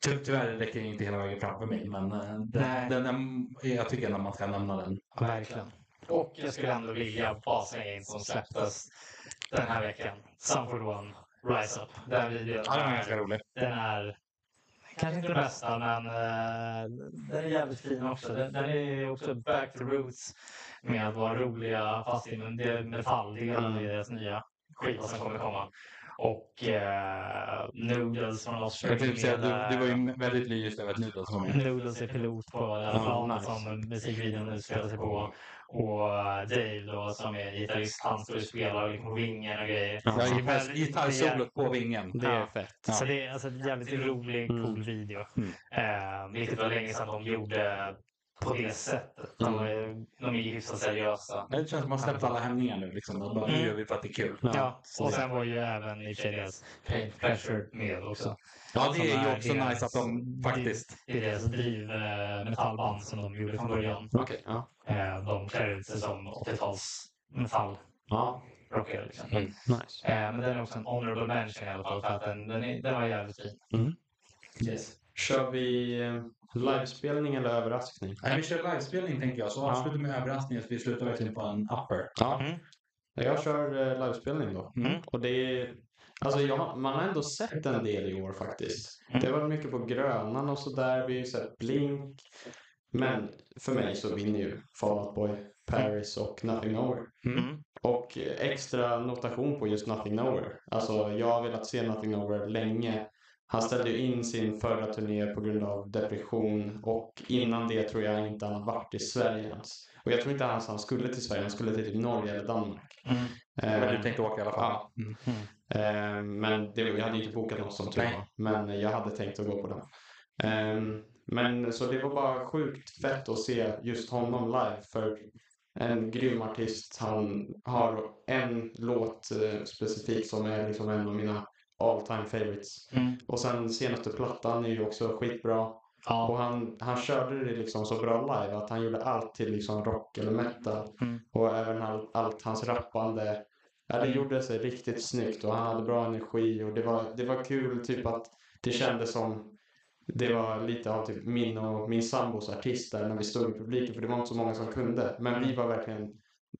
ty tyvärr räcker det inte hela vägen fram för mig. Men eh, den, den, den, jag tycker ändå man ska nämna den. Ja, Verkligen. Och jag skulle ändå vilja bara slänga in som släpptes den här veckan. Sanford One, Rise Up. Den videon är, rolig. den är kanske inte den bästa, men eh, den är jävligt fin också. Den, den är också back to roots med att vara roliga fast inom det metalldelen i deras nya skiva som kommer komma. Och eh, Noodles från Lost Jag tänkte säga, du, du var ju väldigt lyrisk över att Noodles med. Noodles är pilot på det här planet som musikvideon utspelar sig på. Och eh, Dave då som är gitarrist, han står och spelar liksom på vingen och grejer. Ja, Så det är gitarr- väldigt- Gitarrsolot på vingen. Det är Ja. fett. Så det är alltså en jävligt rolig, Mm. cool video. Mm. Eh, vilket var länge sedan de gjorde på det sättet. De, Mm. är- de är ju hyfsat seriösa. Det känns som att man släppt alla hämningar nu. Liksom. Och bara, Nu Mm. gör vi för att det är kul. Ja. Ja, och sen var ju även i och för sig Pleasure med också. Ja, det är ju också deras- nice att de faktiskt... Det är deras driv eh, metallband som de gjorde från början. Okej, ja. Eh, de klär ut sig som 80-tals metallrockare. Ja, Liksom. Mm. nice. Eh, men den är också en honorable mention i alla fall för att den, den, är, den var jävligt fin. Yes. Kör vi eh, livespelning eller överraskning? Nej, vi kör livespelning tänker jag. Så Ja. avslutar med överraskningen så vi slutar verkligen på en upper. Ja. Mm. Jag kör livespelning då. Mm. Och det är, alltså jag, har- man har ändå sett en del i år faktiskt. Mm. Det har varit mycket på Grönan och sådär. Vi har ju sett Blink. Men för mig så vinner ju Fall Out Boy, Paris och Nothing Nowhere. Mm. Och extra notation på just Nothing Nowhere. Alltså jag har velat se Nothing Nowhere länge. Han ställde ju in sin förra turné på grund av depression och innan det tror jag inte han hade varit i Sverige ens. Och jag tror inte ens han skulle till Sverige, han skulle till typ Norge eller Danmark. Mm. Eh, Men du tänkte åka i alla fall? Ja. Mm. Eh, men det, jag hade inte bokat något som tur var. Men jag hade tänkt att gå på den. Eh, men så det var bara sjukt fett att se just honom live. För en grym artist. Han har en låt eh, specifikt som är liksom en av mina all time favorites. Mm. Och sen senaste plattan är ju också skitbra. Och Ja. han, han körde det liksom så bra live att han gjorde allt till liksom rock eller metal. Mm. Och även all, allt hans rappande. Ja, det Mm. gjorde sig riktigt snyggt och han hade bra energi och det var, det var kul typ att det kändes som det var lite av typ min och min sambos artister när vi stod i publiken för det var inte så många som kunde. Men vi var verkligen,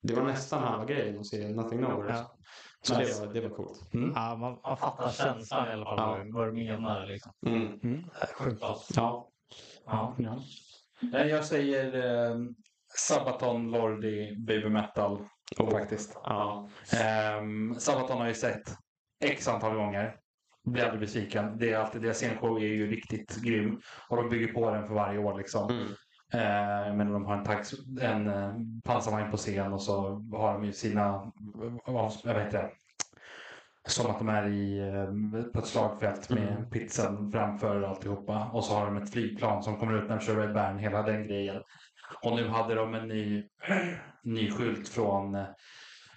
det var nästan halva grejen att se Nothing Nowhere. Ja. Så Nice. det var, det var coolt. Mm. Ja, man, man fattar känslan i alla fall, Ja. vad, du menar. Liksom. Mm. Mm. Sjukt. Ja. Ja. ja. Eh, Jag säger eh, Sabaton, Lordi, Baby Metal faktiskt. Ja. Um, Sabaton har ju sett x antal gånger. Blir aldrig besviken. Det är alltid, deras scenshow är ju riktigt grym. Och de bygger på den för varje år liksom. Mm. Eh, men de har en, tax, en eh, pansarvagn på scen och så har de ju sina, jag vet inte, som att de är i, eh, på ett slagfält med Mm. pizzan framför alltihopa. Och så har de ett flygplan som kommer ut när de kör Red Baron, hela den grejen. Och nu hade de en ny, ny skylt från eh,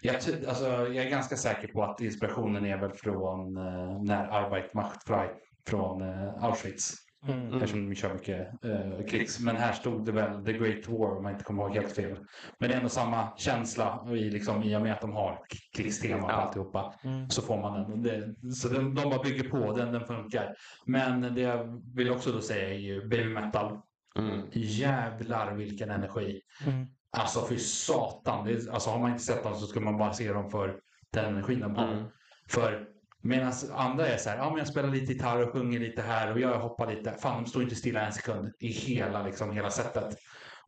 jag, alltså, jag är ganska säker på att inspirationen är väl från eh, när Arbeit macht frei från eh, Auschwitz. Mm. Eftersom de kör mycket eh, krigs. Men här stod det väl The Great War om jag inte kommer ihåg helt fel. Men det är ändå samma känsla i, liksom, i och med att de har krigstema och Ja. alltihopa. Mm. Så får man den. Det, så de, de bara bygger på, den, den funkar. Men det jag vill också då säga är ju baby metal. Mm. Jävlar vilken energi. Mm. Alltså för satan. Det, är- alltså har man inte sett dem så ska man bara se dem för den energin de har. Mm. För medan andra är så här, ja men jag spelar lite gitarr och sjunger lite här och jag hoppar lite. Fan de står inte stilla en sekund i hela, liksom, hela setet.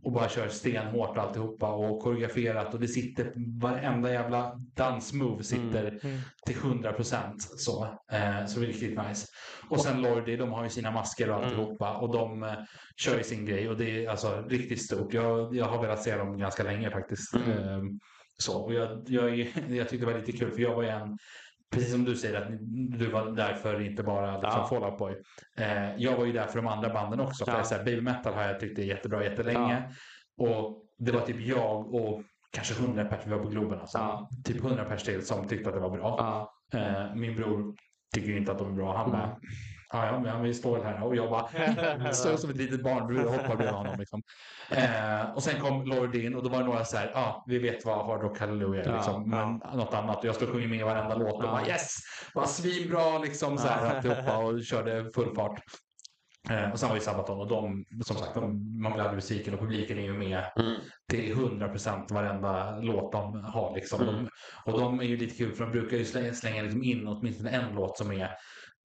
Och bara kör stenhårt alltihopa och koreograferat och det sitter, varenda jävla dansmove sitter Mm. till 100 procent så. Eh, så det är riktigt nice. Och sen Lordi, de har ju sina masker och Mm. alltihopa och de eh, kör ju sin grej och det är alltså riktigt stort. Jag, jag har velat se dem ganska länge faktiskt. Mm. Eh, så, och jag, jag, jag tyckte det var lite kul för jag var ju en Precis som du säger att du var där för inte bara liksom Ja. Fall Out Boy. Eh, jag var ju där för de andra banden också. För Ja. så här, Baby Metal har jag tyckt är jättebra jättelänge. Och det var typ jag och kanske 100 pers, vi var på Globen alltså. Ja. Typ 100 pers till som tyckte att det var bra. Ja. Eh, min bror tycker inte att de är bra. Han Mm. Ja, ja, men vi står väl här. Och jag bara, står som ett litet barn och hoppar bredvid honom. Liksom. Eh, och sen kom Lord in och då var det några så här, ja, ah, vi vet vad Hard Rock Hallelujah är, Ja, liksom, men något annat. Och jag stod och sjöng med varenda låt och Ja. bara yes, var svinbra liksom så här alltihopa och körde full fart. Eh, och sen var ju Sabaton och de, som sagt, de, man aldrig besviken och publiken är ju med Mm. till 100 procent varenda låt de har. Liksom. Mm. De, och de är ju lite kul för de brukar ju slänga, slänga liksom in åtminstone en låt som är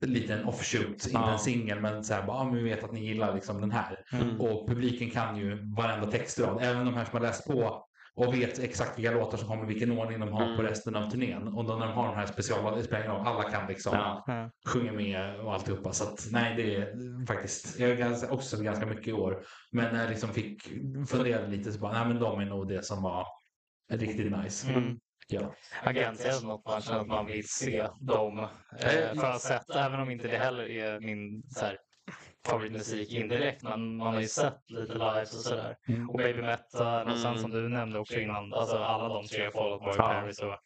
liten offshoot, inte Ja. en singel, men så här, bara, ah, men vi vet att ni gillar liksom den här. Mm. Och publiken kan ju varenda textrad, även de här som har läst på och vet exakt vilka låtar som kommer, vilken ordning de har på Mm. resten av turnén. Och då när de har de här special, det spelar ingen roll, alla kan liksom Ja. Ja. sjunga med och alltihopa. Så att, nej, det är faktiskt, jag har ganska, också ganska mycket i år. Men när jag liksom fick fundera lite så bara, nej men de är nog det som var riktigt nice. Mm. Ja. Agent är något man känner att man vill se dem. Eh, för att sett, även om inte det heller är min så här, favoritmusik indirekt, men man har ju sett lite live och sådär. Mm. Och Baby Metal och sen Mm. som du nämnde också innan, alltså alla de tre, Fall Out Boy, Ja. Paris och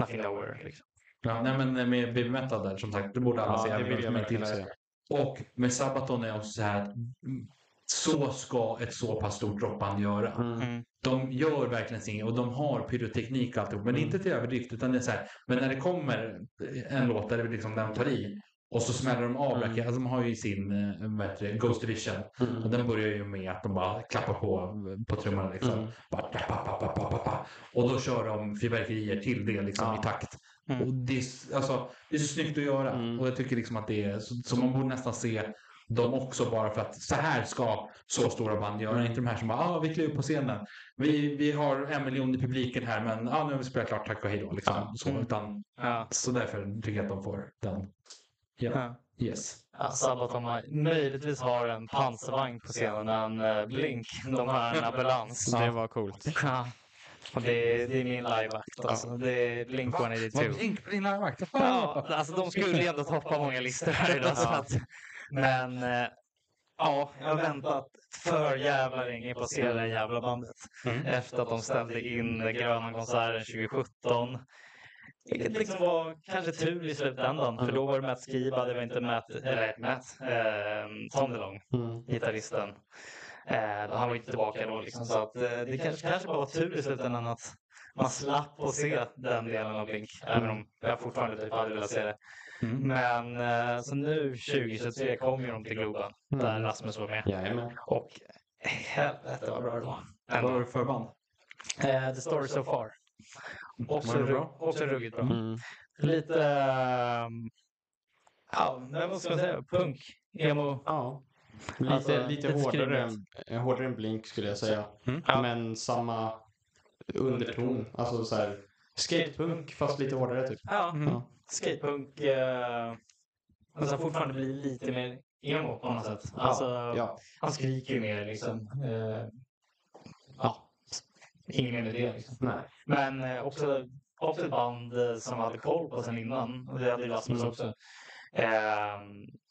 Nothing Nowhere. Liksom. Ja, nej men med baby metal där som sagt, det borde alla Ja, se. det även vill de inte se. Och med Sabaton är också så här, att, så ska ett så pass stort rockband göra. Mm. De gör verkligen sin och de har pyroteknik och alltihop. Men Mm. inte till överdrift utan det är så här. Men när det kommer en låt där det liksom de tar i och så smäller de av. Mm. Alltså de har ju sin eh, det, Ghost Division. Och Mm. den börjar ju med att de bara klappar på på trummorna liksom. Mm. Bara, pa, pa, pa, pa, pa, pa, pa. Och då kör de fyrverkerier till det liksom Ja. i takt. Mm. Och det, är, alltså, det är så snyggt att göra. Mm. Och jag tycker liksom att det är så, så man borde nästan se dem också bara för att så här ska så stora band göra. Mm. Inte de här som bara, ah, vi kliver på scenen. Vi, vi har en miljon i publiken här men ah, nu har vi spelat klart, tack och hej då. Liksom. Ja. Så, Mm. utan, Ja. så därför tycker jag att de får den. Ja. Ja. Yes. Ja, Sabaton har, möjligtvis har en pansarvagn på scenen, en eh, Blink, de har en ambulans. Det var coolt. Ja. Och det, är- det är min liveakt alltså. Det är Blink 182. Vad blink din livevakt? Ja, alltså de skulle ju ändå toppa många listor här idag. Så att, men eh, ja, jag har väntat för jävla länge på att se det jävla bandet. Mm. Efter att de ställde in Gröna konserten 2017. Vilket liksom var kanske tur i slutändan. För då var det Matt Skiba, det var inte Matt, eller Matt, eh, Tom DeLong, Mm. gitarristen. Eh, han var inte tillbaka då liksom. Så att, eh, det kanske, kanske bara var tur i slutändan att man slapp att se den delen av Blink. Även om jag fortfarande typ hade velat se det. Mm. Men eh, så nu 2023 kommer ju de till Globen där Rasmus var med. Jajamän. Och helvete vad bra det var. Vad var det för band? Eh, The Story So Far. Också, bra? också ruggigt bra. Mm. Lite, ehm, ja, vad ska man säga, punk, emo. Ja. Lite, Alltså, lite lite hårdare, än, hårdare än Blink skulle jag säga. Mm. Ja. Men samma underton. Alltså så här, skatepunk fast lite hårdare typ. Ja, Mm. Ja. Skatepunk. Eh, sen fortfarande blir lite mer emo på något sätt. Alltså, Ja. Han skriker ju mer liksom. Eh, ja, inget mer med det liksom. Nej. Men eh, också, också ett band eh, som hade koll på sen innan. Och det hade Rasmus också. Eh,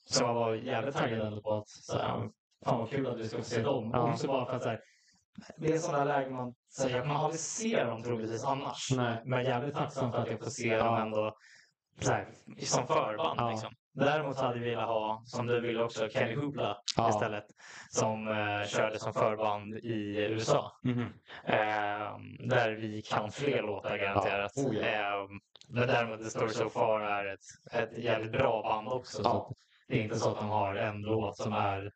som var jävligt taggad på att så här, fan vad kul att vi ska få se dem. Ja. Också bara för att så här, det är sådana lägen man säger man aldrig ser dem troligtvis annars. Nej. Men jag är jävligt tacksam för att jag får se dem ändå här, som förband. Ja. Liksom. Däremot hade vi velat ha, som du ville också, Kenny Hoopla Ja. istället. Som eh, körde som förband i USA. Mhm. Eh, där vi kan fler låtar garanterat. Ja. Oh, eh, men däremot The Story So Far är ett, ett jävligt bra band också. Så det är inte så att de har en låt som är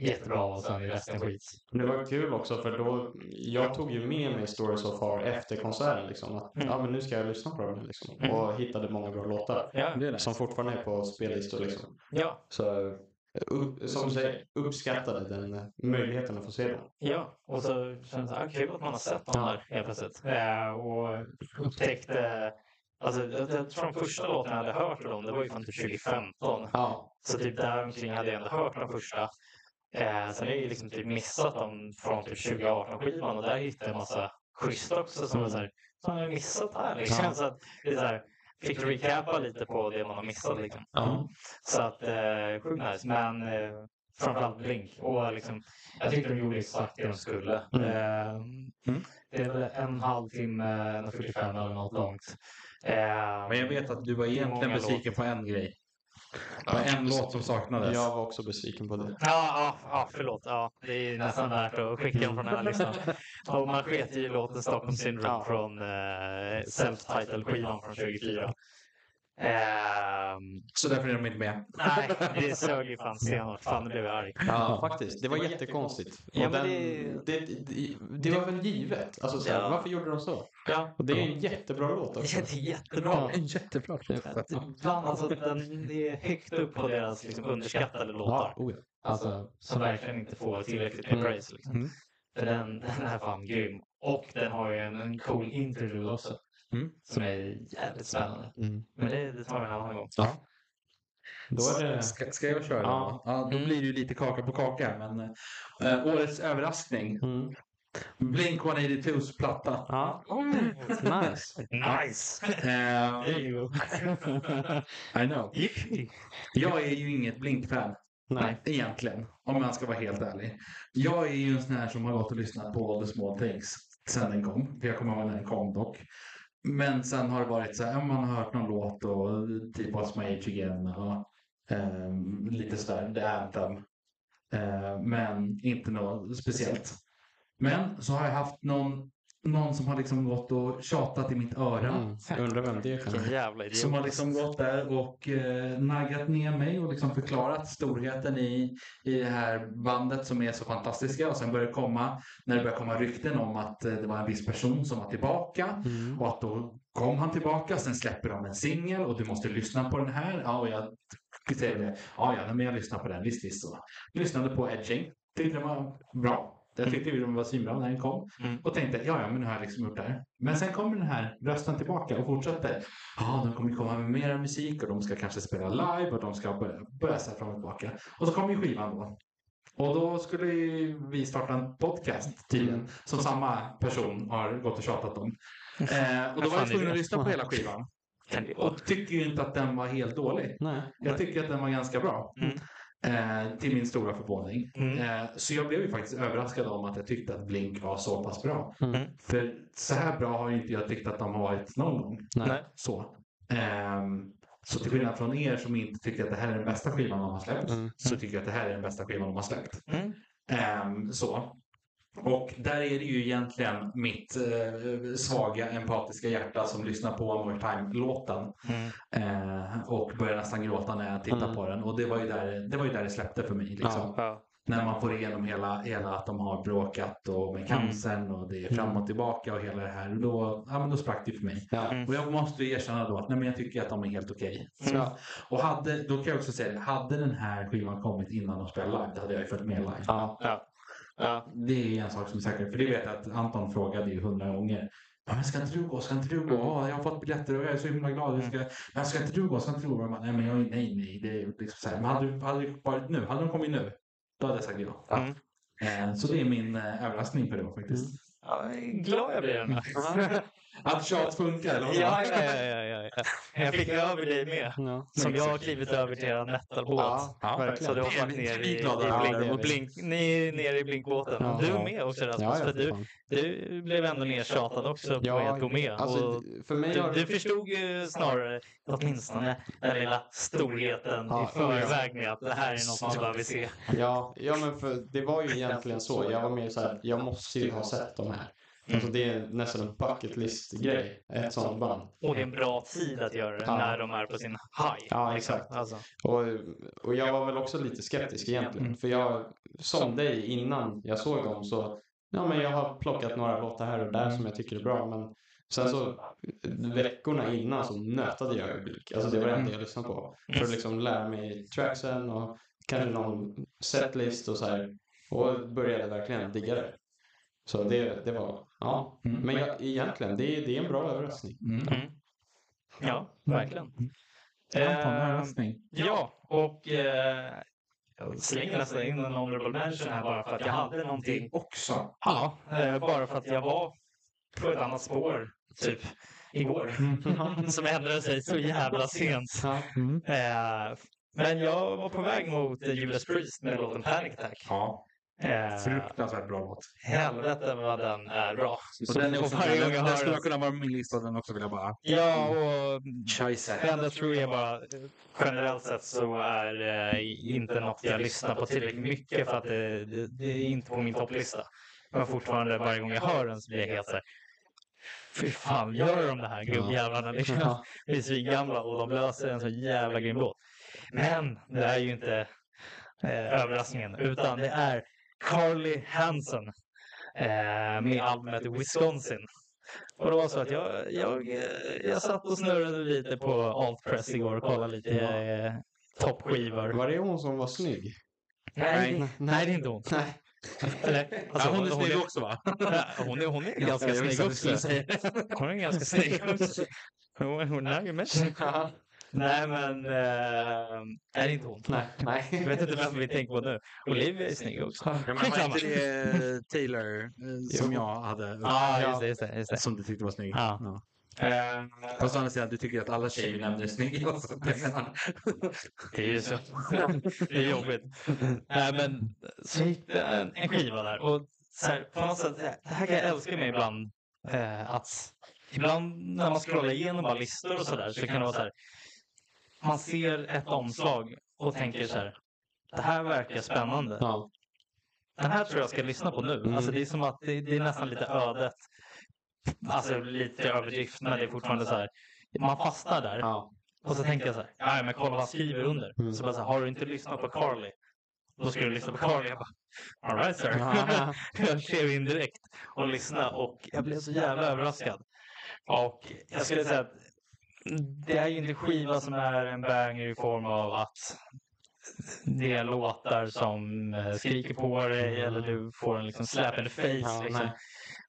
jättebra och sen är resten skit. Det var kul också för då, jag tog ju med mig Story So Far efter konserten liksom. Att Mm. ja, men nu ska jag lyssna på dem liksom. Mm. Och hittade många bra låtar. Ja, Det är nice. Som fortfarande är på spellistor liksom. ja, Så upp, som du säger, uppskattade den eh, möjligheten att få se dem. ja. Och så kändes det ah, kul att man har sett dem Ja. där helt plötsligt. Eh, och upptäckte Alltså, jag, jag tror de första låtarna jag hade hört av dem, det var ju från typ 2015. Ja. Så typ där omkring hade jag ändå hört de första. Eh, sen har jag ju liksom typ missat dem från typ 2018-skivan och där hittade jag en massa schyssta också som var så här, som har missat här liksom. Ja. Så att det är så här, fick recapa lite på det man har missat liksom. Ja. Så att, eh, sjukt nice. Men eh, framförallt Blink. Och liksom, jag tyckte de gjorde exakt det de skulle. Mm. Eh, Mm. Det är väl en halvtimme, en 45 eller något långt. Eh, Men jag vet att du var egentligen besviken på en grej. Det var en låt som saknades. Jag var också besviken på det. Ja, ja, ja, förlåt. Ja, det är nästan värt att skicka dem från den här listan. Och man sket i låten Stockholm Syndrome Ja. från eh, self-titled-skivan från 2004. Ehm, Så därför är de inte med. nej, det sög ju fan stenhårt. Fan, nu blev jag arg. Ja, faktiskt. Det var jättekonstigt. Ja, den, det- det... Det, det, var väl givet? Alltså, så här, Ja. Varför gjorde de så? Ja, Och det är en jättebra låt det också. är jättebra. Jättebra. Ibland, alltså, den, det är högt upp på deras liksom, underskattade låtar. Ja, oh ja. Alltså, som verkligen inte får tillräckligt med Mm. praise. Liksom. Mm. För den, den är fan grym. Och den har ju en, en cool intervju också. Mm. Som är jävligt spännande. Mm. Men det, det tar vi en annan gång. Ja. Då är det... Ska, ska jag köra? Ja. Ja. ja, då blir det ju lite kaka på kaka. Men eh, årets överraskning. Mm. Blink 182s platta. Ja. Nice. Nice! You go. I know. Jag är ju inget Blink-fan. Nej. Egentligen. Om man ska vara helt ärlig. Jag är ju en sån här som har gått och lyssnat på the small things. Sen den kom. För jag kommer ihåg när den kom dock. Men sen har det varit så här, man har hört någon låt och typ What's My Age Again och ehm, lite sådär, The Anthem. Eh, men inte något speciellt. Men så har jag haft någon, någon som har liksom gått och tjatat i mitt öra. Mm. Jag undrar vem det kan Vilken jävla idiot. Som har liksom gått där och eh, naggat ner mig och liksom förklarat storheten i, i det här bandet som är så fantastiska. Och sen börjar komma, när det börjar komma rykten om att eh, det var en viss person som var tillbaka. Mm. Och att då kom han tillbaka, sen släpper de en singel och du måste lyssna på den här. Ja, och jag säger det. Ja, ja, men jag lyssnar på den. Visst, visst. Så. Lyssnade på Edging. Tyckte den var bra. Jag tyckte den var svinbra när den kom. Mm. Och tänkte, ja, ja, men nu har jag liksom gjort det här. Men sen kommer den här rösten tillbaka och fortsätter. Ja, de kommer komma med mera musik och de ska kanske spela live och de ska börja, börja så fram och tillbaka. Och så kommer ju skivan då. Och då skulle vi starta en podcast tydligen. Som samma person har gått och tjatat om. Eh, och då var jag tvungen att lyssna på hela skivan. Och tycker ju inte att den var helt dålig. Nej. Jag tycker att den var ganska bra. Mm. Eh, till min stora förvåning. Mm. Eh, så jag blev ju faktiskt överraskad om att jag tyckte att Blink var så pass bra. Mm. För så här bra har ju inte jag tyckt att de har varit någon gång. Nej. Så. Ehm, så till skillnad från er som inte tycker att det här är den bästa skivan de har släppt, Mm. så tycker jag att det här är den bästa skivan de har släppt. Mm. Ehm, så. Och där är det ju egentligen mitt eh, svaga empatiska hjärta som lyssnar på One More Time-låten Mm. eh, och börjar nästan gråta när jag tittar Mm. på den. Och det var ju där det, var ju där det släppte för mig. Liksom. Ja. När man får igenom hela, hela att de har bråkat och med cancern och det är fram och tillbaka och hela det här. Och då, ja, men då sprack det för mig. Ja. Mm. Och jag måste ju erkänna då att nej, men jag tycker att de är helt okej. Mm. Ja. Och hade, då kan jag också säga hade den här skivan kommit innan de spelade live, då hade jag ju följt med live. Ja. Ja. Ja. Det är en sak som är säker, för det vet jag att Anton frågade ju hundra gånger. Ja, men ska inte du gå? Ska inte du gå? Åh, jag har fått biljetter och jag är så himla glad. Jag ska, men ska inte du gå? Ska inte du gå? Nej, men jag, nej, nej. Det är liksom så här. Men hade du, hade du varit nu? Hade de kommit nu? Då hade jag sagt ja. Mm. Så det är min eh, överraskning på det faktiskt. Ja, jag är glad jag blir. Att tjat funkar, eller? Ja, ja, ja, ja, ja, ja. Jag fick över dig med. Ja. Som jag har klivit över till er metalbåt. Ja, Ja, verkligen. Så du har varit vi- ner vi i, i, blink, blink, ni är nere i blinkbåten. Ja. Du är med också Rasmus. För du, du blev ändå nertjatad också på Ja, att gå med. Alltså, och för mig du, du förstod ju snarare åtminstone den lilla storheten Ja, i förväg med att det här är något man behöver se. Ja, ja, men för det var ju egentligen så. Jag var mer så här, jag måste ju ha sett de här. Alltså det är nästan en bucket list-grej, ett sånt band. Och det är en bra tid att göra det Ja. när de är på sin high. Ja, exakt. Alltså. Och, och jag var väl också lite skeptisk egentligen. För jag, som dig innan jag såg dem så, ja men jag har plockat några låtar här och där som jag tycker är bra. Men sen så veckorna innan så nötade jag Blink. Alltså det var det enda jag lyssnade på. För att liksom lära mig tracksen och kanske någon setlist och så här. Och började verkligen digga det. Så det, det var, ja. Mm. Men jag, egentligen, det, är- det är en bra överraskning. Mm. Mm. Ja, verkligen. Anton, Eh, överraskning. Ja, och eh, jag slänger nästan in en honorable mention här bara för att jag hade någonting. Också. Ja, eh, bara för att jag var på ett annat spår, typ igår. Som ändrade sig så jävla sent. Ja. Eh, men jag var på väg mot Judas Priest med låten Panic Attack. Ja, Eh, fruktansvärt bra låt. helvete vad den är bra. Och den, är också, varje gång jag den hör skulle den- kunna vara min lista, den också vill jag bara... Ja, och. Benda tror jag bara generellt sett så är eh, inte något jag lyssnar på tillräckligt mycket för att det, det, det är inte på min topplista. Men fortfarande varje gång jag hör den så blir jag helt så här. Fy fan, gör de det här gubbjävlarna? Liksom. Ja. Vi är svingamla och de löser en så jävla grym låt. Men det är ju inte eh, överraskningen utan det är Carly Hansen eh, med albumet Wisconsin. Och det var så att jag, jag, jag satt och snurrade lite på Altpress igår och kollade lite eh, toppskivor. Var det hon som var snygg? Nej, nej. nej, det är inte hon. Nej. Eller, alltså, hon är snygg också va? Ja, hon är, hon är ganska snygg också. Hon är ganska snygg också. Hon, hon är ju med. Nej, men äh, är det inte hon? Nej, nej. Jag vet inte vem vi tänker på nu. Olivia är snygg också. Ja, men var inte det Taylor eh, som jag hade? Ja, just det. Just det. Som du tyckte var snygg? Ja. Eh, Fast å andra sidan, du tycker att alla tjejer vi nämner är snygga. Det är ju så. Det är jobbigt. Nej, men så gick det en, en skiva där. Och så här, på något sätt, det här kan jag älska med ibland. Eh, att ibland när man scrollar igenom bara listor och sådär så kan det vara så här. Man ser ett omslag och tänker så här. Det här verkar spännande. Ja. Den här tror jag ska lyssna på nu. Mm. Alltså det är som att det, det är nästan lite ödet. Alltså lite överdrift men det är fortfarande så här. Man fastnar där. Ja. Och så tänker jag så här, ja men kolla vad han skriver under. Mm. Så bara så här, har du inte lyssnat på Carly? Då ska du lyssna på Carly. Jag bara, all right sir. Ja. jag klev in direkt och lyssnade och jag blev så jävla överraskad. Och jag skulle säga att det är ju inte skiva som är en banger i form av att det är låtar som eh, skriker på dig eller du får en liksom slap in the face. Liksom.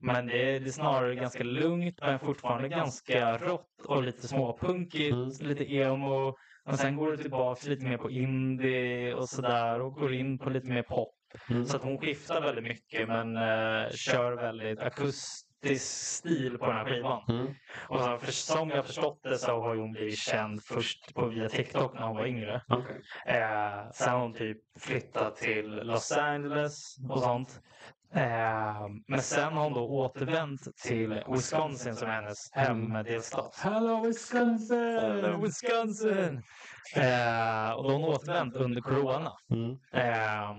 Men det är, det är snarare ganska lugnt men fortfarande ganska rått och lite småpunkigt, Mm. lite emo. Men sen går det tillbaka lite mer på indie och sådär och går in på lite mer pop. Mm. Så att hon skiftar väldigt mycket men eh, kör väldigt akust, riktig stil på den här skivan. Mm. Och så, för, som jag förstått det så har hon blivit känd först på via TikTok när hon var yngre. Okej. Eh, sen har hon typ flyttat till Los Angeles och sånt. Eh, men sen har hon då återvänt till Wisconsin som är hennes hemdelstat. Hello Wisconsin! Hello, Wisconsin! Eh, och då har hon återvänt under corona. Mm. Eh,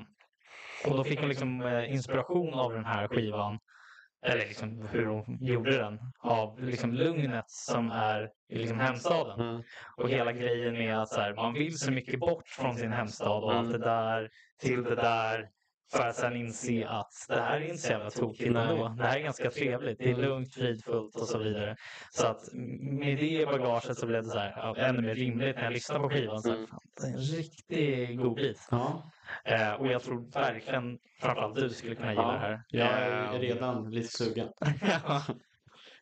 och då fick hon liksom eh, inspiration av den här skivan, eller liksom hur hon gjorde den, av liksom lugnet som är i liksom hemstaden. Mm. Och hela grejen med att så här, man vill så mycket bort från sin hemstad och allt det där till det där. För att sen inse att det här är inte så jävla tokigt ändå. Det här är ganska trevligt. Det är lugnt, fridfullt och så vidare. Så att med det i bagaget så blev det så här, ännu mer rimligt när jag lyssnade på skivan. Så här, Mm. fan, det är en riktig god bit. Ja, Eh, och jag tror verkligen framförallt du skulle kunna gilla Ja, det här. jag är Eh, redan lite sugen. Ja.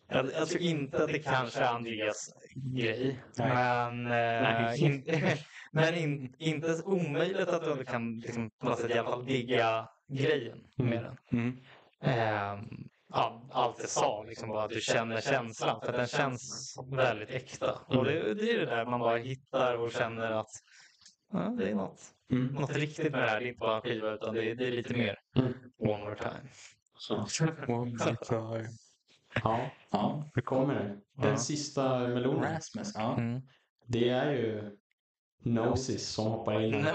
Jag, jag tror inte att det kanske är Andreas grej. Nej. Men, eh, Nej. in, men in, inte omöjligt att du kan liksom, på något sätt i alla fall digga grejen med den. Mm. Eh, ja, allt det sa, liksom bara att du känner känslan. För den känns väldigt äkta. Och det, det är det där man bara hittar och känner att ja, det är något, Mm. något riktigt med det här. Det är inte bara en skiva utan det, är- det är lite mer. Mm. One more time. One more time. Ja, Ja. hur kommer det? Den Ja. sista melonen, Rasmus. Ja. Mm. det är ju Gnosis som hoppar in.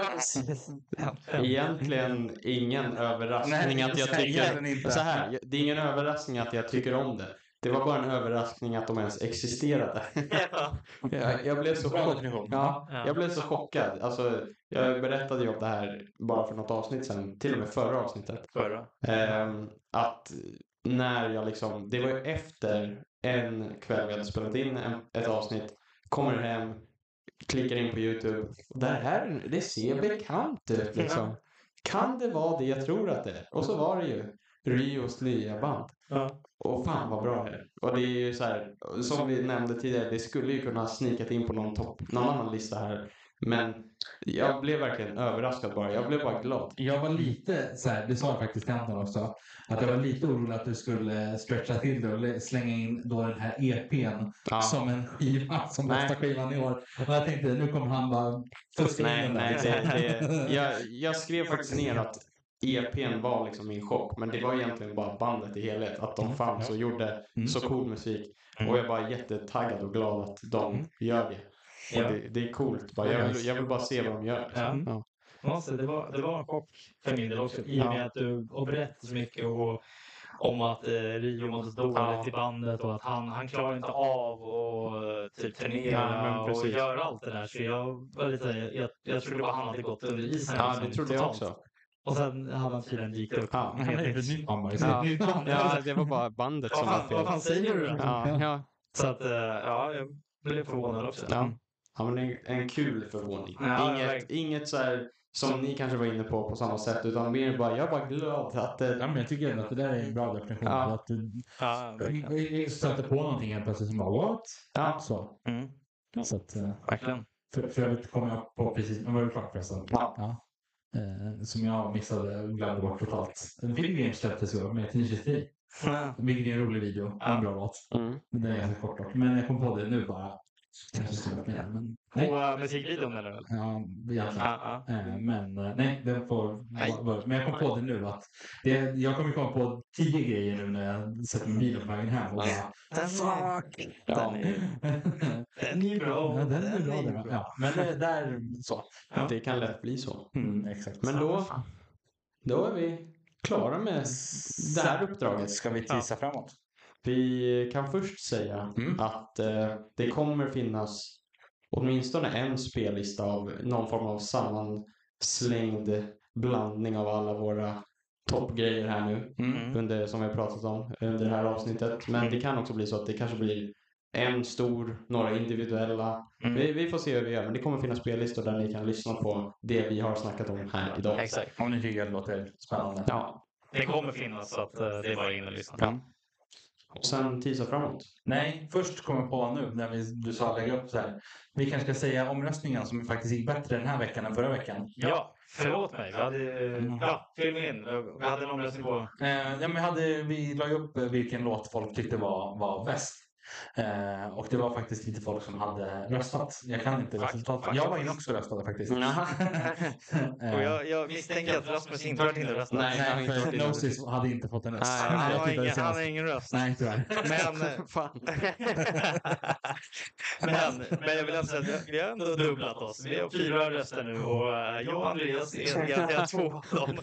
Egentligen ingen överraskning att jag tycker... Så här, det är ingen överraskning att jag tycker om det. Det var bara en överraskning att de ens existerade. Jag, jag, blev så Bra chock... definition. ja, Ja. jag blev så chockad. Alltså, jag berättade ju om det här bara för något avsnitt sedan, till och med förra avsnittet. Förra. Ehm, att när jag liksom, det var ju efter en kväll vi hade spelat in ett avsnitt, kommer hem, klickar in på YouTube. Det här, det ser bekant ut liksom. Kan det vara det jag tror att det är? Och så var det ju Rios nya band. Ja. Och fan vad bra det är. Och det är ju så här, som vi nämnde tidigare, det skulle ju kunna ha snikat in på någon topp, någon annan lista här. Men jag blev verkligen överraskad bara. Jag blev bara glad. Jag var lite så här, det sa jag faktiskt till Anton också, att jag var lite orolig att du skulle stretcha till det och lä- slänga in då den här EPn Ja. som en skiva, som Nej. bästa skivan i år. Och jag tänkte, nu kommer han bara fuska in Nej, den nej, där. det, det, jag, jag skrev faktiskt ner att EPn var liksom min chock, men det var egentligen bara bandet i helhet. Att de fanns och gjorde Mm. så cool musik. Och jag är bara jättetaggad och glad att de gör det. Ja. Det, det är coolt. Bara, jag, vill, jag vill bara se vad de gör. Ja. Ja. Ja, så det, var, det var en chock för min del också. I och med att du berättade så mycket och, om att eh, Rio mådde så dåligt Ja. i bandet och att han, han klarar inte av att typ Ja, turnera och göra allt det där. Så jag var lite, jag, jag trodde bara han hade gått under isen. ja, liksom, det trodde jag också. Och sen hade han tydligen dykt upp. Ja. Han. Ja. Ja, det var bara bandet som var fan, vad fel. fan säger du då? Ja, ja. Så att, eh, ja, jag blev förvånad också. Ja. Ja men en, en kul förvåning. Ja, inget, verkligen. inget så här som ni kanske var inne på på samma sätt, utan mer bara, jag är bara glad att det... Ja, men jag tycker ändå att det där är en bra definition. Ja. Att du Ja, stöter på någonting helt plötsligt som bara what? Ja. Så. Mm, så att, eh, verkligen. för, för övrigt kom jag på precis, men var det klart förresten? Ja. Eh, som jag missade och glömde bort totalt. En film släpptes i år med D. Vilket är en rolig video och en bra låt. Mm. Men Den är ganska kort dock. Men jag kom på det nu bara. Kanske. Men. På uh, musikvideon eller? Ja, egentligen. Ja, ja. Eh, Men eh, nej, den får Nej. vara- Men jag kom på det nu att det, jag kommer komma på tio grejer nu när jag sätter mig i bilen på vägen hem och bara Den är, fuck! Ja. den är bra. Ja, den är bra. Den är Ja, men det där så. Det kan lätt bli så. Mm, exakt. Men då, då är vi klara med det här uppdraget. Ska vi tisa framåt? Vi kan först säga Mm. att eh, det kommer finnas åtminstone en spellista av någon form av sammanslängd blandning av alla våra toppgrejer här nu. Mm. Under, som vi har pratat om under det här avsnittet. Men det kan också bli så att det kanske blir en stor, några individuella. Mm. Vi, vi får se hur vi gör, men det kommer finnas spellistor där ni kan lyssna på det vi har snackat om här idag. Exakt. Om ni tycker det låter spännande. Ja, Det kommer finnas så att eh, det är bara in och lyssna. Ja. Och sen tisa framåt. Nej, först kom jag på nu när vi, du sa lägga upp så här. Vi kanske ska säga omröstningen som faktiskt gick bättre den här veckan än förra veckan. Ja, förlåt mig. Vi hade, ja, film in. Vi hade en omröstning på... Eh, ja, men hade, vi la ju upp eh, vilken låt folk tyckte var, var bäst. Eh, och det var faktiskt lite folk som hade röstat. Jag kan inte resultatet. Jag var inne också och röstade faktiskt. Eh, Och jag, jag misstänker att Rasmus inte varit inne och röstat. Nej, han har inte varit för Gnosis hade inte fått en röst. Nej, Han har, ingen, han har senast. ingen röst. Nej, tyvärr. Men, Fan. men, men jag vill ändå säga att vi- har ändå dubblat oss. Vi har fyra röster nu och eh, jag och Andreas är garanterat två av dem.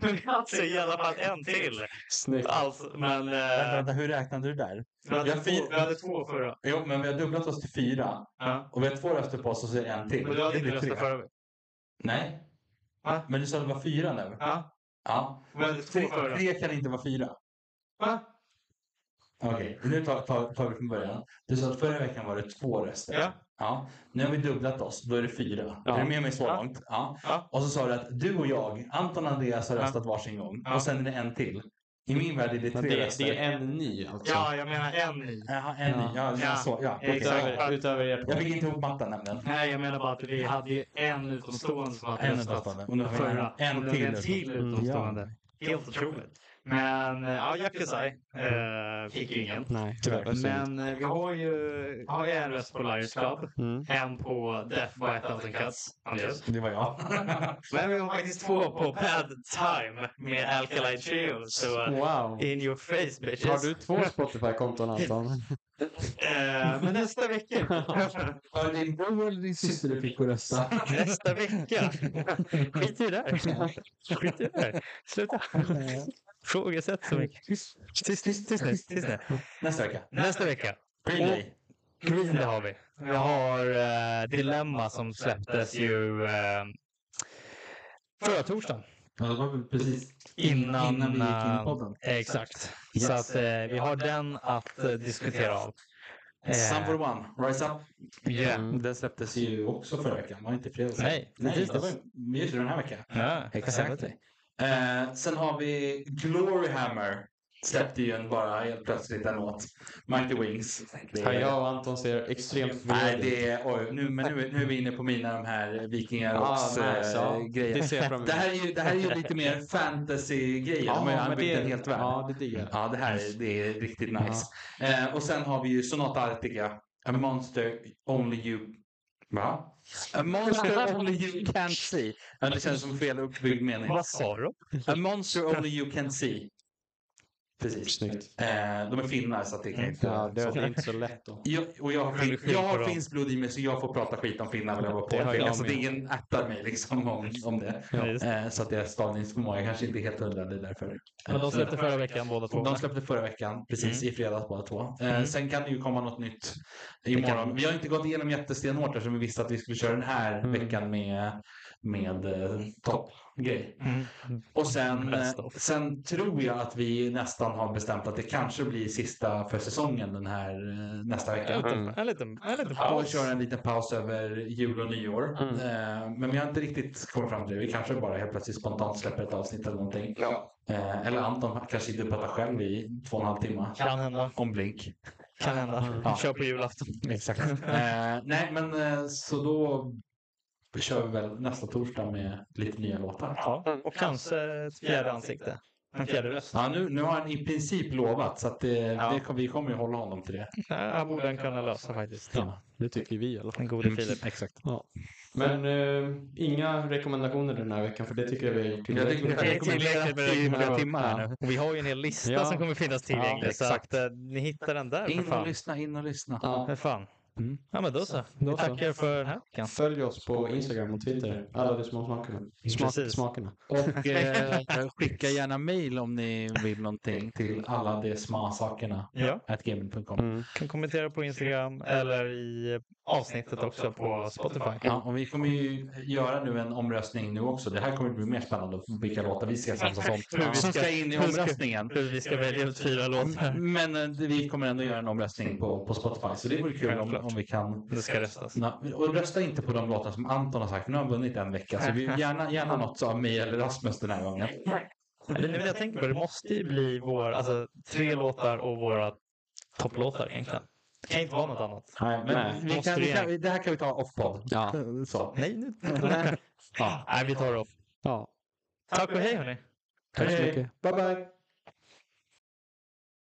Men vi har alltså i alla fall en till. Snyggt. Alltså, men Vänta, eh, vänta, hur räknade du där? Vi, hade vi hade två förra. Jo, men vi har dubblat oss till fyra. Ja. Och vi har två röster på oss och så är det en till. Men du hade inte röstat förra. Nej. Va? Men du sa att det var fyra nu? Ja. Ja. Tre, tre kan inte vara fyra. Va? Okej, nu tar, tar, tar vi från början. Du sa att förra veckan var det två röster. Ja. Ja. Nu har vi dubblat oss, då är det fyra. Ja. Är du med mig så Ja. långt? Ja. Ja. Och så sa du att du och jag, Anton och Andreas har Ja. röstat varsin gång. Ja. Och sen är det en till. I min värld är det tre det, röster. det är en ny alltså. Ja, jag menar en ny. Jaha, en Ja. ny. Ja, ja. Ja. så. Ja. Utöver, utöver ert Jag fick inte ihop mattan nämligen. Nej, jag menar bara att vi hade ju en utomstående som hade En röstat. utomstående. Och nu har vi Förra. en till En till Mm, utomstående. Helt otroligt. Men eh, ja, Yakusai eh, fick ju ingen. Nej, Tyvärr. Men eh, vi har ju, har ju en röst på Liars Club. Mm. En på Death by a thousand cuts. Andreas. Det var jag. Men vi har faktiskt två på Bad Time med Alkaline Trio. Så eh, Wow. in your face bitches. Har du två Spotify-konton Anton? Eh, men nästa vecka. Var det din bror eller din syster du fick rösta? nästa vecka. Skit i det där. Skit i det där. Sluta. Frågesätt så mycket. Tyst, tyst, tyst, tyst, nu, tyst nu. Nästa vecka. Nästa vecka. Green Day. Green det har vi. Vi har uh, Dilemma som släpptes ju uh, förra torsdagen. Ja, det var väl precis Innan, innan vi gick in i eh, podden. Exakt. Yes. Så att eh, vi har den att eh, diskutera av. Eh, Sun for One, Rise Up. yeah. Mm. Den släpptes ju också förra veckan, var det inte fredag? Nej, Nej, det tisdags. var just det, den här veckan. Ja, Exakt. Eh, sen har vi Gloryhammer. Släppte ju en bara helt plötsligt en låt. Mighty Wings. Det Ja, är- jag och Anton ser extremt Nej, förvirrade det är, oj, nu, men nu, är- nu är vi inne på mina de här Ah, vikingarocks nice, äh, ja. grejer. Det ser jag. Det här är ju, det här är ju lite mer fantasy-grejer. De har ju använt en helt värld. Ja, det diggar. Ja, det här är, det är riktigt nice. Eh, och sen har vi ju Sonata Arctica. A monster only you... Va? A monster only you can't see. Ja, det känns som fel uppbyggd mening. Vad sa du? A monster only you can see. Precis. Snyggt. Eh, de är finnar så att det kan jag inte... Ja, det är inte så lätt då. Jag, och jag har, fin, jag har dem. finsk blod i mig så jag får prata skit om finnar jag var Det har på. jag Alltså, det ingen ättar mig liksom om, om det. Ja. Eh, så att deras stavningsförmåga kanske inte är helt hundra, det är därför. Men de släppte förra veckan båda två. De släppte förra veckan, precis Mm. i fredags båda två. Eh, Mm. Sen kan det ju komma något nytt kan- imorgon. Vi har inte gått igenom jättestenhårt eftersom vi visste att vi skulle köra den här Mm. veckan med, med eh, toppgrej. Mm. Och sen, sen tror jag att vi nästan har bestämt att det kanske blir sista för säsongen den här eh, nästa vecka. En liten, Mm. en liten, en liten Och paus. köra en liten paus över jul och nyår. Mm. Eh, Men vi har inte riktigt kommit fram till det. Vi kanske bara helt plötsligt spontant släpper ett avsnitt eller någonting. Eh, Eller Anton kanske sitter och pratar själv i två och en halv timme. Kan hända. Om Blink. Kan hända. Ja. Kör på julafton. Exakt. eh, nej, men eh, så då kör vi väl nästa torsdag med lite nya låtar. Ja, och kanske ett fjärde ansikte. En fjärde röst. Ja, nu, nu har han i princip lovat så att det, Ja. det, vi kommer ju hålla honom till det. Det här borde han kunna lösa faktiskt. Ja, det tycker vi i alla fall. Den gode Filip. Exakt. Men eh, inga rekommendationer den här veckan för det tycker jag vi har gjort Jag tycker tillräckligt. Det är tillräckligt med det. timmar här nu. Och vi har ju en hel lista Ja. som kommer finnas tillgänglig. Ja, så att eh, ni hittar den där. In och lyssna, in och lyssna. Ja. För fan. Mm. Ja men då så. Då Vi så. tackar för den här veckan. Följ oss på Instagram och Twitter. Alla de små smakerna. Smak, Precis. smakerna. Och eh, skicka gärna mail om ni vill någonting till alla de små sakerna. Ja. Gaming.com. Mm. Kan kommentera på Instagram eller i avsnittet också på Spotify. Ja, och vi kommer ju göra nu en omröstning nu också. Det här kommer bli mer spännande vilka låtar vi ska samsas om. Hur vi Som ska- in i omröstningen. Hur vi ska välja ut fyra låtar. Men eh, vi kommer ändå göra en omröstning på, på Spotify. Så det vore kul om. Om vi kan Det ska röstas. Na, och rösta inte på de låtar som Anton har sagt. Nu har han vunnit en vecka. Så vi gärna, gärna något av mig eller Rasmus den här gången. Eller jag tänker på det, det måste ju bli vår, alltså tre låtar och våra topplåtar egentligen. Det kan inte vara något annat. Nej, men vi kan, vi kan, det här kan vi ta off-podd. Ja. Så. Nej, nu. Ja. Nej, vi tar det off. Ja. Tack och hej hörni. Tack så mycket. Bye bye.